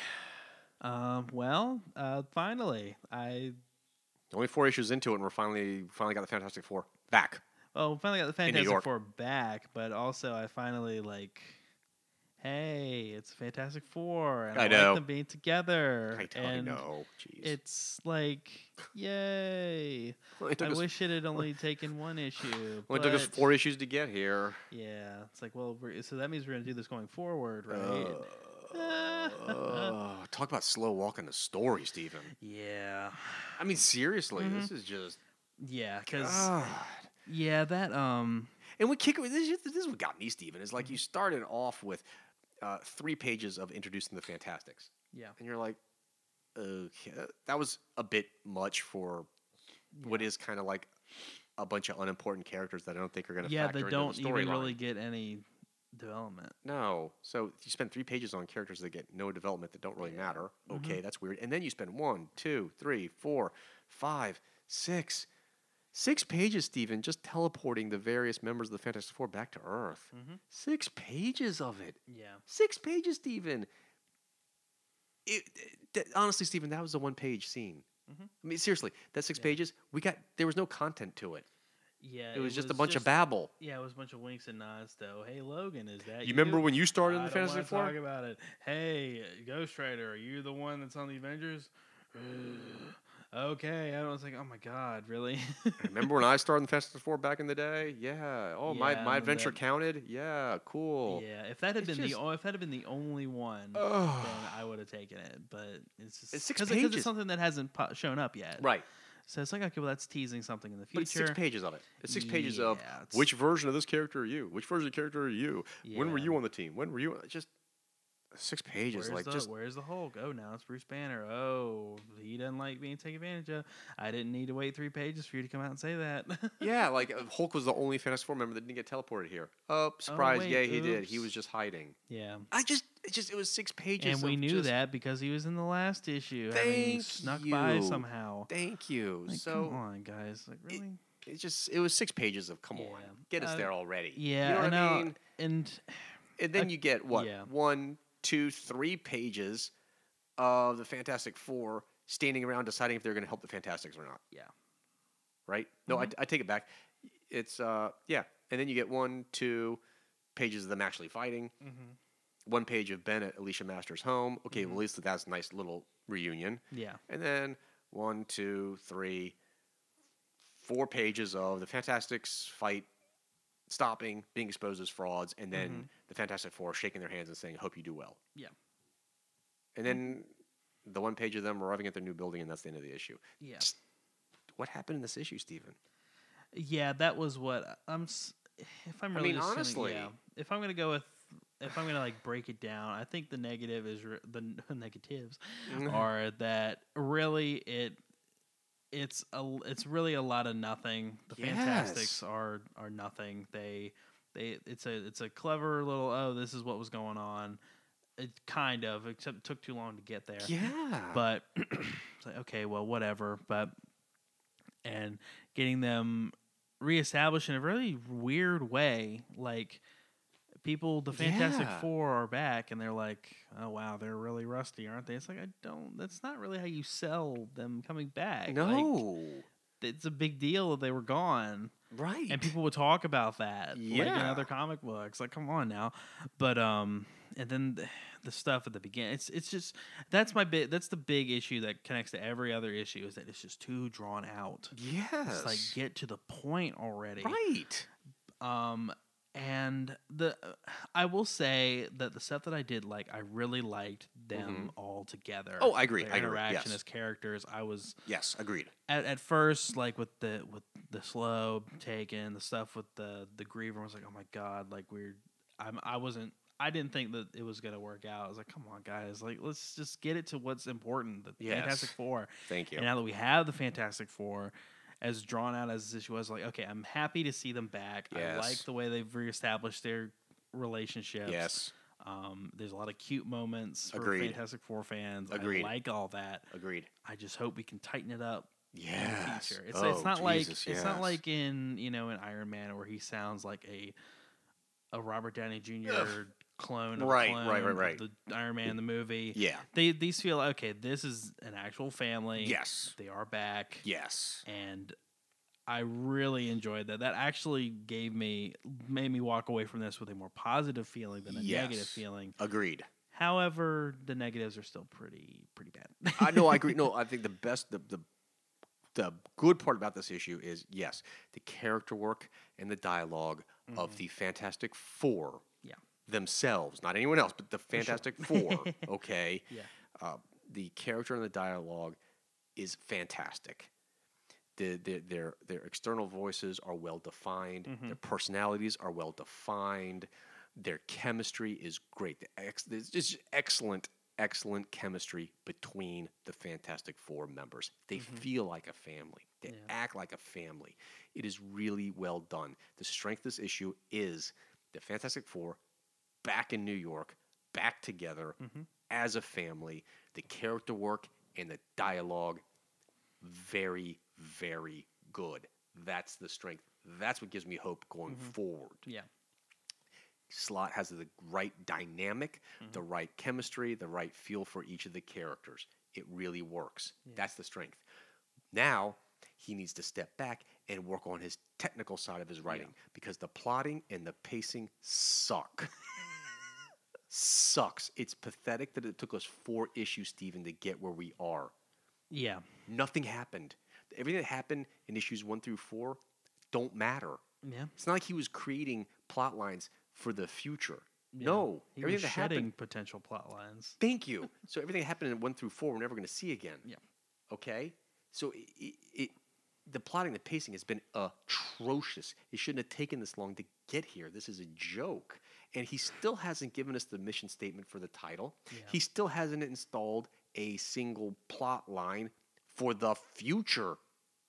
Um. Well, uh, finally, I Only four issues into it, and we're finally finally got the Fantastic Four back. oh finally got the Fantastic Four back, but also I finally like, hey, it's Fantastic Four, and I I, know. like them being together. I, I know. Jeez. It's like, yay! Took I us- wish it had only taken one issue. It took us four issues to get here. Yeah, it's like, well, we're, so that means we're gonna do this going forward, right? Uh, talk about slow walking the story, Steven. yeah, I mean, seriously, Mm-hmm. this is just. yeah, because yeah, that um, And what kick this, is- this is what got me, Steven, is like you started off with uh, three pages of introducing the Fantastics, yeah, and you're like, okay, that was a bit much for what is kind of like a bunch of unimportant characters that I don't think are going to yeah, into don't even storyline. really get any development. No. So you spend three pages on characters that get no development that don't really matter. Mm-hmm. Okay, that's weird. And then you spend one, two, three, four, five, six, six pages, Steven, just teleporting the various members of the Fantastic Four back to Earth. Mhm. Six pages of it. Yeah, Six pages, Steven. It, that, honestly, Steven, that was a one page scene. Mhm. I mean, seriously, that six Yeah. pages, we got there was no content to it. Yeah, It was just a bunch of babble. Yeah, it was a bunch of winks and nods. Though, hey Logan, is that You remember when you started in the Fantastic Four? Talk about it. Hey, Ghost Rider, are you the one that's on the Avengers? okay, I was like, oh my god, really? Remember when I started in Fantastic Four back in the day? Yeah. Oh, my, Yeah, my and adventure then- counted? Yeah, cool. yeah, if that had It's been just- the if that had been the only one, Ugh. then I would have taken it. But it's just It's six cause, pages. it's something that hasn't shown up yet. Right. So it's like okay, well that's teasing something in the future. six pages of it. It's six pages of it's- which version of this character are you? Which version of the character are you? When were you on the team? When were you? Just six pages. Where's like the just Where's the Hulk? Oh, now it's Bruce Banner. Oh, he doesn't like being taken advantage of. I didn't need to wait three pages for you to come out and say that. yeah, like uh, Hulk was the only Fantastic Four member that didn't get teleported here. Oh, surprise! wait, yeah, he did. He was just hiding. yeah. I just, it just, it was six pages. And we knew just, that because he was in the last issue, Thank snuck by somehow. Thank you. Like, so come on, guys! Like, it- really? it's just, it was six pages of come on, get us Uh, there already. Yeah, you know I know. I mean. And And then I- you get what yeah. one, two, three pages of the Fantastic Four standing around deciding if they're going to help the Fantastics or not. Yeah. Right? No, Mhm. I, I take it back. It's uh, yeah, and then you get one, two pages of them actually fighting. Mm-hmm. One page of Ben at Alicia Masters' home. Okay, well, at least that's a nice little reunion. Yeah. And then one, two, three, four pages of the Fantastics fight, stopping, being exposed as frauds, and then Mhm. the Fantastic Four shaking their hands and saying, "Hope you do well." Yeah. And then the one page of them arriving at their new building, and that's the end of the issue. Yeah. Just- What happened in this issue, Steven? Yeah, that was what I'm. If I'm I really mean, just gonna- honestly- yeah, if I'm gonna go with, if I'm gonna like break it down, I think the negative is re- the negatives Mm-hmm. are that really it, it's a it's really a lot of nothing. The Yes. Fantastics are are nothing. They they it's a it's a clever little oh this is what was going on. It kind of except it took too long to get there Yeah. but it's like, okay, well, whatever. But and getting them reestablished in a really weird way, like people, the Fantastic Yeah. Four are back, and they're like, oh wow, they're really rusty, aren't they? It's like I don't. That's not really how you sell them coming back. Like, no. it's a big deal that they were gone right. and people would talk about that like in other comic books like come on now but um and then the, the stuff at the beginning it's it's just that's my bit that's the big issue that connects to every other issue is that it's just too drawn out yes. it's like get to the point already right. um and the i will say that the stuff that i did like i really liked them mm-hmm. all together Oh, I agree, Their I agree, interaction yes. as characters i was Yes. Agreed. at, at first, like with the with the slow taken, the stuff with the the griever I was like, oh my god, like we're I'm I wasn't I didn't think that it was gonna work out. I was like, come on, guys, like let's just get it to what's important. The Yes. Fantastic Four. Thank you. And now that we have the Fantastic Four, as drawn out as this issue was, like, okay, I'm happy to see them back. I like the way they've reestablished their relationships. yes. Um, there's a lot of cute moments for Agreed. Fantastic Four fans. Agreed. I like all that. Agreed. I just hope we can tighten it up Yes. future. It's Oh, it's not Jesus, like it's not like in you know in Iron Man where he sounds like a a Robert Downey Jr. clone, of Right, clone right, right, right. The Iron Man the movie. Yeah. They these feel okay. This is an actual family. Yes. they are back. Yes. and I really enjoyed that. That actually gave me made me walk away from this with a more positive feeling than a negative feeling. Agreed. However, the negatives are still pretty pretty bad. I know. I agree. No, I think the best, the, the the good part about this issue is yes, the character work and the dialog of the Fantastic Four Mm-hmm. Themselves, not anyone else, but the Fantastic Four. Okay. Yeah. Uh, the character and the dialogue is fantastic. The, the, their their external voices are well defined. Mm-hmm. Their personalities are well defined. Their chemistry is great. The ex, there's just excellent, excellent chemistry between the Fantastic Four members. They feel like a family. They Mm-hmm. Yeah. act like a family. It is really well done. The strength of this issue is the Fantastic Four back in New York, back together Mhm. as a family. The character work and the dialogue, very, very good. That's the strength. That's what gives me hope going forward. yeah. Slott has the right dynamic, Mm-hmm. the right chemistry, the right feel for each of the characters. It really works. That's the strength. Now he needs to step back and work on his technical side of his writing because the plotting and the pacing suck. Sucks. It's pathetic that it took us four issues, Steven, to get where we are. Yeah. Nothing happened. Everything that happened in issues one through four don't matter. Yeah. It's not like he was creating plot lines for the future. Yeah. No, He everything was that shedding happened. potential plot lines. Thank you. So everything that happened in one through four, we're never going to see again. Yeah. Okay. So it, it, the plotting, the pacing has been atrocious. It shouldn't have taken this long to get here. This is a joke, and he still hasn't given us the mission statement for the title. Yeah. He still hasn't installed a single plot line for the future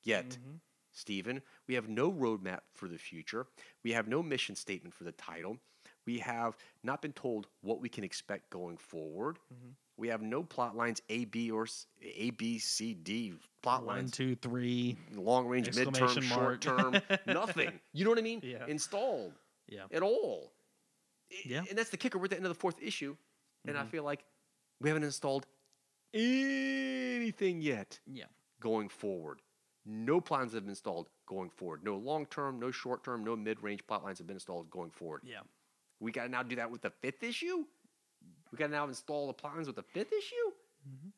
yet. Mhm. Steven. We have no roadmap for the future. We have no mission statement for the title. We have not been told what we can expect going forward. Mhm. We have no plot lines A, B, or A, B, C, D plot One, lines, two, three. long range, midterm, short term, nothing. You know what I mean? Yeah. Installed Yeah. at all. Yeah. And that's the kicker. We're at the end of the fourth issue, and I Mhm. feel like we haven't installed anything yet Yeah. going forward. No plans have been installed going forward. No long term, no short term, no mid range plot lines have been installed going forward. Yeah. We got to now do that with the fifth issue. We got to now install the plot lines with the fifth issue. Mm-hmm.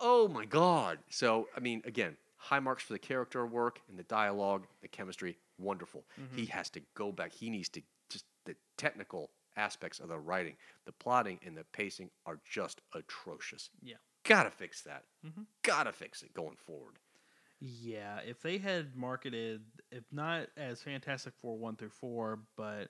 Oh my god! So I mean, again, high marks for the character work and the dialogue, the chemistry, wonderful. He mm-hmm. has to go back. He needs to just the technical aspects of the writing, the plotting, and the pacing are just atrocious. Yeah. Gotta fix that. Mm-hmm. Gotta fix it going forward. Yeah, if they had marketed, if not as Fantastic Four one through four, but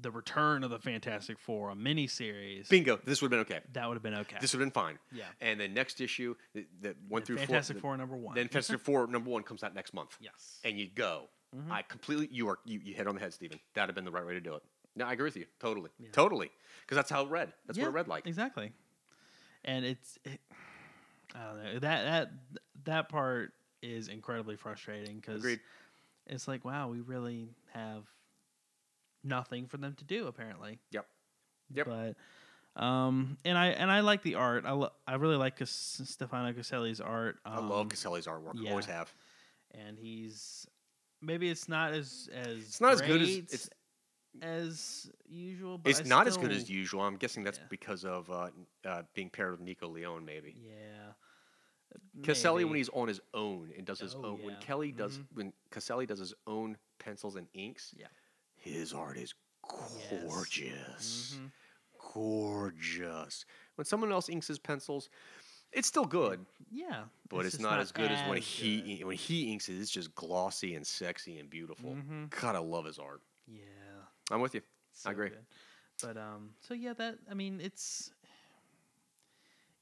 the Return of the Fantastic Four, a miniseries, Bingo. This would have been okay. that would have been okay. This would have been fine. Yeah. And then next issue, that, that one through Fantastic four, Four number one. Then Fantastic Four number one comes out next month. yes. and you go. Mm-hmm. I completely you are you, you hit on the head, Steven. That'd have been the right way to do it. No, I agree with you totally, totally, because that's how it read. That's what it read like. Exactly. And it's, it, I don't know that that that part is incredibly frustrating because it's like, wow, we really have nothing for them to do apparently. Yep. Yep. But um, and I and I like the art. I lo- I really like Cas- Stefano Caselli's art. Um, I love Caselli's artwork. yeah. Always have. and he's maybe it's not as as It's not as good as- it's- as usual. But It's I not as good still- as usual. I'm guessing that's Yeah. because of uh, uh, being paired with Nico Leone, maybe. Yeah. Caselli when he's on his own and does his Oh, own. When. Kelly does Mhm. when Caselli does his own pencils and inks, Yeah. His art is Yes. gorgeous. Mhm. Gorgeous. When someone else inks his pencils, it's still good. Yeah, but it's, just not, as good as when as he good. when he inks it. It's just glossy and sexy and beautiful. Mhm. God, I love his art. Yeah, I'm with you. so agree. good. But um, so yeah, that I mean, it's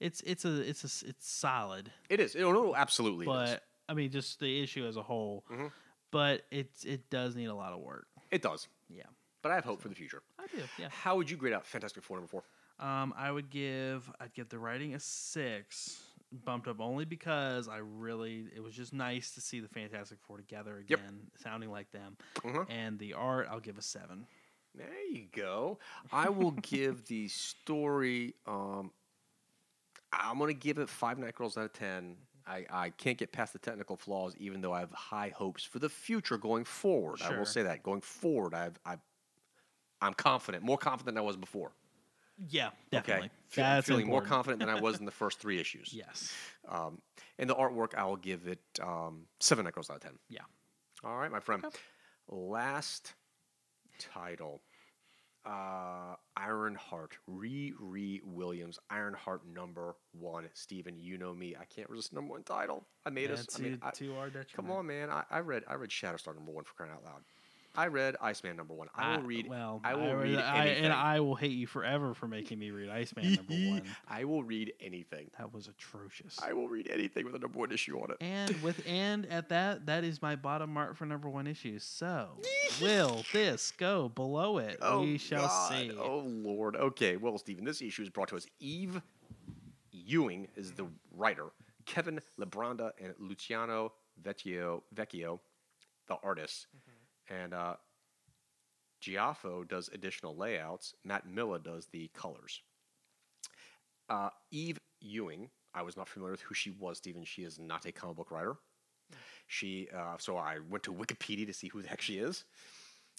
it's it's a it's a it's solid, It is. No, no, absolutely. it is. but I mean, just the issue as a whole. Mhm. But it's it does need a lot of work. it does. Yeah, But I have hope for the future. I do. Yeah. How would you grade out Fantastic Four number four? Um, I would give I'd give the writing a six, bumped up only because I really it was just nice to see the Fantastic Four together Yep. again, sounding like them. Mhm. And the art, I'll give a seven. There you go. I will give the story. Um, I'm gonna give it five Night Girls out of ten. I, I can't get past the technical flaws, even though I have high hopes for the future going forward. I will say that going forward, I've, I, I'm confident, more confident than I was before. Yeah, definitely. Okay, That's feeling more confident than I was in the first three issues. Yes. Um, and the artwork, I will give it um, seven Girls out of ten. Yeah. All right, my friend. Last title. Uh, Ironheart, Riri Williams, Ironheart number one. Steven, you know me. I can't resist number one title. I made Yeah, us. I to, mean, I- to our detriment. come on, man. I, I read. I read Shatterstar number one for crying out loud. I read Iceman number one. I will read. Well, I will read I, anything. and I will hate you forever for making me read Iceman number one. I will read anything. That was atrocious. I will read anything with a number one issue on it. and with and at that, that is my bottom mark for number one issue. So, will this go below it? Oh, we shall God. see. Oh Lord. Okay. Well, Steven, this issue is brought to us. Eve Ewing is the writer. Kevin Libranda and Luciano Vecchio, Vecchio the artists, and uh, does additional layouts. Matt Milla does the colors. Uh, Eve Ewing, I was not familiar with who she was, Steven. She is not a comic book writer. She, uh, so I went to Wikipedia to see who the heck she is.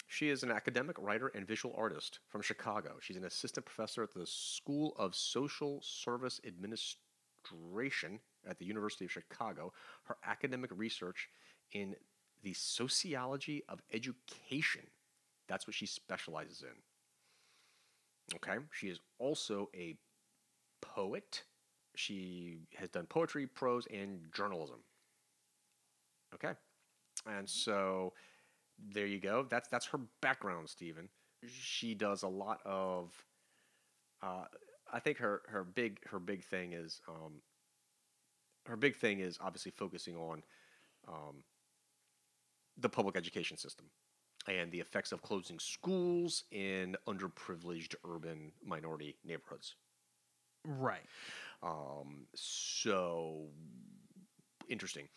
She is an academic writer and visual artist from Chicago. She's an assistant professor at the School of Social Service Administration at the University of Chicago. Her academic research in the sociology of education. That's what she specializes in. Okay. She is also a poet. She has done poetry, prose, and journalism. Okay. And so there you go. That's that's her background, Steven. She does a lot of. Uh, I think her her big her big thing is um, her big thing is obviously focusing on um, the public education system and the effects of closing schools in underprivileged urban minority neighborhoods. Right. Um, so interesting.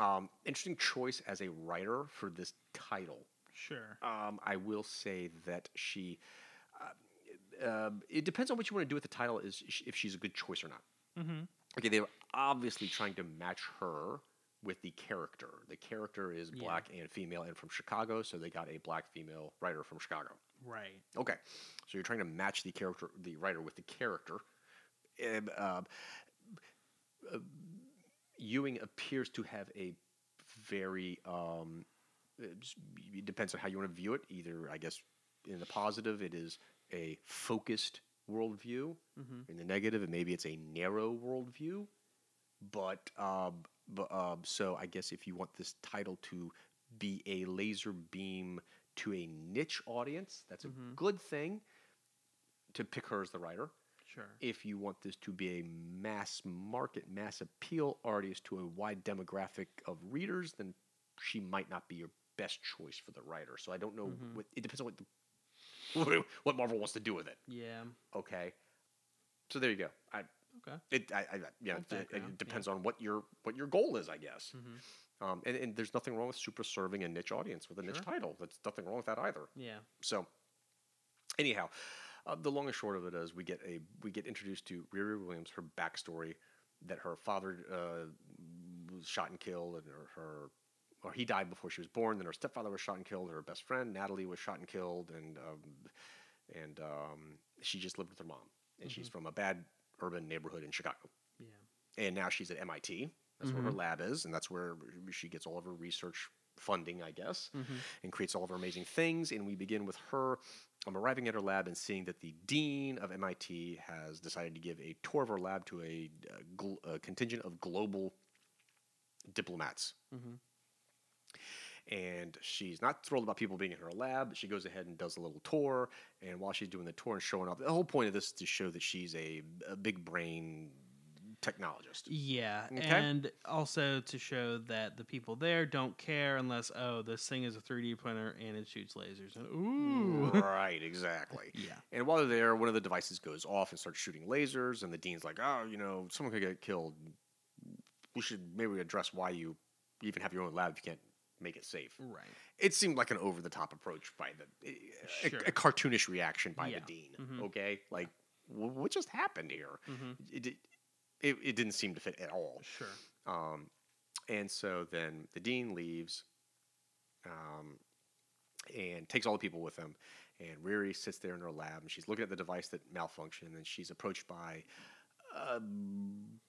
Um, interesting choice as a writer for this title. Sure. Um, I will say that she. Uh, uh, it depends on what you want to do with the title. Is if she's a good choice or not. Mm-hmm. Okay, they were obviously trying to match her with the character. The character is Yeah. black and female and from Chicago, so they got a black female writer from Chicago. Right. Okay, so you're trying to match the character, the writer with the character. And, uh, uh, Ewing appears to have a very. Um, it depends on how you want to view it. Either, I guess, in the positive, it is a focused worldview. Mhm. In the negative, maybe it's a narrow worldview. But, um, but um, so I guess if you want this title to be a laser beam to a niche audience, that's a Mhm. good thing. To pick her as the writer. Sure. If you want this to be a mass market, mass appeal artist to a wide demographic of readers, then she might not be your best choice for the writer. So I don't know. Mhm. What, it depends on what the, what Marvel wants to do with it. Yeah. Okay. So there you go. I Okay. it I, I yeah, it, it yeah. depends on what your what your goal is, I guess. Mhm. Um, and, and there's nothing wrong with super serving a niche audience with a niche Sure. title. That's nothing wrong with that either. Yeah. So, anyhow, uh, the long and short of it is we get a we get introduced to Riri Williams, her backstory, that her father uh, was shot and killed, and her, her or he died before she was born. Then her stepfather was shot and killed. Her best friend Natalie was shot and killed, and um, and um, she just lived with her mom. And she's from a bad urban neighborhood in Chicago. Yeah. And now she's at MIT. That's where her lab is, and that's where she gets all of her research funding, I guess, and creates all of her amazing things. And we begin with her um, arriving at her lab and seeing that the dean of MIT has decided to give a tour of her lab to a, uh gl- a contingent of global diplomats. Mhm. And she's not thrilled about people being in her lab. But she goes ahead and does a little tour. And while she's doing the tour and showing off, the whole point of this is to show that she's a, a big brain technologist. Yeah, Okay. and also to show that the people there don't care unless oh this thing is a 3D printer and it shoots lasers. And, ooh. right, exactly. yeah. And while they're there, one of the devices goes off and starts shooting lasers, and the dean's like, "Oh, you know, someone could get killed. We should maybe address why you even have your own lab if you can't make it safe." Right. It seemed like an over-the-top approach by the a, Sure. a cartoonish reaction by Yeah. the dean. Mhm. Okay, like wh- what just happened here? Mhm. It, it it didn't seem to fit at all. Sure. Um, and so then the dean leaves um, and takes all the people with him. And Riri sits there in her lab and she's looking at the device that malfunctioned. And she's approached by um,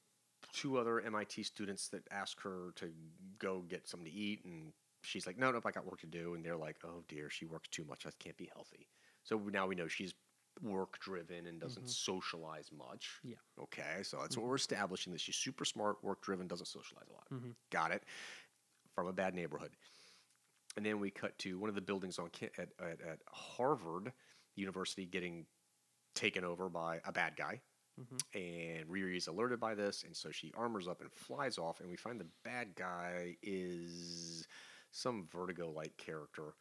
two other MIT students that ask her to go get something to eat. And she's like, no, nope, I got work to do. And they're like, oh dear, she works too much. That can't be healthy. So now we know she's work driven and doesn't socialize much. Yeah. Okay, so that's what we're establishing that she's super smart, work driven, doesn't socialize a lot. Mhm. Got it. From a bad neighborhood. And then we cut to one of the buildings on at, at, at Harvard University getting taken over by a bad guy. Mhm. And Riri is alerted by this, and so she armors up and flies off. And we find the bad guy is some Vertigo-like character,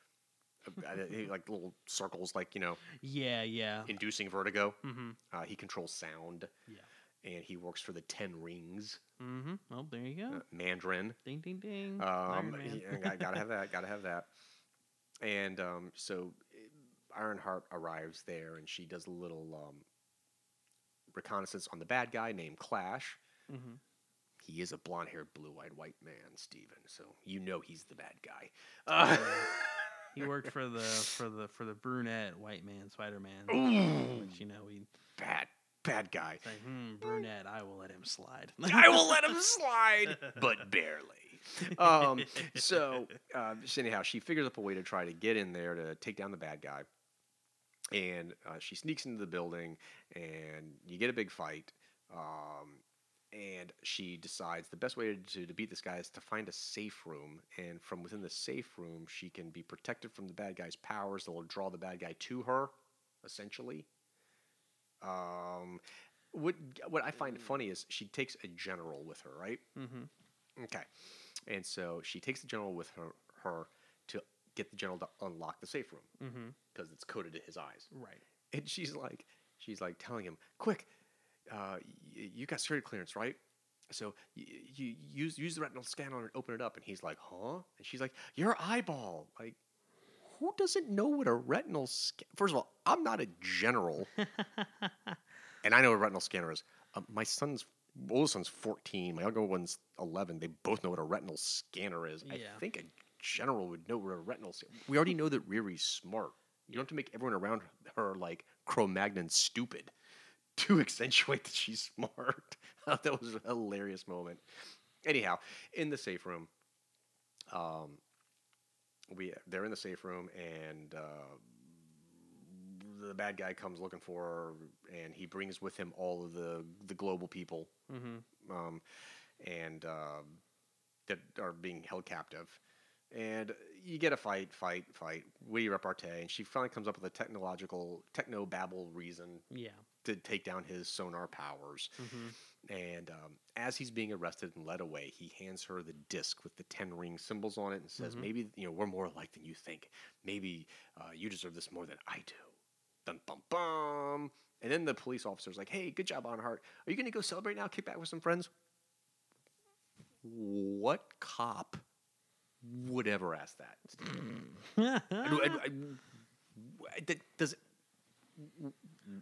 Uh, he- like little circles, like you know, Yeah. Yeah. inducing vertigo. Mm-hmm. Uh, he controls sound, Yeah. and he works for the Ten Rings, Mm-hmm. Well, there you go. uh, Mandarin. ding, ding, ding. Um, Iron Man. he- I gotta have that. Gotta have that. And um, so uh, Ironheart arrives there, and she does a little um, reconnaissance on the bad guy named Clash. Mhm. He is a blonde-haired, blue-eyed white man, Steven. So you know he's the bad guy. Uh, He worked for the for the for the brunette white man Spider Man. Which you know he bad, bad guy. like hmm, brunette. I will let him slide. I will let him slide, but barely. Um, so, uh, so anyhow, she figures up a way to try to get in there to take down the bad guy, and uh, she sneaks into the building, and you get a big fight. Um, and she decides the best way to, to beat this guy is to find a safe room, and from within the safe room, she can be protected from the bad guy's powers that will draw the bad guy to her, essentially. Um, what what I find funny is she takes a general with her, right? mm-hmm. Okay. And so she takes the general with her, her to get the general to unlock the safe room Mm-hmm. because it's coded to his eyes. Right. And she's like, she's like telling him, "Quick, uh, you got security clearance, right? So you, you use use the retinal scanner and open it up." And he's like, "Huh?" And she's like, "Your eyeball." Like, who doesn't know what a retinal scan? First of all, I'm not a general, and I know what a retinal scanner is. Uh, my son's oldest son's 14. My younger one's 11. They both know what a retinal scanner is. I think a general would know what a retinal. Scanner. We already know that Riri's smart. You don't have to make everyone around her like Cro-Magnon stupid to accentuate that she's smart. that was a hilarious moment. Anyhow, in the safe room, um, we they're in the safe room and uh, the bad guy comes looking for her and he brings with him all of the the global people Mm-hmm. um, and uh, that are being held captive. And you get a fight, fight, fight, witty repartee, and she finally comes up with a technological, techno babble reason Yeah. To take down his sonar powers. Mm-hmm. And um, as he's being arrested and led away, he hands her the disc with the ten ring symbols on it and says, Mhm. "Maybe you know we're more alike than you think. Maybe uh, you deserve this more than I do." Dun bum bum. And then the police officer's like, "Hey, good job, Ironheart. Are you going to go celebrate now? Kick back with some friends?" What cop would ever ask that? I- I- I- does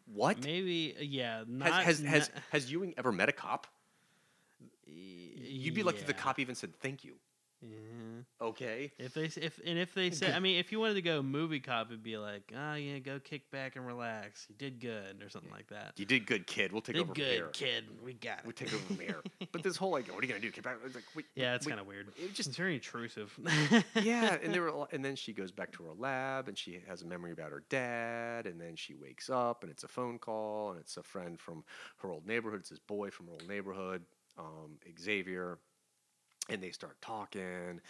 what Maybe, yeah. has Not, has has, not- has Ewing ever met a cop? You'd be lucky if the cop even said thank you. Yeah. Okay. If they if and if they said, I mean, if you wanted to go movie cop, it'd be like, oh yeah, go kick back and relax. You did good, or something like that. You did good, kid. We'll take Did over good, from here. kid. We got it. We take over from here. But this whole like, what are you gonna do? Kick back? It's like, wait, yeah, it's kind of weird. it just- it's very intrusive. yeah, and there were, and then she goes back to her lab, and she has a memory about her dad, and then she wakes up, and it's a phone call, and it's a friend from her old neighborhood. It's this boy from her old neighborhood, um, Xavier, and they start talking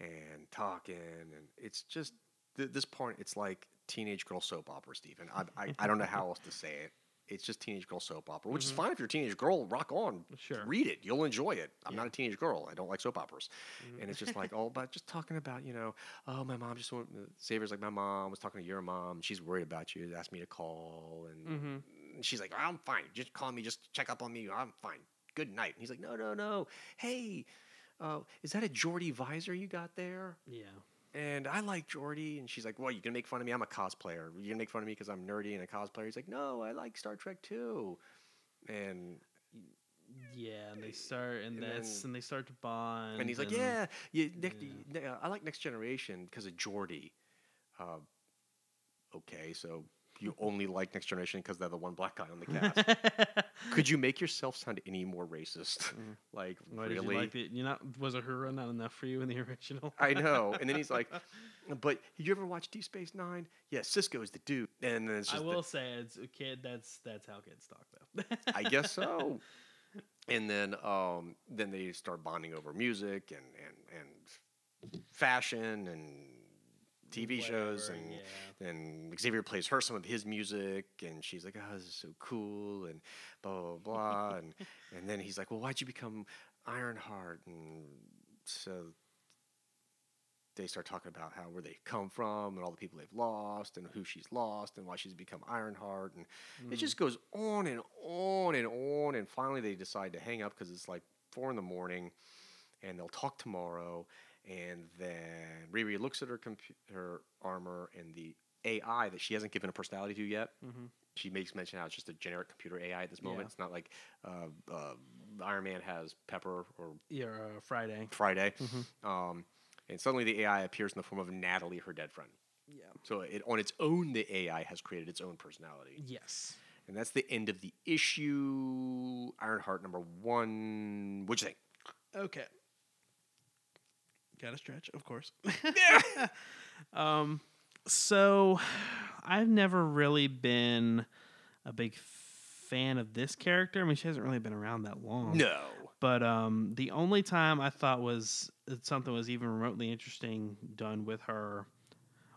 and talking, and it's just th- this part. It's like teenage girl soap opera, Steven. I, I I don't know how else to say it. It's just teenage girl soap opera, which is Mhm. fine if you're a teenage girl. Rock on, Sure. read it. You'll enjoy it. I'm Yeah. not a teenage girl. I don't like soap operas Mhm. and it's just like all about just talking about you know oh my mom just want Xavier's like my mom was talking to your mom she's worried about you asked me to call and Mhm. and she's like I'm fine just call me just check up on me I'm fine good night and he's like no no no hey uh, is that a Geordi visor you got there yeah. and I like Geordi and she's like well you're gonna make fun of me I'm a cosplayer You're gonna make fun of me because I'm nerdy and a cosplayer he's like no I like Star Trek too and Yeah, and they start, and, And that's, then- and they start to bond. And he's like, and- yeah, yeah. uh, I like Next Generation because of Geordi. Uh, okay, so you only like Next Generation because they're the one black guy on the cast. Could you make yourself sound any more racist? Mhm. like, Why really? you like it? You not was Uhura not enough for you in the original? I know. And then he's like, but you ever watch Deep Space Nine? Yeah, Sisko is the dude. And then it's I just, the- will say, as a kid, that's that's how kids talk, though. I guess so. And then um, then they start bonding over music and, and, and fashion and TV shows Whatever, and yeah. and Xavier plays her some of his music, and she's like, "Oh, this is so cool," and blah blah blah, and and then he's like, "Well, why'd you become Ironheart?" And so they start talking about how where they come from and all the people they've lost and who she's lost and why she's become Ironheart, and it Mhm. just goes on and on and on, and finally they decide to hang up because it's like four in the morning, and they'll talk tomorrow. And then Riri looks at her compu- her armor and the AI that she hasn't given a personality to yet. Mhm. She makes mention how it's just a generic computer AI at this moment. Yeah. It's not like uh, uh, Iron Man has Pepper or Yeah, uh, Friday. Friday. Mhm. Um, and suddenly the AI appears in the form of Natalie, her dead friend. Yeah. So it, on its own, the AI has created its own personality. Yes. And that's the end of the issue. Ironheart number one. What'd you think? Okay. Got to stretch, of course. yeah. um, so I've never really been a big fan of this character. I mean, she hasn't really been around that long. No. But um, the only time I thought was that something was even remotely interesting done with her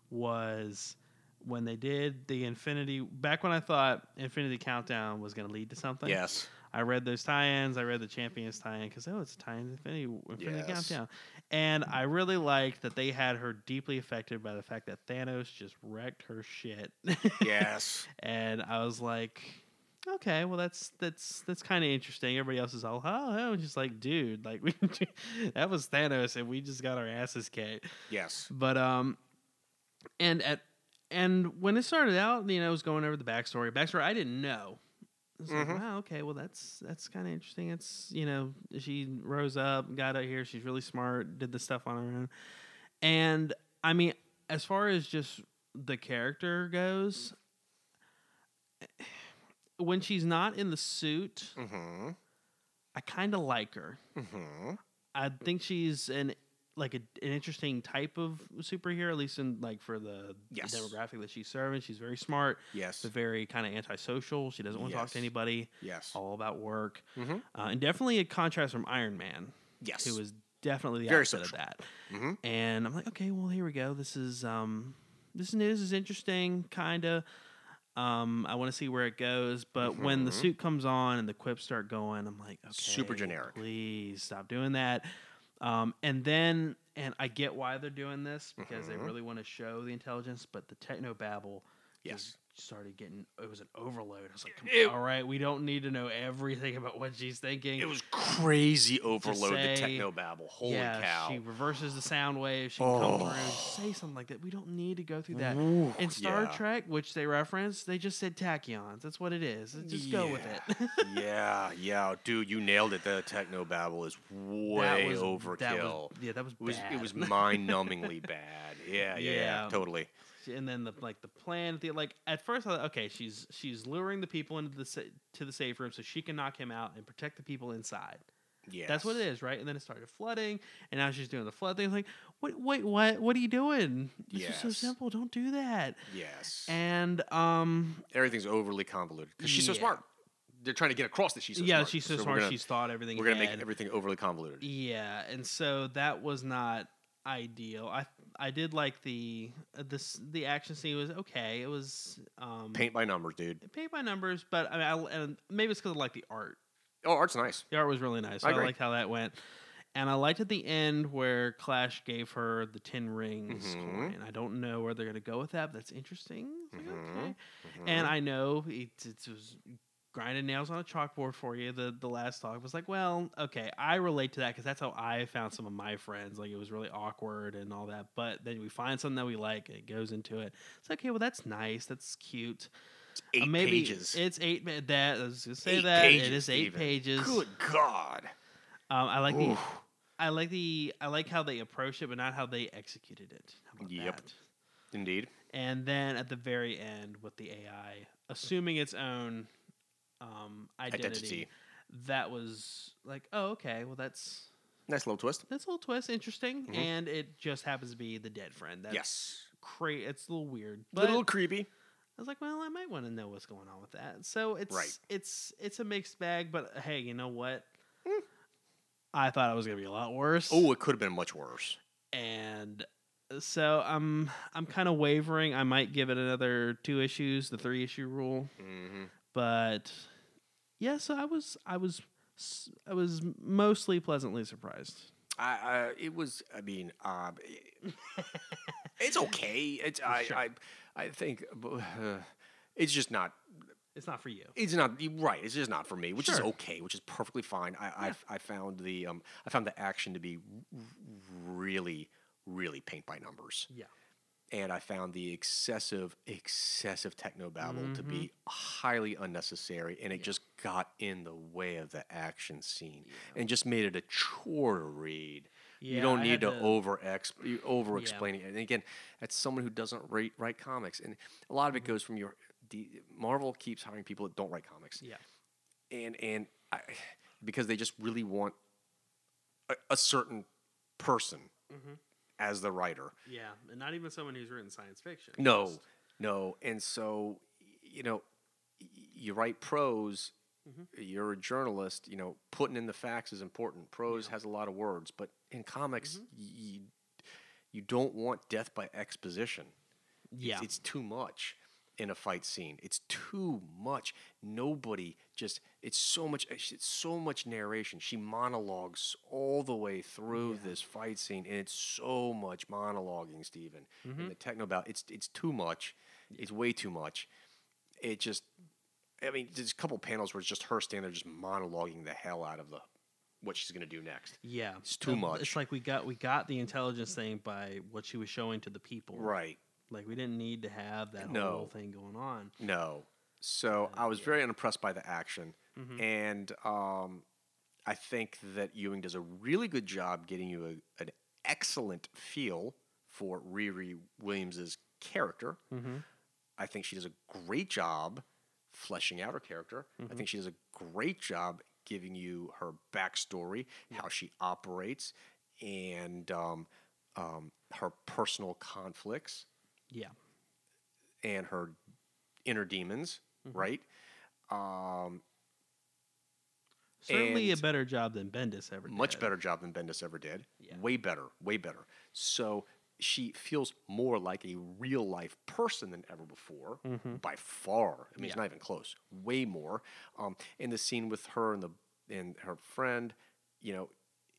was when they did the Infinity. Back when I thought Infinity Countdown was going to lead to something. Yes. I read those tie-ins. I read the Champions tie-in because oh, it's a tie-in Infinity, Infinity Yes. Countdown, and I really liked that they had her deeply affected by the fact that Thanos just wrecked her shit. Yes. and I was like, okay, well that's that's that's kind of interesting. Everybody else is all oh, oh, just like dude, like we that was Thanos, and we just got our asses kicked. yes. But um, and at and when it started out, you know, it was going over the backstory. Backstory I didn't know. It's Mhm. like, wow, okay, well that's that's kind of interesting. It's you know she rose up, got out here. She's really smart, did the stuff on her own, and I mean, as far as just the character goes, when she's not in the suit, Mm-hmm. I kind of like her. Mm-hmm. I think she's an like a, an interesting type of superhero, at least in like for the Yes. demographic that she's serving. She's very smart, Yes. but very kind of antisocial. She doesn't want to talk to anybody. Yes. All about work, Mm-hmm. uh, and definitely a contrast from Iron Man, Yes. who was definitely the Very opposite social. of that. Mhm. And I'm like, okay, well here we go. This is um, this news is interesting, kind of. Um, I want to see where it goes, but when the Mhm. suit comes on and the quips start going, I'm like, okay, Super generic. Please stop doing that. Um, and then, and I get why they're doing this because they Mhm. really want to show the intelligence, but the techno babble Yes. Started getting it was an overload. I was like, It- all right, we don't need to know everything about what she's thinking. It was crazy overload. say- the techno babble. Holy yeah, cow! she reverses the sound wave. She can come oh. through, Oh. say something like that. We don't need to go through that. Ooh, In Star yeah. Trek, which they reference, they just said tachyons. That's what it is. Just go with it. yeah, yeah, dude, you nailed it. The techno babble is way was- overkill. that was- yeah, that was it was bad. it was mind-numbingly bad. Yeah, yeah, Yeah. totally. And then the like the plan the like at first I thought okay she's she's luring the people into the sa- to the safe room so she can knock him out and protect the people inside. Yeah, That's what it is, right? And then it started flooding, and now she's doing the flood thing. It's like, wait, wait, what? What are you doing? This is so simple. Don't do that. Yes, And um, everything's overly convoluted because she's so smart. They're trying to get across that she's so yeah, smart. she's so, we're smart. gonna- she's thought everything. we're gonna make everything overly convoluted. Yeah, and so that was not ideal. I I did like the uh, this the action scene was okay. It was um Paint by numbers, dude. paint by numbers, but I mean, I, and maybe it's because I like the art. Oh, art's nice. The art was really nice. I I, liked how that went. And I liked at the end where Clash gave her the Ten Rings Mhm. coin. I don't know where they're going to go with that, but that's interesting. Like, Mhm. okay. And Mhm. I know it, it was grinding nails on a chalkboard for you. The the last talk was like, well, okay, I relate to that because that's how I found some of my friends. Like it was really awkward and all that. But then we find something that we like, it goes into it. It's like, okay, well, that's nice. That's cute. It's Uh, eight maybe pages. It's eight. ma- That I was gonna say Eight that pages, it is eight Steven. pages. Good God. Um, I like the I like the I like how they approached it, but not how they executed it. Yep. that? Indeed. And then at the very end, with the AI assuming its own um, identity, Identity. that was like, oh, okay, well, that's Nice little twist. that's a little twist, interesting, Mhm. and it just happens to be the dead friend. That's yes. cra- It's a little weird, A little creepy. I was like, well, I might want to know what's going on with that. So it's Right. it's it's a mixed bag, but hey, you know what? Hmm. I thought it was gonna be a lot worse. Oh, it could have been much worse. and so I'm I'm kind of wavering. I might give it another two issues, the three issue rule, Mm-hmm. but yeah. So I was I was I was mostly pleasantly surprised. I, I, it was. I mean, uh, it's okay. It's. I. Sure. I. I think uh, it's just not. It's not for you. It's not right. It's just not for me, which is okay, which is perfectly fine. I. Yeah. I, I found the. Um. I found the action to be really, really paint by numbers. Yeah. And I found the excessive, excessive techno babble to Mm-hmm. be highly unnecessary, and it just got in the way of the action scene, and just made it a chore to read. you don't I need to, to- over over explain it. And again, that's someone who doesn't write write comics, and a lot of Mm-hmm. it goes from your. The, Marvel keeps hiring people that don't write comics, Yeah. and and I, because they just really want a, a certain person Mhm. As the writer. Yeah, and not even someone who's written science fiction. No, Just- no. And so, you know, you write prose. Mhm. You're a journalist. You know, putting in the facts is important. Prose Yeah. has a lot of words, but in comics, Mhm. you you don't want death by exposition. It's- yeah, it's, too much in a fight scene. It's too much. Nobody just. It's so much. It's so much narration. She monologues all the way through Yeah. this fight scene, and it's so much monologuing, Steven Mhm. and the techno about it's it's too much. It's way too much. It just, I mean, there's a couple panels where it's just her standing there just monologuing the hell out of the what she's gonna do next. yeah. it's too Um, much. It's like we got we got the intelligence thing by what she was showing to the people. Right? Like we didn't need to have that No. whole thing going on. No. So I was very unimpressed by the action, Mm-hmm. and um, I think that Ewing does a really good job getting you a, an excellent feel for Riri Williams's character. Mm-hmm. I think she does a great job fleshing out her character. Mm-hmm. I think she does a great job giving you her backstory, how she operates, and um, um, her personal conflicts Yeah. and her inner demons, Mm-hmm. right? Um, Certainly a better job than Bendis ever did. much better job than Bendis ever did. Yeah. Way better, way better. So she feels more like a real life person than ever before, by far. I mean, it's Mm-hmm. Not even close. Way more. Um, and the scene with her and the and her friend, you know,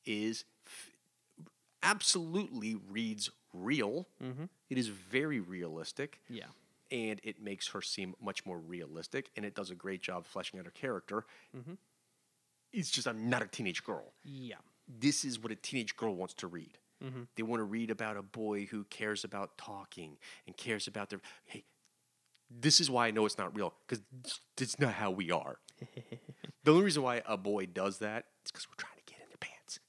is f- absolutely reads real. It is very realistic. Mm-hmm. Yeah. and it makes her seem much more realistic and it does a great job fleshing out her character Mm-hmm. it's just i'm not a teenage girl Yeah. this is what a teenage girl wants to read Mm-hmm. they want to read about a boy who cares about talking and cares about their hey this is why i know it's not real because it's not how we are the only reason why a boy does that is because we're trying to get in their pants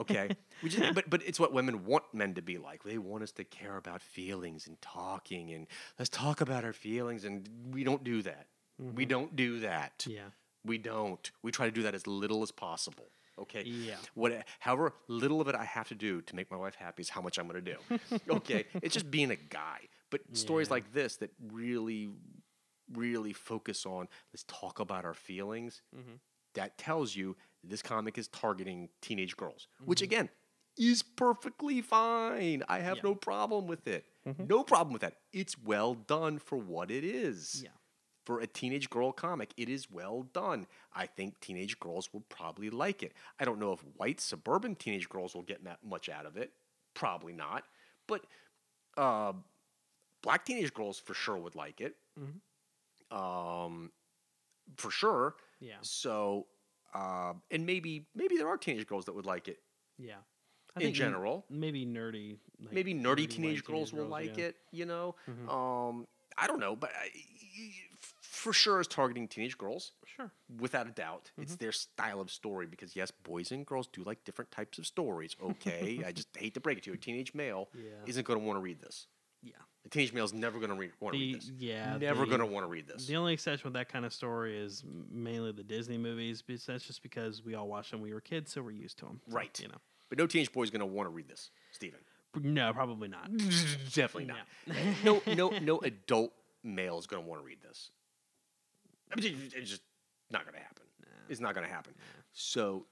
okay we just, but but it's what women want men to be like they want us to care about feelings and talking and let's talk about our feelings and we don't do that we don't do that Mm-hmm. Yeah. we don't we try to do that as little as possible okay Yeah. what however little of it i have to do to make my wife happy is how much i'm going to do okay it's just being a guy but stories like this that really really focus on let's talk about our feelings Mm-hmm. that tells you this comic is targeting teenage girls which Mm-hmm. again is perfectly fine i have Yeah. Mm-hmm. no problem with it no problem with that it's well done for what it is Yeah. for a teenage girl comic, it is well done. I think teenage girls will probably like it. I don't know if white suburban teenage girls will get that much out of it. Probably not. But uh, black teenage girls for sure would like it. Um, for sure. Yeah. So, uh, and maybe maybe there are teenage girls that would like it. Yeah. In general. maybe nerdy. Like maybe nerdy white teenage girls will like yeah. Mm-hmm. it. You know, um, I don't know, but I, for sure, it's targeting teenage girls Sure. without a doubt. Mm-hmm. It's their style of story because yes, boys and girls do like different types of stories. Okay, I just hate to break it to you, a teenage male Yeah. isn't going to want to read this. Yeah. A teenage male is never going to read, want to read this. yeah, never going to want to read this. The only exception with that kind of story is mainly the Disney movies, but that's just because we all watched them when we were kids, so we're used to them. Right. You know. But no teenage boy is going to want to read this, Steven. No, probably not. Definitely not. no, no, no adult male is going to want to read this. I mean, it's just not going to happen. It's not going to happen. So,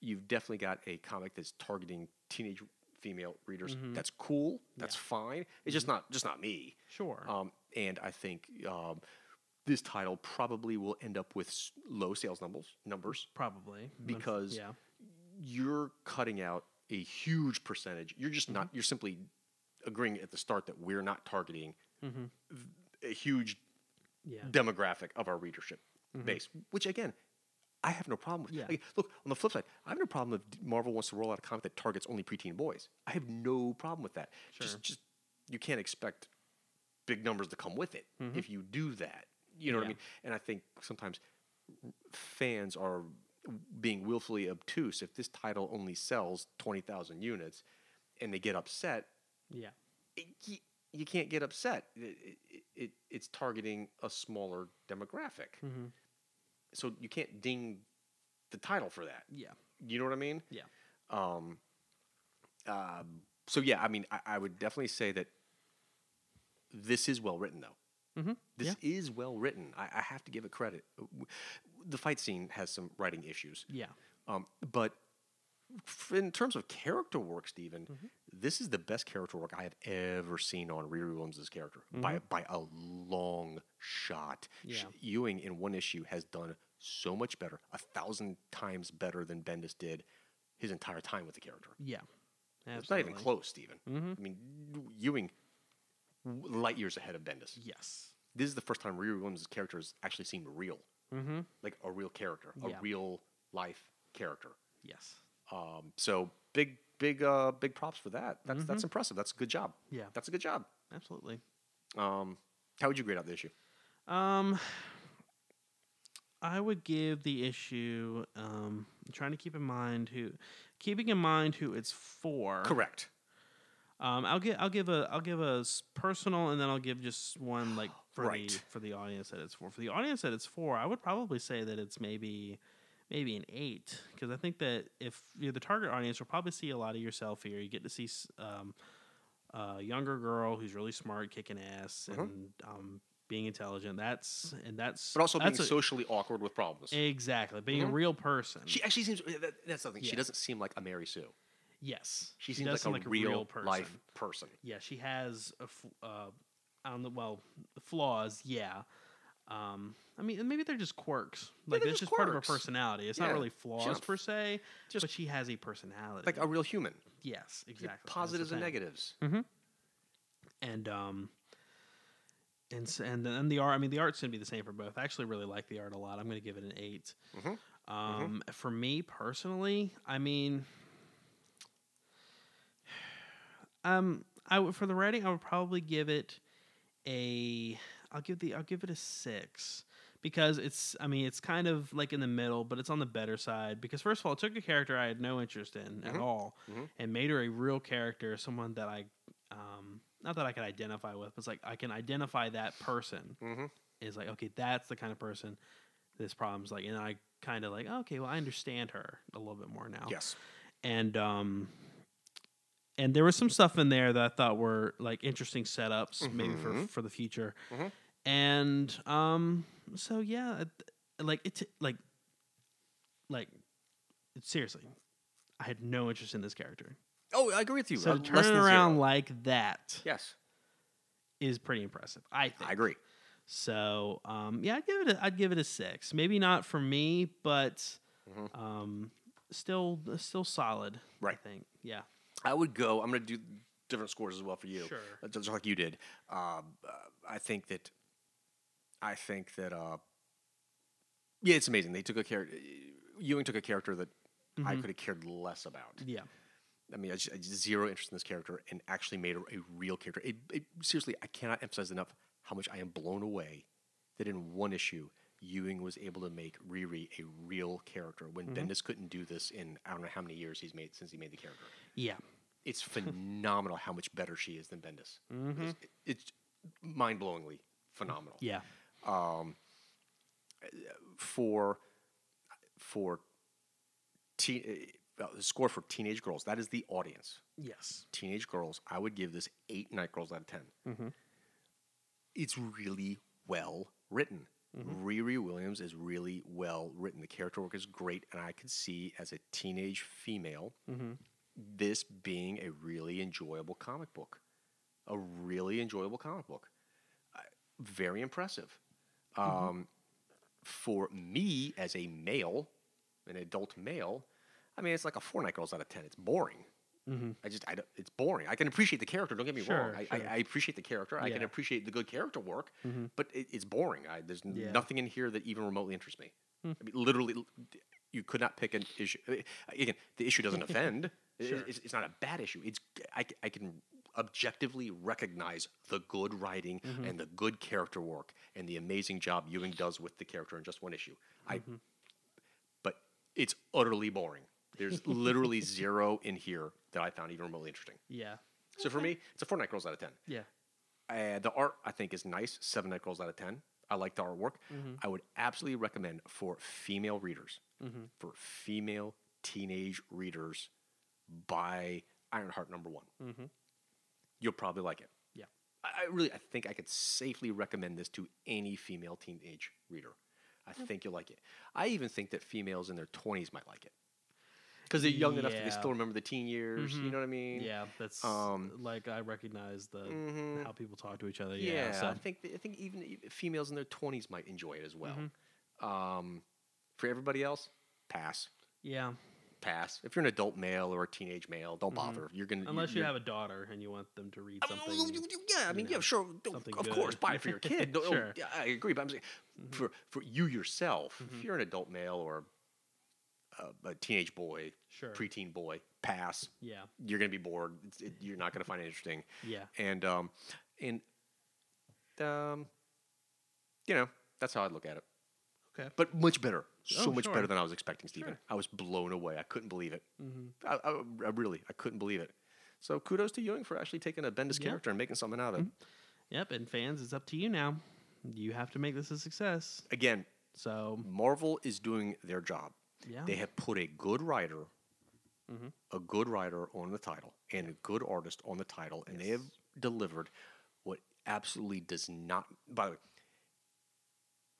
you've definitely got a comic that's targeting teenage female readers. That's cool. That's fine. It's just not just not me. Sure. Um, and I think um, this title probably will end up with low sales numbers. Numbers. probably because- yeah. You're cutting out a huge percentage. You're just not. Mm-hmm. You're simply agreeing at the start that we're not targeting mm-hmm. a huge Yeah. demographic of our readership mm-hmm. base. Which again, I have no problem with. Yeah. Like, look on the flip side, I have no problem if Marvel wants to roll out a comic that targets only preteen boys. I have no problem with that. Sure. Just, just you can't expect big numbers to come with it if you do that. You know what I mean? And I think sometimes fans are being willfully obtuse if this title only sells 20,000 units and they get upset Yeah. it, you, you can't get upset it, it, it, it's targeting a smaller demographic Mhm. so you can't ding the title for that Yeah. you know what i mean Yeah. um, um, so yeah i mean I, I would definitely say that this is well written though Mm-hmm. this is well written I, I have to give it credit the fight scene has some writing issues Yeah. um, but in terms of character work, Steven, Mm-hmm. this is the best character work I have ever seen on Riri Williams' character by by a long shot. Sh- Mm-hmm. Ewing in one issue has done so much better, a thousand times better than Bendis did his entire time with the character. Yeah. It's not even close, Steven. Mhm. I mean, Ewing light years ahead of Bendis. Yes. This is the first time Riri Williams' characters actually seemed real, Mm-hmm. like a real character, a Yeah. real life character. Yes. Um, so big, big, uh, big props for that. That's that's impressive. That's a good job. Mm-hmm. Yeah. That's a good job. Absolutely. Um, how would you grade out the issue? Um, I would give the issue. Um, I'm trying to keep in mind who, keeping in mind who it's for. Correct. Um, I'll give I'll give a I'll give a personal, and then I'll give just one like for Right. the for the audience that it's for. For the audience that it's for, I would probably say that it's maybe maybe an eight because I think that if you're the target audience, you'll probably see a lot of yourself here. You get to see um, a younger girl who's really smart, kicking ass, and um, being intelligent. That's and that's Mm-hmm. But also being that's a- socially awkward with problems. exactly being a Mhm. real person. She actually seems. That, that's something. She doesn't seem like a Mary Sue. Yes, She does seems seem like, a, real, person. life person. yeah, she has a f- uh, on the well flaws. Yeah, um, I mean maybe they're just quirks. Like they're it's just just part of her personality. It's Yeah. not really flaws not per se, just- but she has a personality. Like a real human. yes, exactly. That's Positives and thing. negatives. and um. And, and then the art. I mean, the art's gonna be the same for both. I actually really like the art a lot. I'm gonna give it an 8 Mhm. Um, for me personally, I mean, um, I would for the writing, I would probably give it a. I'll give the. I'll give it a six because it's. I mean, it's kind of like in the middle, but it's on the better side. Because first of all, it took a character I had no interest in at Mhm. all, Mhm. and made her a real character, someone that I, um, not that I could identify with, but it's like I can identify that person. Mhm. Is like okay, that's the kind of person this problem's like, and I kind of like okay, well, I understand her a little bit more now Yes. and um and there was some stuff in there that I thought were like interesting setups maybe for Mhm. for the future. Mhm. And um so yeah, like it's like like seriously, I had no interest in this character. Oh, I agree with you. So Uh, to turn less it than around zero. like that Yes, is pretty impressive. I think. I agree. So um, yeah, I'd give it a, I'd give it a six. Maybe not for me, but Mhm. um, still still solid. I Right. think. Yeah. I would go. I'm going to do different scores as well for you, Sure. uh, just like you did. Um, uh, I think that. I think that. Uh, yeah, it's amazing. They took a character. Ewing took a character that I Mhm. could have cared less about. Yeah. I mean, I just, I just zero interest in this character, and actually made her a real character. It, it, seriously, I cannot emphasize enough how much I am blown away that in one issue, Ewing was able to make Riri a real character when Mm-hmm. Bendis couldn't do this in I don't know how many years he's made since he made the character. Yeah. It's phenomenal how much better she is than Bendis. Mhm. It's, it's mind blowingly phenomenal. Yeah. Um, for for teen, uh, the score for teenage girls, that is the audience. Yes. Teenage girls, I would give this eight night girls out of 10 Mhm. It's really well written. Riri Williams is really well written. The character work is great, and I could see as a teenage female Mhm. This being a really enjoyable comic book. A really enjoyable comic book. Very impressive. Um, for me as a male, an adult male, I mean, it's like a four night girls out of 10. It's boring. Mhm. I just, I don't, it's boring. I can appreciate the character. Don't get me Sure, wrong. I, sure. I, I appreciate the character. I can appreciate the good character work, Mhm. but it, it's boring. I, there's Yeah. nothing in here that even remotely interests me. Hmm. I mean, literally, you could not pick an issue. Again, the issue doesn't offend. Sure. it's, it's not a bad issue. It's I, I can objectively recognize the good writing Mm-hmm. and the good character work and the amazing job Ewing does with the character in just one issue. I, Mm-hmm. but it's utterly boring. There's literally zero in here that I found even remotely interesting. Yeah. So for me, it's a night girls out of ten. Yeah. Uh, the art I think is nice. Seven night girls out of ten. I like the artwork. Mm-hmm. I would absolutely recommend for female readers, Mhm. for female teenage readers, buy Ironheart number one. Mhm. You'll probably like it. Yeah. I, I really, I think I could safely recommend this to any female teenage reader. I think you'll like it. I even think that females in their twenties might like it because they're young enough that they still remember the teen years. You Mhm. know what I mean? Yeah. That's um, like I recognize the Mhm. how people talk to each other. Yeah, Yeah. so I think I think even females in their twenties might enjoy it as well. Mm-hmm. Um, for everybody else, pass, yeah. pass. If you're an adult male or a teenage male, don't bother. You're gonna Mm-hmm. Unless you you're- have a daughter and you want them to read I mean, something. yeah, I mean, you yeah, sure. Of course, buy it for your kid. Sure. Mm-hmm. yeah, I agree, but I'm saying for for you yourself, if you're an adult male or a, a teenage boy, Sure. preteen boy, pass. Yeah. You're gonna be bored. It, you're not gonna find it interesting. Yeah. And um, and um, you know, that's how I'd look at it. Okay. but much better. So Oh, much sure. better than I was expecting, Steven. Sure. I was blown away. I couldn't believe it. Mm-hmm. I, I, I really, I couldn't believe it. So kudos to Ewing for actually taking a Bendis Yeah. character and making something out of it. Yep. And fans, it's up to you now. You have to make this a success. Again, So Marvel is doing their job. Yeah. They have put a good writer, Mhm. a good writer on the title, and a good artist on the title, and they have delivered what absolutely does not. By the way,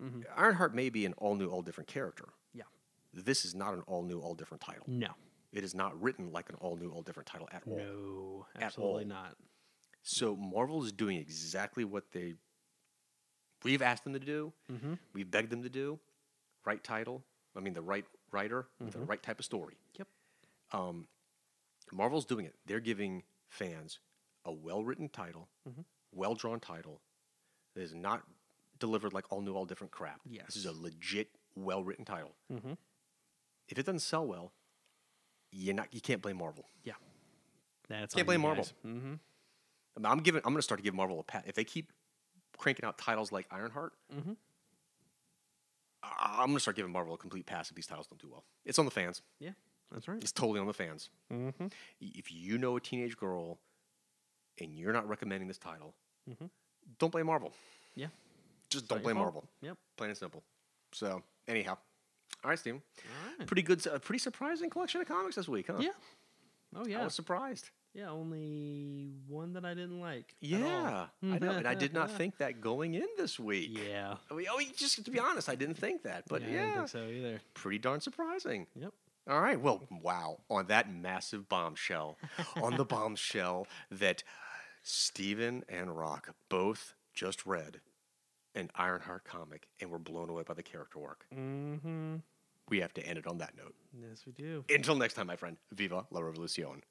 Mhm. Ironheart may be an all new, all different character. Yeah. This is not an all new, all different title. No. It is not written like an all new, all different title at all. No. Absolutely all. not. So Marvel is doing exactly what they we've asked them to do. Mm-hmm. We've begged them to do. Right title. I mean, the right writer with the right type of story. Yep. Um, Marvel's doing it. They're giving fans a well-written title, Mhm. well-drawn title that is not delivered like all new, all different crap. Yes. This is a legit, well-written title. Mm-hmm. If it doesn't sell well, you're not. You can't blame Marvel. Yeah. That's Can't blame Marvel. Mm-hmm. I mean, I'm giving. I'm going to start to give Marvel a pat. If they keep cranking out titles like Ironheart, Mhm. I- I'm going to start giving Marvel a complete pass if these titles don't do well. It's on the fans. Yeah, that's right. It's totally on the fans. Mm-hmm. If you know a teenage girl and you're not recommending this title, Mhm. don't blame Marvel. Yeah. Just not don't blame. Marvel. Yep. Plain and simple. So, anyhow. All right, Steven. All right. Pretty good, uh, pretty surprising collection of comics this week, huh? Yeah. Oh yeah, I was surprised. Yeah. Only one that I didn't like. Yeah, I know, and I did not think that going in this week. Yeah. I mean, oh, just to be honest, I didn't think that, but yeah, I didn't think so either. pretty darn surprising. Yep. All right, well, wow, on that massive bombshell, on the bombshell that Steven and Rokk both just read an Ironheart comic and were blown away by the character work. Mm-hmm. We have to end it on that note. Yes, we do. Until next time, my friend, viva la revolucion.